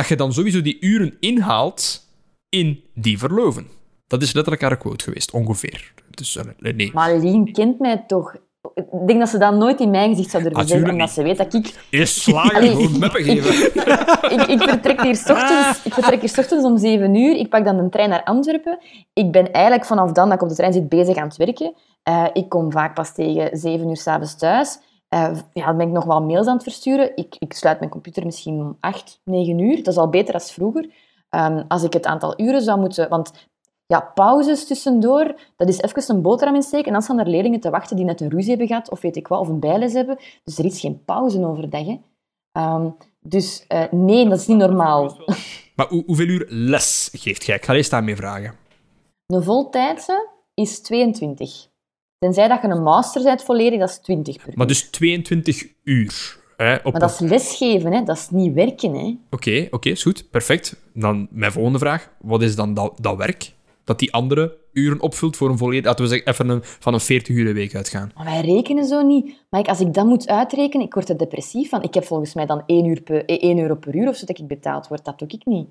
dat je dan sowieso die uren inhaalt in die verloven? Dat is letterlijk haar quote geweest, ongeveer. Dus eh, nee. Maar Lien kent mij toch. Ik denk dat ze dat nooit in mijn gezicht zou durven Ah, zeggen, omdat ze weet dat ik... Eerst slagen, gewoon meppen geven. ik, ik, vertrek hier 's ochtends, ik vertrek hier 's ochtends om 7 uur. Ik pak dan een trein naar Antwerpen. Ik ben eigenlijk vanaf dan dat ik op de trein zit bezig aan het werken. Eh, ik kom vaak pas tegen 7 uur s'avonds thuis. Eh, ja, dan ben ik nog wel mails aan het versturen. Ik, ik sluit mijn computer misschien om 8, 9 uur. Dat is al beter dan vroeger. Ehm, als ik het aantal uren zou moeten... Want ja, pauzes tussendoor, dat is even een boterham insteken. En dan staan er leerlingen te wachten die net een ruzie hebben gehad, of weet ik wat, of een bijles hebben. Dus er is geen pauze overdag. Hè. Ehm, dus uh, nee, dat is niet normaal. Maar hoe, hoeveel uur les geeft jij? Ik ga eerst daarmee vragen. Een voltijdse is 22. Tenzij dat je een master bent volledig, dat is 20 per uur. Maar dus 22 uur. Hè, op maar dat is lesgeven, hè? dat is niet werken. Oké, oké, okay, is goed. Perfect. Dan mijn volgende vraag. Wat is dan dat, dat werk? Dat die andere uren opvult voor een volledig... Laten we zeggen, even een, van een 40 uur week uitgaan. Maar wij rekenen zo niet. Maar ik, als ik dat moet uitrekenen, ik word er depressief van. Ik heb volgens mij dan 1, uur per, 1 euro per uur of zo dat ik betaald word. Dat doe ik niet.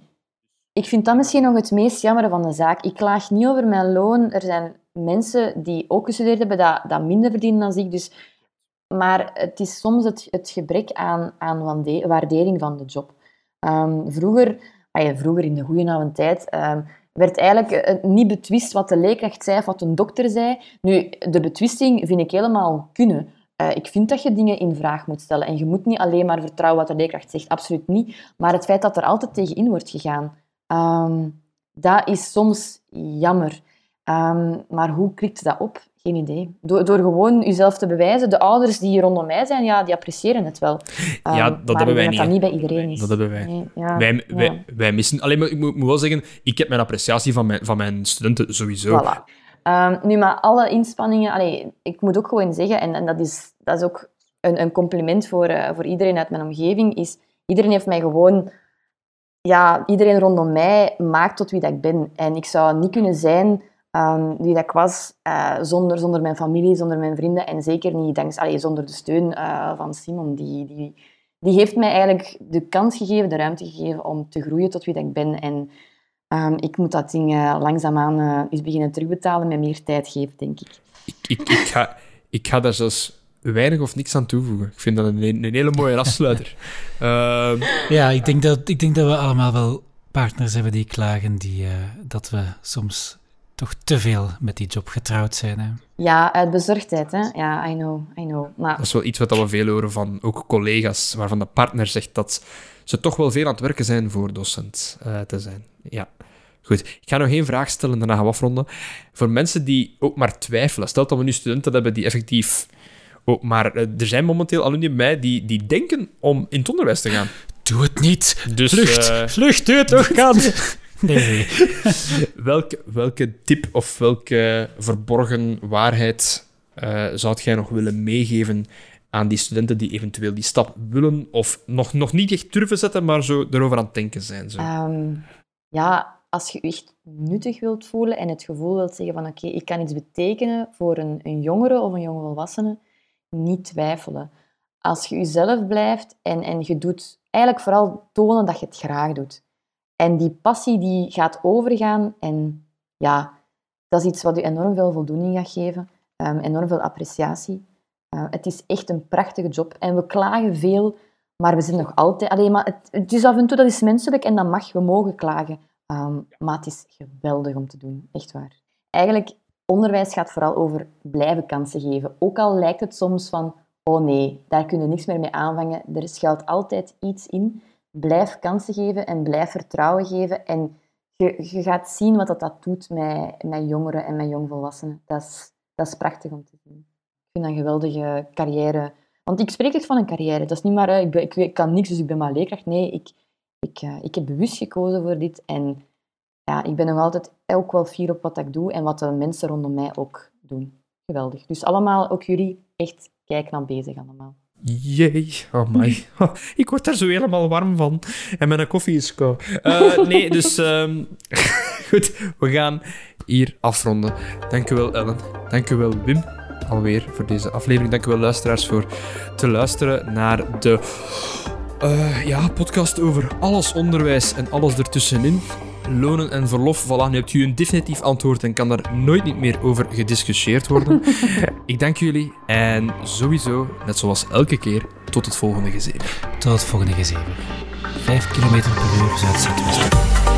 Ik vind dat misschien nog het meest jammer van de zaak. Ik klaag niet over mijn loon. Er zijn mensen die ook gestudeerd hebben dat, minder verdienen dan ik. Dus, maar het is soms het, gebrek aan, aan waardering van de job. Um, vroeger, ah vroeger in de goede oude tijd, um, werd eigenlijk eh, niet betwist wat de leerkracht zei of wat een dokter zei. Nu, de betwisting vind ik helemaal kunnen. Uh, ik vind dat je dingen in vraag moet stellen. En je moet niet alleen maar vertrouwen wat de leerkracht zegt, absoluut niet. Maar het feit dat er altijd tegenin wordt gegaan, um, dat is soms jammer. Um, maar hoe krikt dat op? Geen idee. Door, door gewoon jezelf te bewijzen. De ouders die rondom mij zijn, ja, die appreciëren het wel. Um, ja, dat hebben wij niet. Dat niet bij iedereen is. Dat hebben wij. ja, wij, wij, wij, missen... Alleen, maar ik moet, moet, wel zeggen, ik heb mijn appreciatie van mijn, van mijn studenten sowieso. Voilà. Um, nu, maar alle inspanningen... Allee, ik moet ook gewoon zeggen, en, en dat, is, dat is ook een, een compliment voor, uh, voor iedereen uit mijn omgeving, is... Iedereen heeft mij gewoon ja, iedereen rondom mij maakt tot wie dat ik ben. En ik zou niet kunnen zijn um, wie dat ik was uh, zonder, zonder mijn familie, zonder mijn vrienden en zeker niet dankzij, allee, zonder de steun uh, van Simon. Die, die, die heeft mij eigenlijk de kans gegeven, de ruimte gegeven om te groeien tot wie dat ik ben. En um, ik moet dat ding uh, langzaamaan eens beginnen terugbetalen met meer tijd geven, denk ik. Ik, ik, ik, ga, ik ga daar zelfs weinig of niks aan toevoegen. Ik vind dat een, een hele mooie afsluiter. uh, ja, ik denk, dat, ik denk dat we allemaal wel partners hebben die klagen die, uh, dat we soms toch te veel met die job getrouwd zijn. Hè? Ja, uit bezorgdheid. Hè? Ja, I know. I know. Maar... Dat is wel iets wat we veel horen van ook collega's, waarvan de partner zegt dat ze toch wel veel aan het werken zijn voor docent uh, te zijn. Ja. Goed, ik ga nog één vraag stellen, daarna gaan we afronden. Voor mensen die ook maar twijfelen, stel dat we nu studenten hebben die effectief Oh, maar eh, er zijn momenteel alumni bij mij die, die denken om in het onderwijs te gaan. Doe het niet. Dus, vlucht, uh, vlucht, doe het toch, kan. Nee. welke, welke tip of welke verborgen waarheid uh, zou jij nog willen meegeven aan die studenten die eventueel die stap willen of nog, nog niet echt durven zetten, maar zo erover aan het denken zijn? Zo? Um, ja, als je je echt nuttig wilt voelen en het gevoel wilt zeggen van oké, okay, ik kan iets betekenen voor een, een jongere of een jonge volwassene, niet twijfelen. Als je jezelf blijft en, en je doet eigenlijk vooral tonen dat je het graag doet. En die passie die gaat overgaan en ja, dat is iets wat je enorm veel voldoening gaat geven, um, enorm veel appreciatie. Uh, het is echt een prachtige job en we klagen veel, maar we zijn nog altijd... Alleen maar het, het, is af en toe, dat is menselijk en dat mag, we mogen klagen. Um, maar het is geweldig om te doen, echt waar. Eigenlijk Onderwijs gaat vooral over blijven kansen geven. Ook al lijkt het soms van, oh nee, daar kunnen we niks meer mee aanvangen. Er schuilt altijd iets in. Blijf kansen geven en blijf vertrouwen geven. En je, gaat zien wat dat, dat doet met, met jongeren en met jongvolwassenen. Dat is, dat is prachtig om te zien. Ik vind dat een geweldige carrière. Want ik spreek echt van een carrière. Dat is niet maar, ik, ben, ik, ik kan niks, dus ik ben maar leerkracht. Nee, ik, ik, uh, ik heb bewust gekozen voor dit. En ja, ik ben nog altijd ook wel fier op wat ik doe en wat de mensen rondom mij ook doen. Geweldig. Dus allemaal, ook jullie, echt kijk naar bezig allemaal. Jee, oh my. ik word daar zo helemaal warm van. En mijn koffie is koud. Uh, nee, dus um, goed, we gaan hier afronden. Dankjewel Ellen. Dankjewel Wim alweer voor deze aflevering. Dankjewel luisteraars voor te luisteren naar de uh, ja, podcast over alles onderwijs en alles ertussenin lonen en verlof. Voilà, nu hebt u een definitief antwoord en kan er nooit niet meer over gediscussieerd worden. ik dank jullie en sowieso, net zoals elke keer, tot het volgende gezever. Tot het volgende gezever. 5 km per uur zuid-zuidwesten.